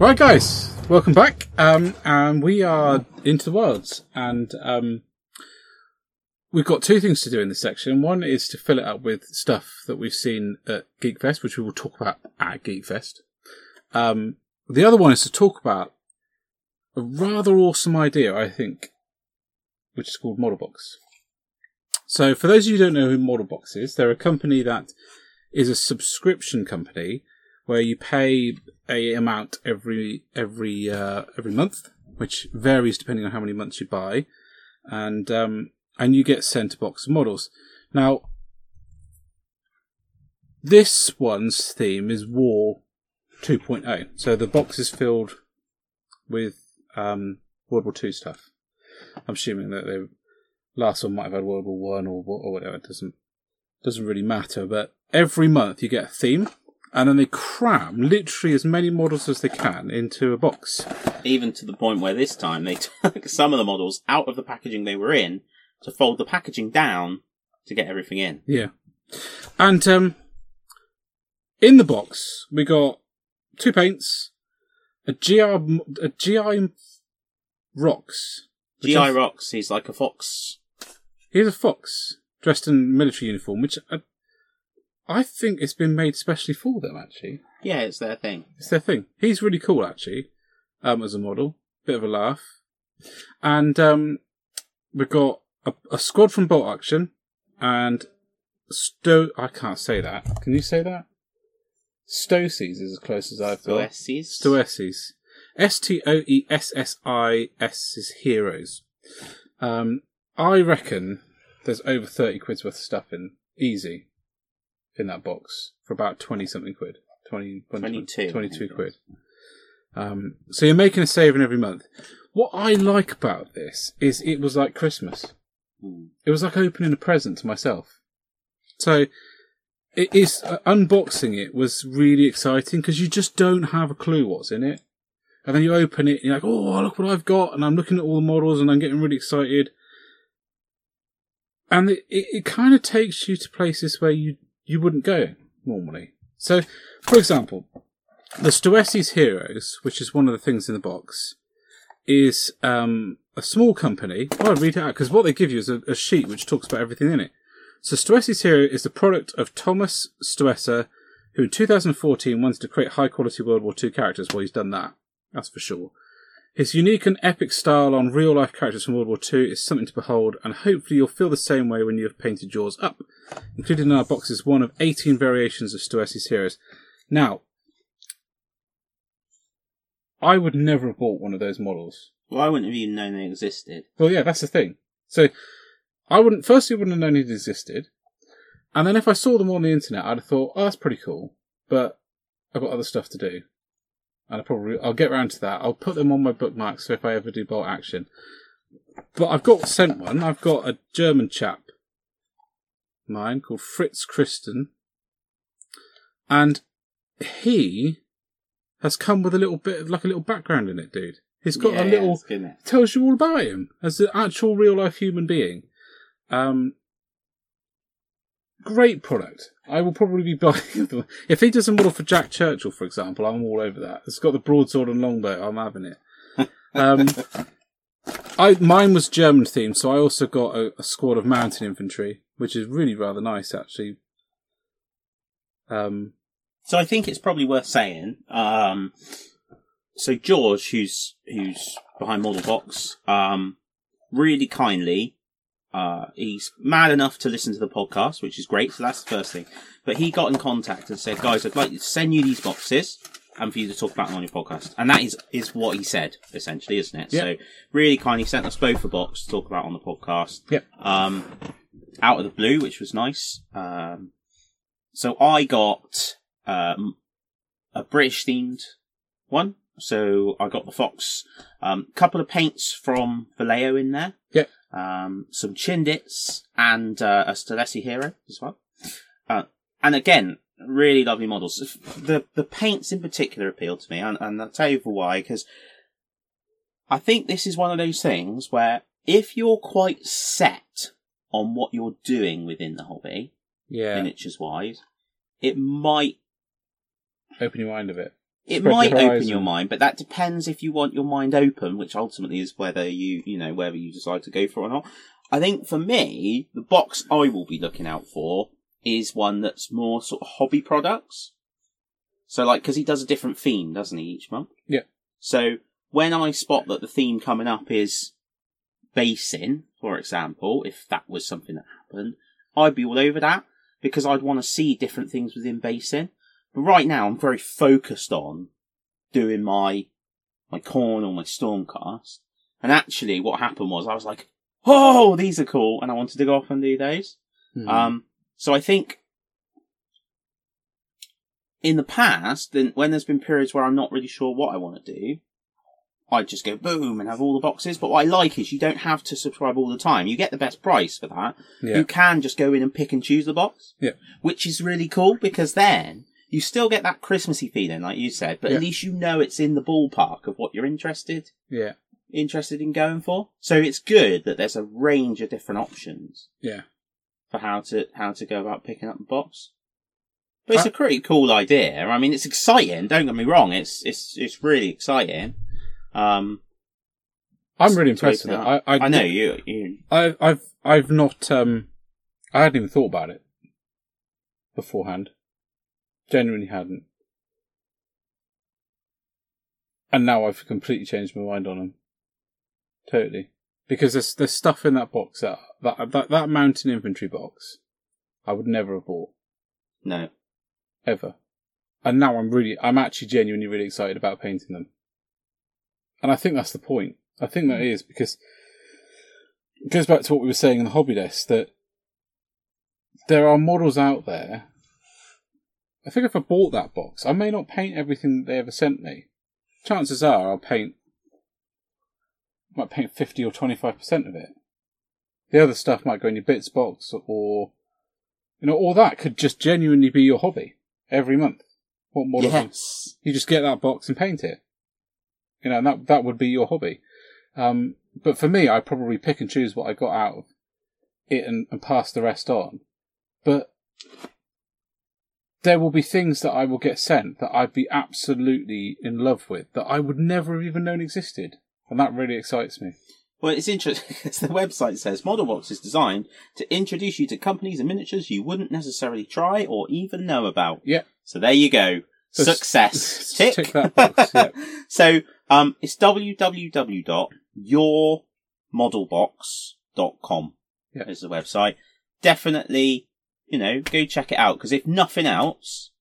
Right, guys, welcome back. Um, and we are into the worlds, and um, we've got two things to do in this section. One is to fill it up with stuff that we've seen at Geekfest, which we will talk about at Geekfest. Um, the other one is to talk about a rather awesome idea, I think, which is called Modelbox. So, for those of you who don't know who Modelbox is, they're a company that is a subscription company where you pay a amount every every uh, every month, which varies depending on how many months you buy, and um, and you get sent a box of models. Now, this one's theme is War 2.0, so the box is filled with um, World War II stuff. I'm assuming that the last one might have had World War One or, or whatever. It doesn't doesn't really matter, but every month you get a theme, and then they cram literally as many models as they can into a box. Even to the point where this time they [LAUGHS] took some of the models out of the packaging they were in to fold the packaging down to get everything in. Yeah. And um in the box we got two paints, a GI a GI rocks. GI I- Rocks, he's like a fox. He's a fox dressed in military uniform, which I, I think it's been made specially for them. Actually, Yeah, it's their thing. it's their thing. He's really cool, actually, um, as a model. Bit of a laugh, and um, we've got a, a squad from Bolt Action and Sto. I can't say that. Can you say that? Stocies is as close as I've got. Stoesses. Stoesses. S T O E S S I S is heroes. Um, I reckon there's over 30 quid's worth of stuff in, easy, in that box for about 20 something quid. 20, 22, 22 quid. Um, so you're making a saving every month. What I like about this is it was like Christmas. Hmm. It was like opening a present to myself. So it is uh, unboxing it was really exciting because you just don't have a clue what's in it, and then you open it and you're like, "Oh, look what I've got!" And I'm looking at all the models and I'm getting really excited. And it, it, it kind of takes you to places where you you wouldn't go normally. So, for example, the Stoessis Heroes, which is one of the things in the box, is um, a small company. Oh, I'll read it out because what they give you is a, a sheet which talks about everything in it. So Stoessis Hero is the product of Thomas Stoesser, who in 2014 wanted to create high quality World War II characters. Well, he's done that. That's for sure. His unique and epic style on real life characters from World War II is something to behold, and hopefully you'll feel the same way when you have painted yours up. Included in our box is one of 18 variations of Stoessis heroes. Now, I would never have bought one of those models. Well, I wouldn't have even known they existed. Well, yeah, that's the thing. So, I wouldn't, firstly, wouldn't have known it existed. And then if I saw them on the internet, I'd have thought, oh, that's pretty cool. But I've got other stuff to do. And I probably, I'll get round to that. I'll put them on my bookmarks so if I ever do bolt action. But I've got sent one. I've got a German chap, mine, called Fritz Christen. And he has come with a little bit of, like a little background in it, dude. He's got Yeah, a little, tells you all about him as an actual real life human being. Um, great product. I will probably be [LAUGHS] buying them. If he does a model for Jack Churchill, for example, I'm all over that. It's got the broadsword and longbow. I'm having it. Um, [LAUGHS] I mine was German themed, so I also got a, a squad of mountain infantry, which is really rather nice, actually. Um, So I think it's probably worth saying. Um, so George, who's who's behind Model Box, um, really kindly, uh, he's mad enough to listen to the podcast, which is great. So that's the first thing. But he got in contact and said, "Guys, I'd like to send you these boxes. and for you to talk about them on your podcast. And that is is what he said essentially, isn't it? Yeah. So really kindly sent us both a box to talk about on the podcast. Yep. Um, out of the blue, which was nice. Um, so I got um, a British themed one. So I got the Fox, um, couple of paints from Vallejo in there. Um, some Chindits and uh, a Stoessis Hero as well. Uh, and again, really lovely models. The the paints in particular appeal to me, and, and I'll tell you for why. Because I think this is one of those things where if you're quite set on what you're doing within the hobby, Yeah. miniatures wise, it might Open your mind a bit. It Spread might your open your mind, but that depends if you want your mind open, which ultimately is whether you, you know, whether you decide to go for it or not. I think for me, the box I will be looking out for is one that's more sort of hobby products. So like, cause he does a different theme, doesn't he, each month? Yeah. So when I spot that the theme coming up is basin, for example, if that was something that happened, I'd be all over that because I'd want to see different things within basin. But right now, I'm very focused on doing my my Khorne or my stormcast. And actually, what happened was I was like, "Oh, these are cool," and I wanted to go off and do those. Hmm. Um, so I think in the past, then when there's been periods where I'm not really sure what I want to do, I just go boom and have all the boxes. But what I like is you don't have to subscribe all the time. You get the best price for that. yeah. You can just go in and pick and choose the box. Yeah. Which is really cool because then you still get that Christmassy feeling, like you said, but Yeah. at least you know it's in the ballpark of what you're interested yeah. interested in going for. So it's good that there's a range of different options Yeah. for how to how to go about picking up the box. But it's a pretty cool idea. I mean, it's exciting. Don't get me wrong. It's it's it's really exciting. Um, I'm really impressed with it I, I, I know you. you I, I've, I've not, um, I hadn't even thought about it beforehand. Genuinely hadn't. And now I've completely changed my mind on them. Totally. Because there's, there's stuff in that box that, that, that, that mountain infantry box, I would never have bought. no. Ever. And now I'm really, I'm actually genuinely really excited about painting them. And I think that's the point. I think that hmm. is because it goes back to what we were saying in the hobby desk that there are models out there. I think if I bought that box, I may not paint everything that they ever sent me. Chances are I'll paint, might paint 50 or 25% of it. The other stuff might go in your bits box or, you know, or that could just genuinely be your hobby every month. What model? Yes. You just get that box and paint it. You know, and that that would be your hobby. Um, but for me, I probably pick and choose what I got out of it and, and pass the rest on. But there will be things that I will get sent that I'd be absolutely in love with that I would never have even known existed, and that really excites me. Well, it's interesting because [LAUGHS] the website says Model Box is designed to introduce you to companies and miniatures you wouldn't necessarily try or even know about. Yeah. So there you go. So Success. s- Tick. tick that box, [LAUGHS] yeah. so um, it's www.yourmodelbox.com Yeah. is the website. Definitely, you know, go check it out because if nothing else,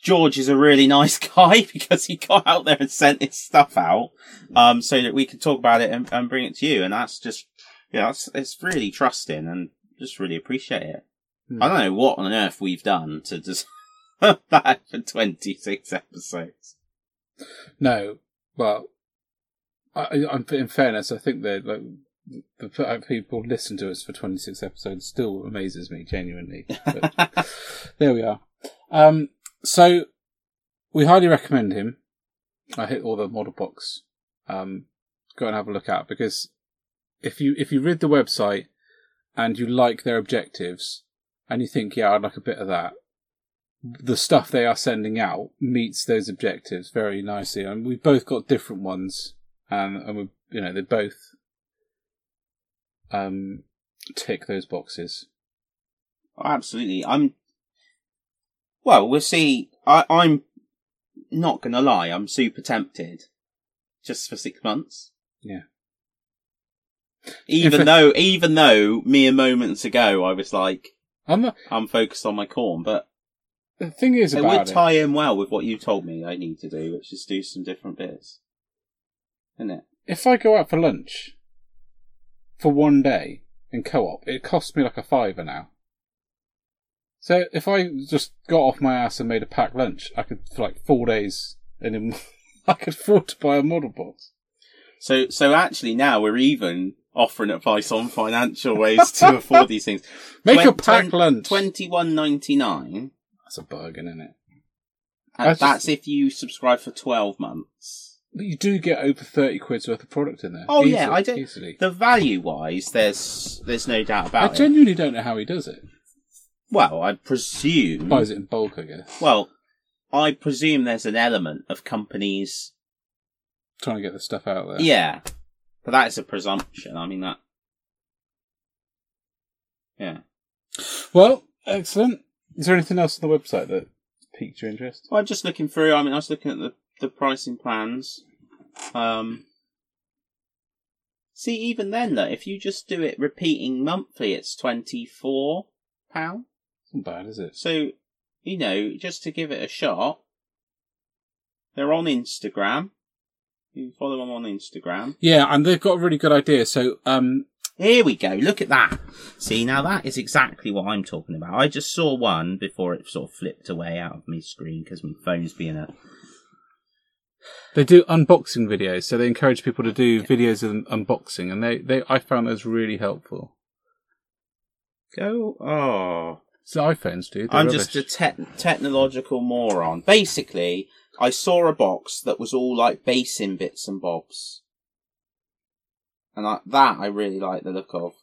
George is a really [LAUGHS] nice guy [LAUGHS] because he got out there and sent his stuff out, um, so that we could talk about it and, and bring it to you. And that's just, yeah, it's, it's really trusting and just really appreciate it. Hmm. I don't know what on earth we've done to just [LAUGHS] that for 26 episodes. No, well, I, I'm in fairness, I think that like the fact people listen to us for 26 episodes still amazes me genuinely. [LAUGHS] But there we are. Um, so we highly recommend him. I hit all the model box. Um, go and have a look at because if you if you read the website and you like their objectives and you think, yeah, I'd like a bit of that, the stuff they are sending out meets those objectives very nicely. And we've both got different ones, and and we, you know, they both um tick those boxes. Oh, absolutely. I'm. Well, we'll see. I, I'm not gonna lie. I'm super tempted, just for six months. Yeah. Even though, even though mere moments ago I was like, I'm not, I'm focused on my Khorne, but the thing is It would it, tie in well with what you told me I need to do, which is do some different bits. Isn't it? if I go out for lunch for one day in co-op, it costs me like a fiver now. So if I just got off my ass and made a packed lunch, I could for like four days, and then [LAUGHS] I could afford to buy a model box. So, so actually now we're even offering advice on financial ways to [LAUGHS] afford these things. Make a Twen- packed twen- lunch. Twenty one ninety nine. That's a bargain, isn't it? That's, That's just- if you subscribe for twelve months. But you do get over thirty quid's worth of product in there. Oh, yeah, I don't- Easily. The value wise, there's there's no doubt I about it. I genuinely don't know how he does it. Well, I presume. Buys it in bulk, I guess. Well, I presume there's an element of companies. Trying to get the stuff out there. Yeah, but that is a presumption. I mean that. Yeah. Well, excellent. Is there anything else on the website that piqued your interest? Well, I'm just looking through. I mean, I was looking at the the pricing plans. Um. See, even then, though, if you just do it repeating monthly, it's twenty four pound. Not bad, is it? So, you know, just to give it a shot, they're on Instagram. You can follow them on Instagram. Yeah, and they've got a really good idea. So, um, Here we go. Look at that. See, now that is exactly what I'm talking about. I just saw one before it sort of flipped away out of my screen because my phone's being a. they do unboxing videos. So they encourage people to do videos of them unboxing, and they, they I found those really helpful. Go. Oh. So iPhones do. They're I'm rubbish. just a te- technological moron. Basically, I saw a box that was all like basin bits and bobs. And I, that I really like the look of.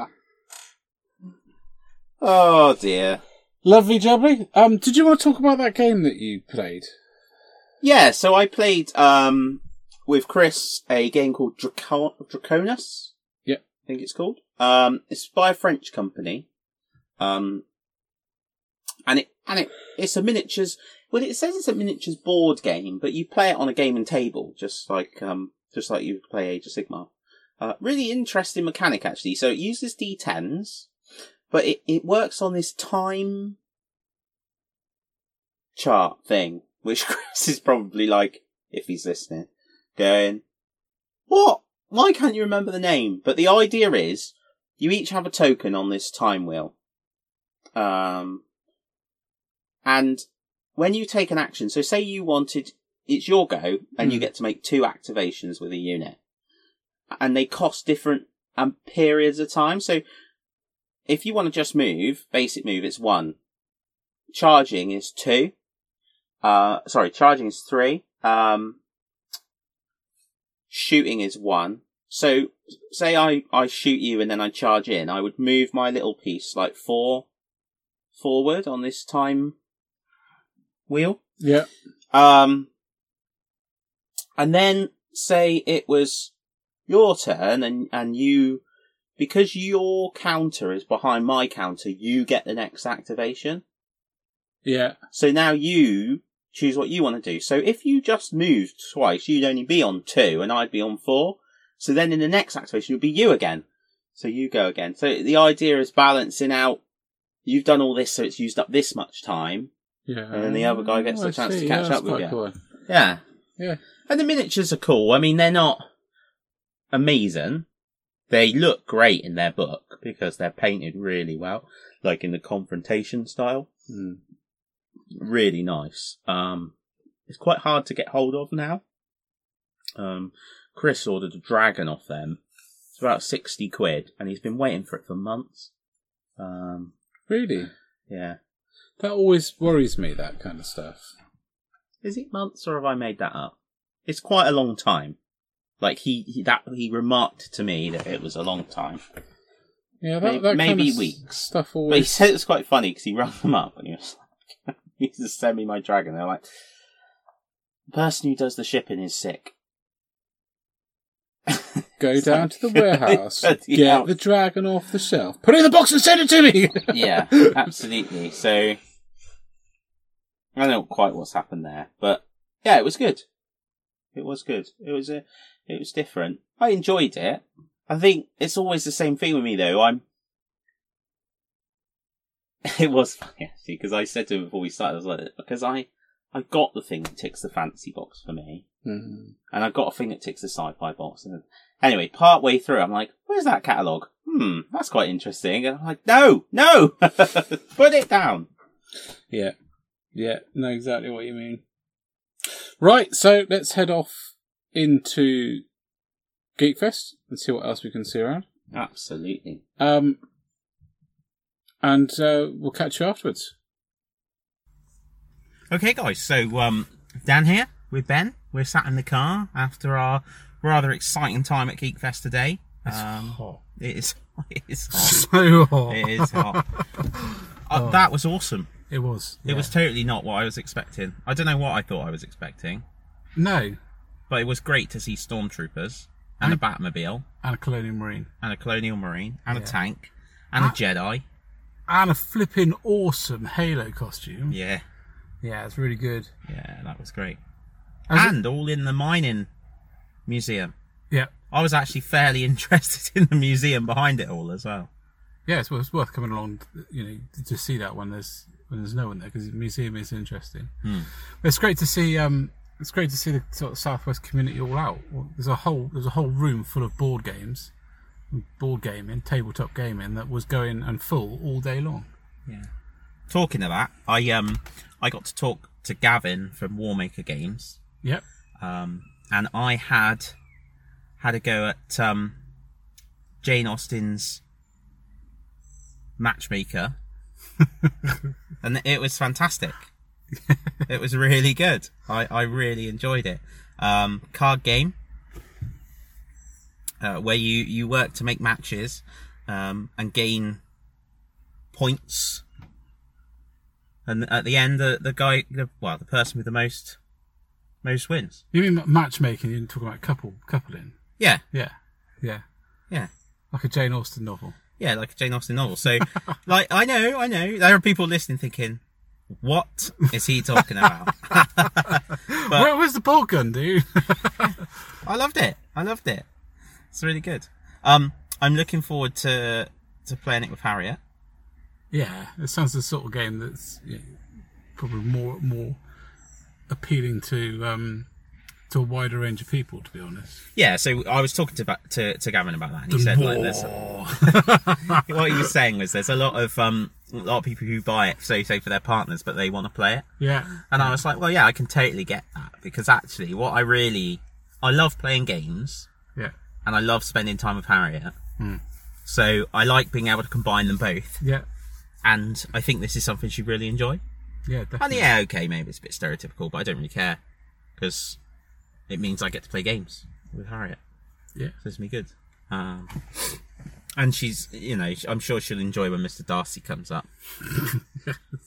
[LAUGHS] [LAUGHS] oh dear. lovely, jubbly. Um, did you want to talk about that game that you played? Yeah, so I played um with Chris a game called Draco- Draconis. Yep. I think it's called. Um, it's by a French company. Um, and it and it it's a miniatures. Well, it says it's a miniatures board game, but you play it on a gaming table, just like um just like you play Age of Sigmar. Uh, really interesting mechanic actually. So it uses D10s, but it, it works on this time chart thing, which [LAUGHS] Chris is probably like, if he's listening, going, what? Why can't you remember the name? But the idea is, you each have a token on this time wheel. Um, and when you take an action, so say you wanted, it's your go, and you Hmm. get to make two activations with a unit. And they cost different um, periods of time. So if you want to just move, basic move, it's one. Charging is two. Uh, sorry, charging is three. Um, shooting is one. So, say I, I shoot you and then I charge in, I would move my little piece like four forward on this time wheel. Yeah. Um, and then say it was your turn and, and you, because your counter is behind my counter, you get the next activation. Yeah. So now you choose what you want to do. So if you just moved twice, you'd only be on two and I'd be on four. So then in the next activation, it would be you again. So you go again. So the idea is balancing out. You've done all this, so it's used up this much time. Yeah. And then the other guy gets the I chance to catch Yeah, up with you. cool. Yeah. Yeah. And the miniatures are cool. I mean, they're not amazing. They look great in their book because they're painted really well, like in the confrontation style. Hmm. Really nice. Um, it's quite hard to get hold of now. Um, Chris ordered a dragon off them. It's about 60 quid and he's been waiting for it for months. Um, Really? yeah. That always worries me, that kind of stuff. Is it months or have I made that up? It's quite a long time. Like he, he that he remarked to me that it was a long time. Yeah, that, Maybe- that kind maybe of weeks. stuff But he said it was quite funny because he rang them up and he was like, [LAUGHS] he just send me my dragon. They're like, the person who does the shipping is sick. Go [LAUGHS] down to the warehouse, [LAUGHS] Yeah. get the dragon off the shelf, put it in the box and send it to me. yeah, absolutely. So I don't know quite what's happened there, but yeah, it was good. It was good. It was a, it was different. I enjoyed it. I think it's always the same thing with me though. I'm. [LAUGHS] It was funny actually because I said to him before we started, I was like, because I, I got the thing that ticks the fantasy box for me, Mm. and I got a thing that ticks the sci-fi box. And anyway, part way through, I'm like, "Where's that catalog? Hmm, that's quite interesting." And I'm like, "No, no, [LAUGHS] put it down." Yeah. Yeah, know exactly what you mean. Right, so let's head off into Geekfest and see what else we can see around. Absolutely. Um, and uh, we'll catch you afterwards. Okay, guys. So um, Dan here with Ben. We're sat in the car after our rather exciting time at Geek Fest today. Um, hot. it is. [LAUGHS] It is hot. So hot. It is hot. [LAUGHS] Uh, That was awesome. It was. It was totally not what I was expecting. I don't know what I thought I was expecting, No, but it was great to see stormtroopers and a Batmobile and a Colonial Marine. and a Colonial Marine and a tank and a Ah. Jedi. And a flipping awesome Halo costume. Yeah, Yeah, it's really good. yeah, that was great. As it- and all in the mining museum. Yeah. I was actually fairly [LAUGHS] interested in the museum behind it all as well. Yeah, it's, it's worth coming along, you know, to see that when there's when there's no one there because the museum is interesting. Hmm. It's great to see. Um, it's great to see the sort of Southwest community all out. There's a whole there's a whole room full of board games, board gaming, tabletop gaming that was going and full all day long. Yeah. Talking of that, I um I got to talk to Gavin from Warmaker Games, Yep. um, and I had had a go at um, Jane Austen's Matchmaker, [LAUGHS] and it was fantastic. [LAUGHS] it was really good. I, I really enjoyed it. Um, card game uh, where you, you work to make matches um, and gain points. And at the end, the, the guy, the, well, the person with the most most wins. You mean matchmaking? You're talking about couple coupling? Yeah, Yeah. Yeah. yeah. Like a Jane Austen novel. Yeah, like a Jane Austen novel. So, [LAUGHS] like, I know, I know. There are people listening thinking, what [LAUGHS] is he talking about? [LAUGHS] Where, where's the bolt gun, dude? [LAUGHS] I loved it. I loved it. It's really good. Um, I'm looking forward to to playing it with Harriet. yeah, it sounds the sort of game that's yeah, probably more more appealing to um to a wider range of people. To be honest. Yeah, so I was talking to to, to Gavin about that, and he said like, there's, what he was saying was there's a lot of um a lot of people who buy it, so say for their partners, but they want to play it. Yeah. And I was like, well, yeah, I can totally get that because actually, what I really, I love playing games Yeah. and I love spending time with Harriet. So I like being able to combine them both, Yeah. and I think this is something she'd really enjoy. Yeah. And yeah, okay, maybe it's a bit stereotypical, but I don't really care because it means I get to play games with Harriet. Yeah. So it's me good. Um, and she's, you know, I'm sure she'll enjoy when Mr. Darcy comes up.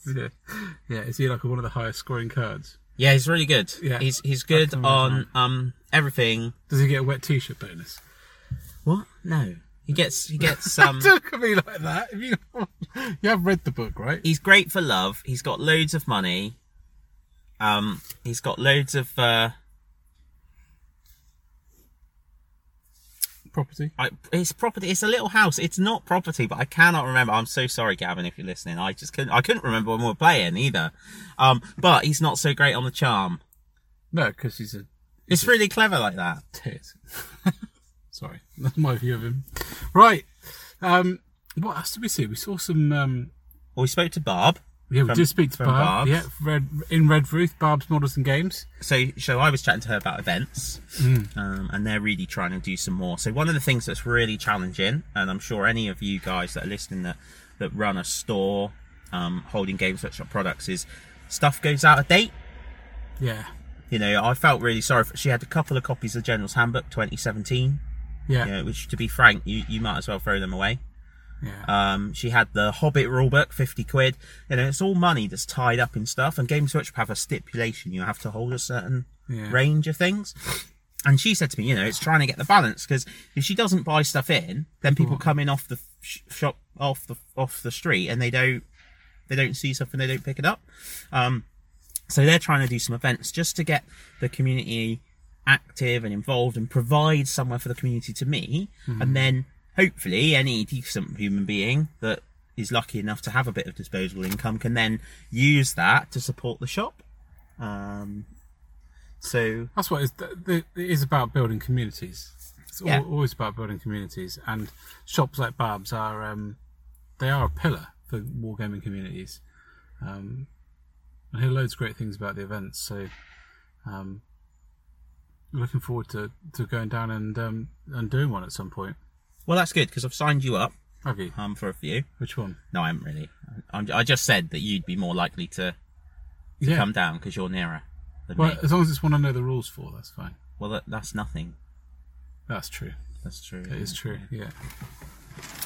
yeah. [LAUGHS] Yeah. Is he like one of the highest scoring cards? Yeah, he's really good. Yeah. He's he's good on um everything. Does he get a wet T-shirt bonus? What? No. He gets he gets [LAUGHS] um Don't look at me like that. If you you have read the book, right? he's great for love. He's got loads of money. Um he's got loads of uh Property. I, it's property. It's a little house. It's not property, but I cannot remember. I'm so sorry, Gavin, if you're listening. I just couldn't. I couldn't remember when we were playing either. Um, but he's not so great on the charm. No, because he's a It's really clever like that. tit. [LAUGHS] Sorry, that's my view of him. Right. Um, what else did we see? We saw some. Um, Well, we spoke to Barb. Yeah, we From- did speak to Barb. Barb's. Yeah, Red in Red Ruth, Barb's Models and Games. So, so I was chatting to her about events, um, and they're really trying to do some more. So one of the things that's really challenging, and I'm sure any of you guys that are listening that that run a store um, holding Games Workshop products is stuff goes out of date. Yeah, You know, I felt really sorry. For, she had a couple of copies of General's Handbook 2017, yeah, you know, which, to be frank, you, you might as well throw them away. Yeah. Um, she had the Hobbit rulebook, 50 quid. You know, it's all money that's tied up in stuff. And Games Workshop have a stipulation. You have to hold a certain Yeah. range of things. And she said to me, you know, it's trying to get the balance because if she doesn't buy stuff in, then people come in off the sh- shop, off the, off the street and they don't, they don't see something, they don't pick it up. Um, so they're trying to do some events just to get the community active and involved and provide somewhere for the community to meet. And then hopefully any decent human being that is lucky enough to have a bit of disposable income can then use that to support the shop. Um, so That's what it's, it is about building communities. It's Yeah. always about building communities, and shops like Babs are um, they are a pillar for wargaming communities. Um, I hear loads of great things about the events, so um, looking forward to, to going down and um, and doing one at some point. Well, that's good because I've signed you up Have you? um, for a few. Which one? No, I haven't really. I'm, I just said that you'd be more likely to Yeah. come down because you're nearer than well, me. as long as it's one I know the rules for, that's fine. Well, that, that's nothing. That's true. That's true. It is true. Yeah.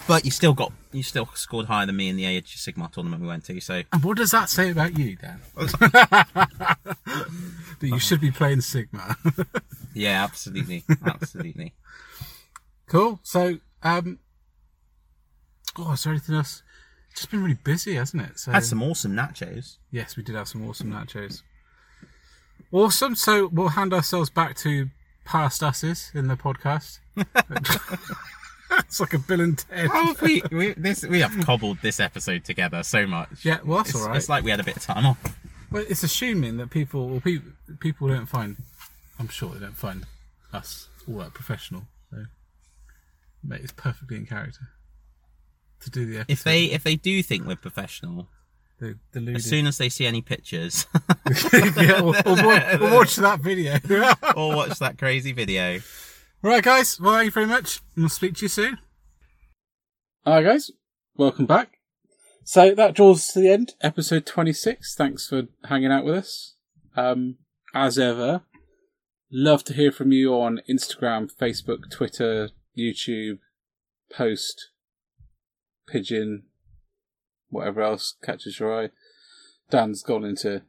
But you still got you still scored higher than me in the Age of Sigmar tournament we went to. So And what does that say about you, Dan? [LAUGHS] that you should be playing Sigmar. [LAUGHS] yeah, absolutely, absolutely. cool. So, um, oh, is there anything else? It's just been really busy, hasn't it? So, Had some awesome nachos. yes, we did have some awesome nachos. Awesome. So we'll hand ourselves back to past us's in the podcast. [LAUGHS] it's like a Bill and Ted. We, we this we have cobbled this episode together so much. Yeah, well, that's It's, all right. it's like we had a bit of time off. Well, it's assuming that people, well, people, people don't find. I'm sure they don't find us all that professional. So, mate, it's perfectly in character to do the episode. If they if they do think we're professional, as soon as they see any pictures [LAUGHS] [LAUGHS] yeah, we'll, we'll, watch, we'll watch that video. [LAUGHS] or watch that crazy video, right, guys. Well, thank you very much, and we'll speak to you soon. Hi, guys. Welcome back. So that draws us to the end, episode 26. Thanks for hanging out with us. Um, as ever, love to hear from you on Instagram, Facebook, Twitter, YouTube, Post, Pigeon, whatever else catches your eye. Dan's gone into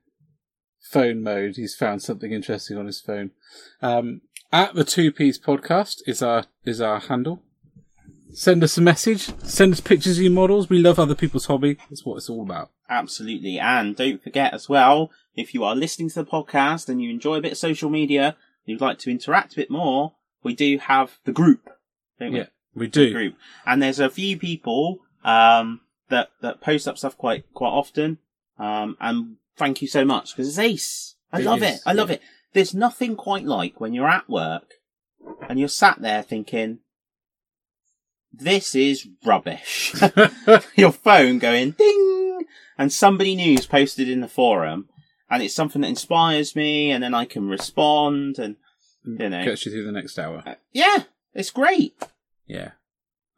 phone mode. He's found something interesting on his phone. Um, at the Two Piece Podcast is our is our handle. Send us a message. Send us pictures of your models. We love other people's hobby. That's what it's all about. Absolutely. And don't forget as well, if you are listening to the podcast and you enjoy a bit of social media, you'd like to interact a bit more, we do have the group. Don't we? Yeah, we do. group. And there's a few people um, that that post up stuff quite quite often. Um, and thank you so much because it's ace. I It love is, it. I love yeah. it. There's nothing quite like when you're at work and you're sat there thinking, "This is rubbish." [LAUGHS] [LAUGHS] Your phone going ding, and somebody new's posted in the forum, and it's something that inspires me, and then I can respond, and you know, Gets you through the next hour. uh, yeah, it's great. Yeah,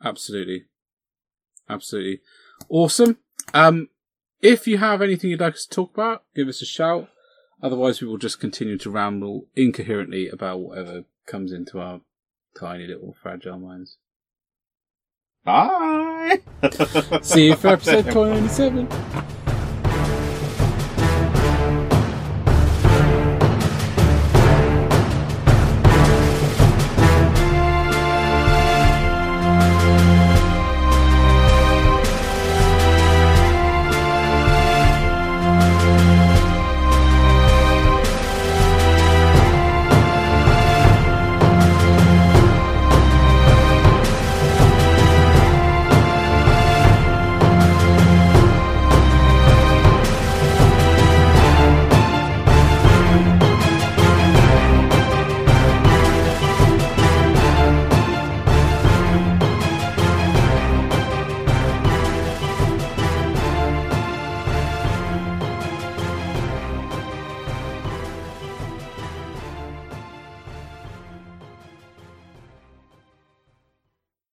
absolutely, absolutely, awesome. Um, if you have anything you'd like us to talk about, give us a shout. Otherwise, we will just continue to ramble incoherently about whatever comes into our tiny little fragile minds. Bye. [LAUGHS] See you for episode 27.